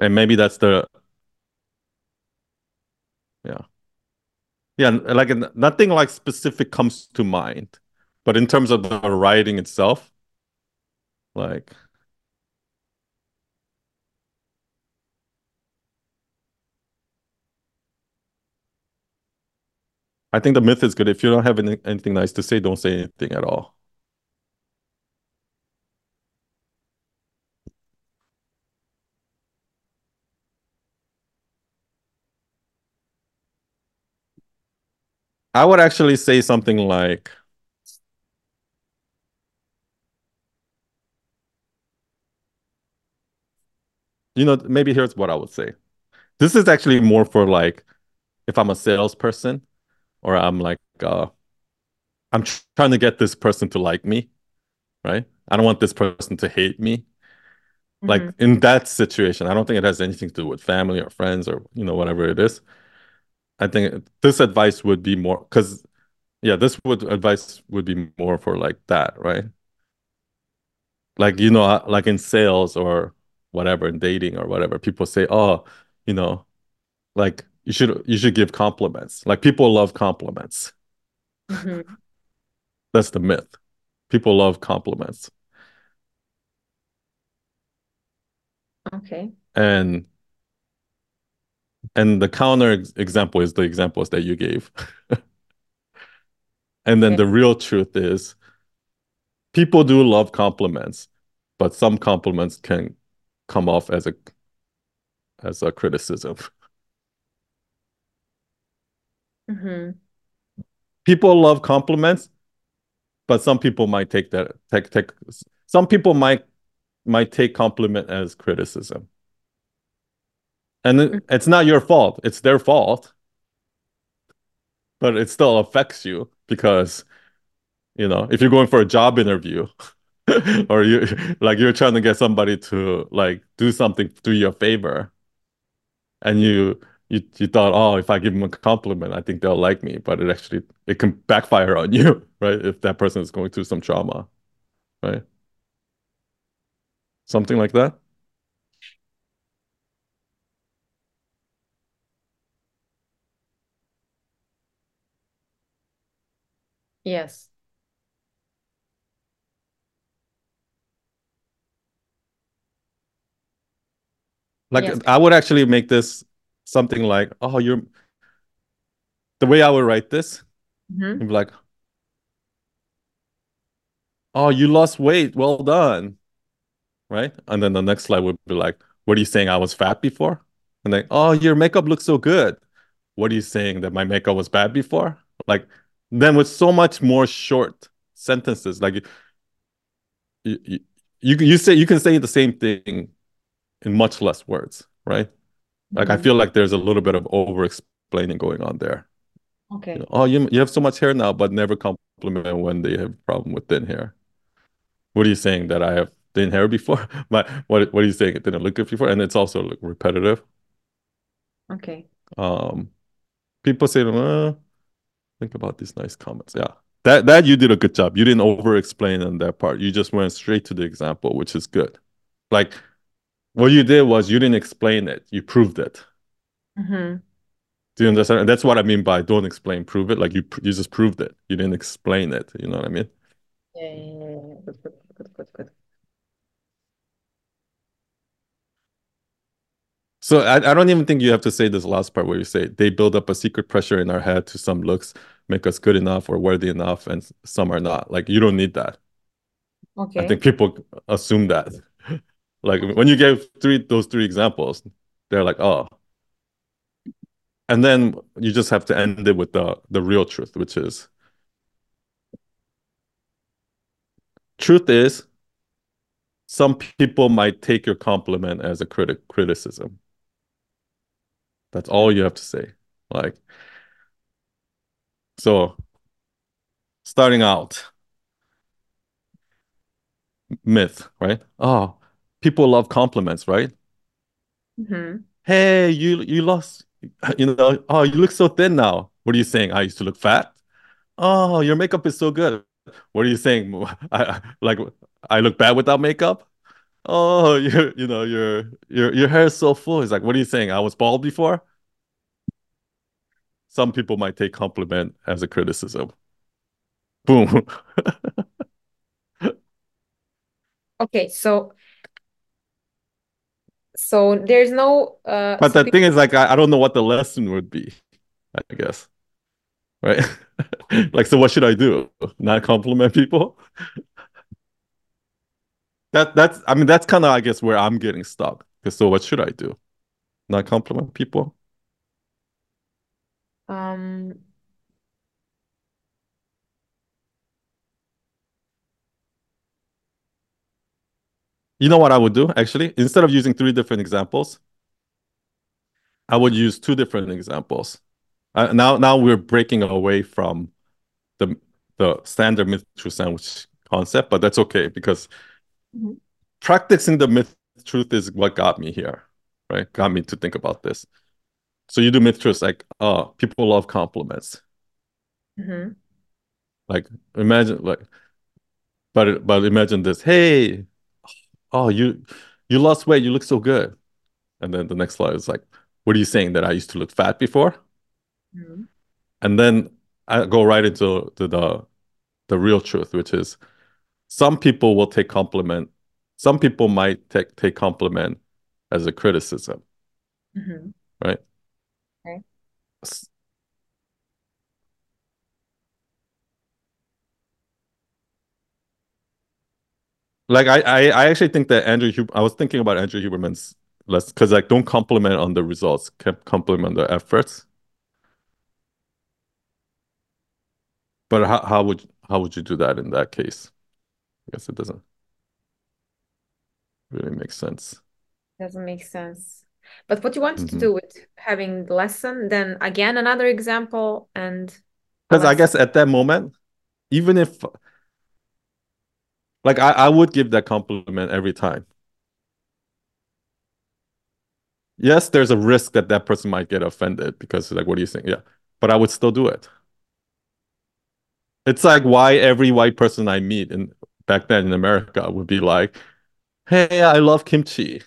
and maybe that's the yeah yeah like nothing like specific comes to mind but in terms of the writing itself like I think the myth is good. If you don't have any, anything nice to say, don't say anything at all. I would actually say something like, you know, maybe here's what I would say. This is actually more for like if I'm a salesperson or I'm like uh I'm tr- trying to get this person to like me, right? I don't want this person to hate me. Like Mhm. in that situation, I don't think it has anything to do with family or friends or you know whatever it is. I think this advice would be more because yeah, this would advice would be more for like that, right? Like you know, uh, like in sales or whatever, in dating or whatever, people say, "Oh, you know, like you should you should give compliments." Like people love compliments. Mhm. That's the myth. People love compliments. Okay. And and the counter example is the examples that you gave. and then Okay. the real truth is people do love compliments, but some compliments can come off as a as a criticism. Mhm. People love compliments, but some people might take that take take some people might might take compliment as criticism. And Mhm. it's not your fault, it's their fault, but it still affects you because you know, if you're going for a job interview or you like you're trying to get somebody to like do something do you a favor and you you you thought, oh, if I give them a compliment, I think they'll like me, but it actually it can backfire on you, right? If that person is going through some trauma, right? Something like that. Yes. Like Yes. I would actually make this something like, oh, you're the way I would write this, Mhm. you'd be like, oh, you lost weight, well done, right? And then the next slide would be like, what are you saying? I was fat before? And then, oh, your makeup looks so good. What are you saying that my makeup was bad before? Like, then with so much more short sentences, like you, you, you, you say you can say the same thing in much less words, right? Like I Mhm. feel like there's a little bit of over explaining going on there. You Okay. know, oh, you you have so much hair now, but never compliment when they have a problem with thin hair. What are you saying that I have thin hair before? My what what are you saying? It didn't look good before, and it's also repetitive. Okay. Um, people say, uh, think about these nice comments. Yeah, that that you did a good job. You didn't over explain on that part. You just went straight to the example, which is good. Like what you did was you didn't explain it. You proved it. Mhm. Do you understand? And that's what I mean by don't explain, prove it. Like you you just proved it. You didn't explain it. You know what I mean? Yeah, yeah, yeah, yeah. Good, good, good, good, good. So I, I don't even think you have to say this last part where you say they build up a secret pressure in our head to some looks make us good enough or worthy enough, and some are not. Like you don't need that. Okay. I think people assume that. Like when you gave three those three examples, they're like, oh. And then you just have to end it with the the real truth, which is truth is some people might take your compliment as a critic criticism. That's all you have to say. Like so starting out myth, right? Oh, people love compliments, right? Mhm. Hey, you you lost, you know, oh, you look so thin now. What are you saying? I used to look fat. Oh, your makeup is so good. What are you saying? I like I look bad without makeup? Oh, you you know, your your your hair is so full. He's like, what are you saying? I was bald before? Some people might take compliment as a criticism. Boom. Okay, so so there's no uh But the thing is, like, I, I don't know what the lesson would be, I guess. Right? Like, so what should I do? Not compliment people? That that's I mean, that's kind of I guess where I'm getting stuck. 'Cause So what should I do? Not compliment people? Um, you know what I would do actually? Instead of using three different examples, I would use two different examples. Uh, now, now we're breaking away from the the standard myth-truth sandwich concept, but that's okay because mm-hmm. practicing the myth-truth is what got me here, right? Got me to think about this. So you do truths like, oh, people love compliments. Mm-hmm. Like imagine like, but but imagine this. Hey, oh you you lost weight. You look so good. And then the next slide is like, what are you saying that I used to look fat before? Mm-hmm. And then I go right into to the the real truth, which is some people will take compliment. Some people might take take compliment as a criticism. Mm-hmm. Right. Like I, I, I actually think that Andrew Huber, I was thinking about Andrew Huberman's less because like don't compliment on the results, compliment the efforts. But how, how would how would you do that in that case? I guess it doesn't really make sense. Doesn't make sense. But what you wanted mm -hmm. to mm-hmm. do with having the lesson, then again another example and because I guess at that moment, even if like I, I would give that compliment every time. Yes, there's a risk that that person might get offended because like, what do you think? Yeah, but I would still do it. It's like why every white person I meet in back then in America would be like, "Hey, I love kimchi,"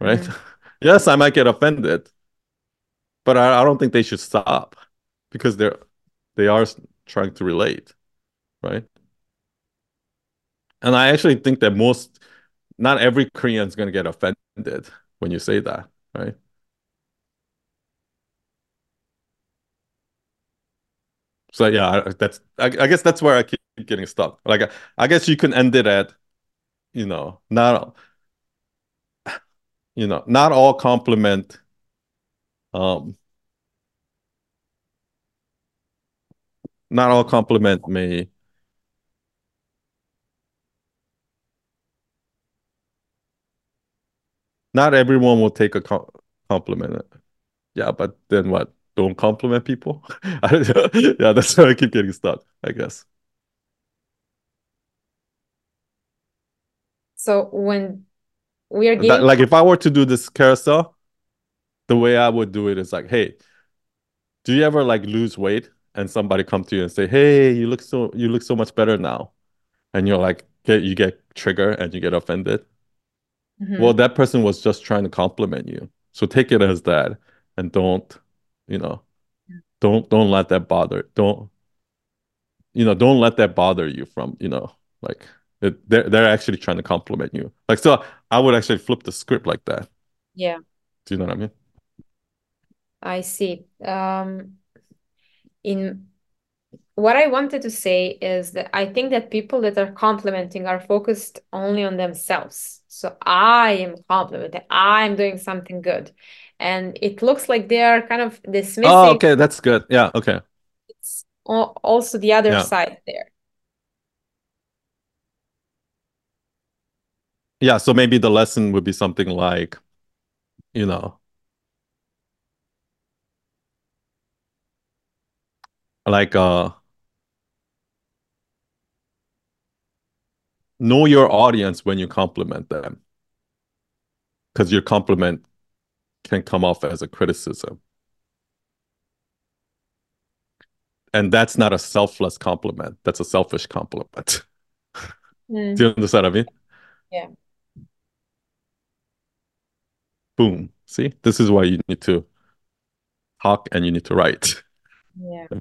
right? Mm-hmm. Yes, I might get offended, but I, I don't think they should stop because they're they are trying to relate, right? And I actually think that most, not every Korean is going to get offended when you say that, right? So yeah, that's I, I, guess that's where I keep getting stuck. Like I, guess you can end it at, you know, not you know, not all compliment um not all compliment me. not everyone will take a compliment. Yeah, but then what? Don't compliment people? yeah, that's why I keep getting stuck, I guess. So when we are getting like if I were to do this carousel, the way I would do it is like, hey, do you ever like lose weight and somebody come to you and say, hey, you look so you look so much better now, and you're like, get you get triggered and you get offended. Mm-hmm. Well, that person was just trying to compliment you. So take it as that and don't, you know, don't don't let that bother. Don't you know, don't let that bother you from, you know, like it, they're they're actually trying to compliment you. Like so I would actually flip the script like that. Yeah. Do you know what I mean? I see. Um in what I wanted to say is that I think that people that are complimenting are focused only on themselves. So I am complimenting, I'm doing something good. And it looks like they are kind of dismissing. Oh, okay, that's good. Yeah, okay. It's also the other yeah. side there. Yeah, so maybe the lesson would be something like, you know, like uh know your audience when you compliment them. Because your compliment can come off as a criticism. And that's not a selfless compliment that's a selfish compliment. Mm. do you understand what i mean? Yeah boom see this is why you need to talk and you need to write yeah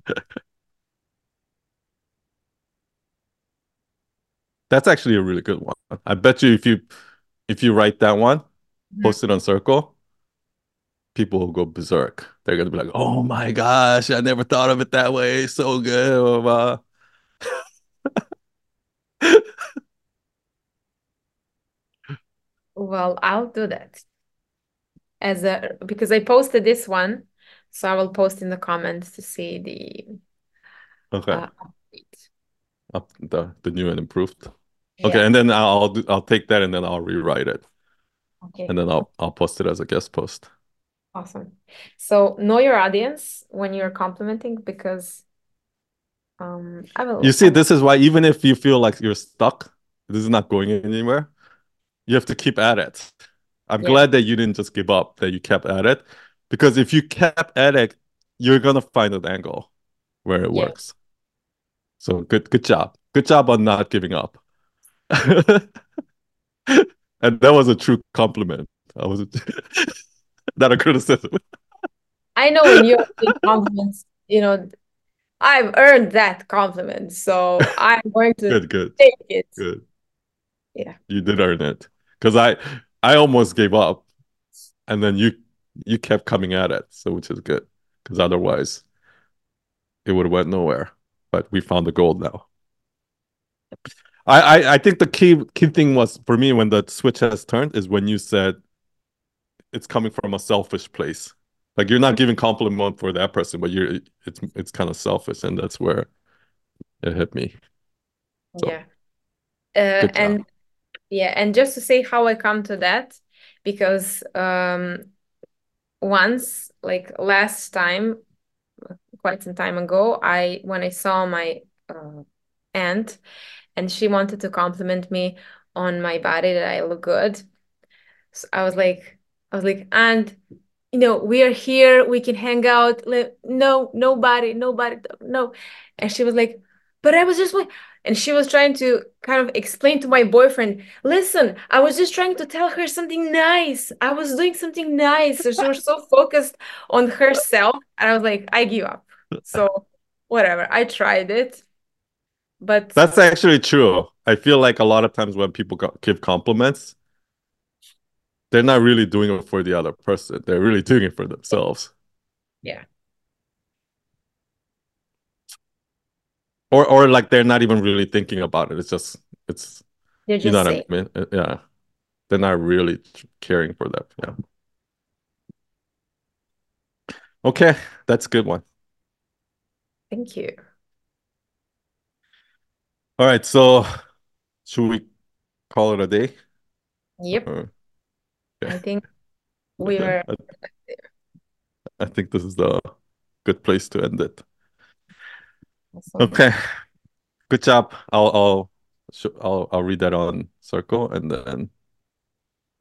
That's actually a really good one. I bet you if you if you write that one, mm-hmm. post it on Circle, people will go berserk. They're gonna be like, "Oh my gosh, I never thought of it that way. So good." well, I'll do that as a because I posted this one, so I will post in the comments to see the okay uh, up the the new and improved. Okay, Yeah. and then I'll do, I'll take that and then I'll rewrite it Okay. and then I'll I'll post it as a guest post. Awesome. So know your audience when you're complimenting because um I will You see, this is why even if you feel like you're stuck, this is not going anywhere, you have to keep at it. I'm yeah. glad that you didn't just give up, that you kept at it. Because if you kept at it, you're gonna find an angle where it Yeah. works. So good good job. Good job on not giving up. And that was a true compliment. I was not a criticism. I know when you're giving compliments, you know, I've earned that compliment, so I'm going to Good, good, take it. good. Yeah. You did earn it. Because I I almost gave up and then you you kept coming at it, so which is good. Because otherwise it would have went nowhere. But we found the gold now. I, I I think the key key thing was for me when the switch has turned is when you said it's coming from a selfish place. Like you're not giving compliment for that person, but you're it's it's kind of selfish, and that's where it hit me. So Yeah. Uh, and yeah, and just to say how I come to that, because um once, like last time, quite some time ago, I when I saw my uh, aunt and she wanted to compliment me on my body that I look good. So I was like, I was like, and you know, we are here, we can hang out. No, nobody, nobody, no. And she was like, but I was just like, and she was trying to kind of explain to my boyfriend, listen, I was just trying to tell her something nice. I was doing something nice. So she was so focused on herself. And I was like, I give up. So whatever, I tried it. But That's actually true. I feel like a lot of times when people give compliments, they're not really doing it for the other person. They're really doing it for themselves. yeah, Or or like they're not even really thinking about it. It's just it's they're you know just what I mean? Uh, Yeah. They're not really caring for that. Yeah. Okay, that's a good one. thank you. All right, so should we call it a day? Yep, Or- I think we were I, I think this is the good place to end it. Okay, good job. I'll I'll I'll I'll read that on Circle, and then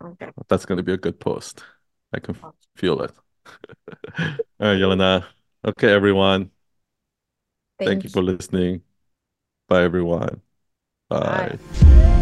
Okay. that's going to be a good post. I can feel it. All right, Yelena. Okay, everyone. Thank you Thank for listening. Bye, everyone. Bye. Bye.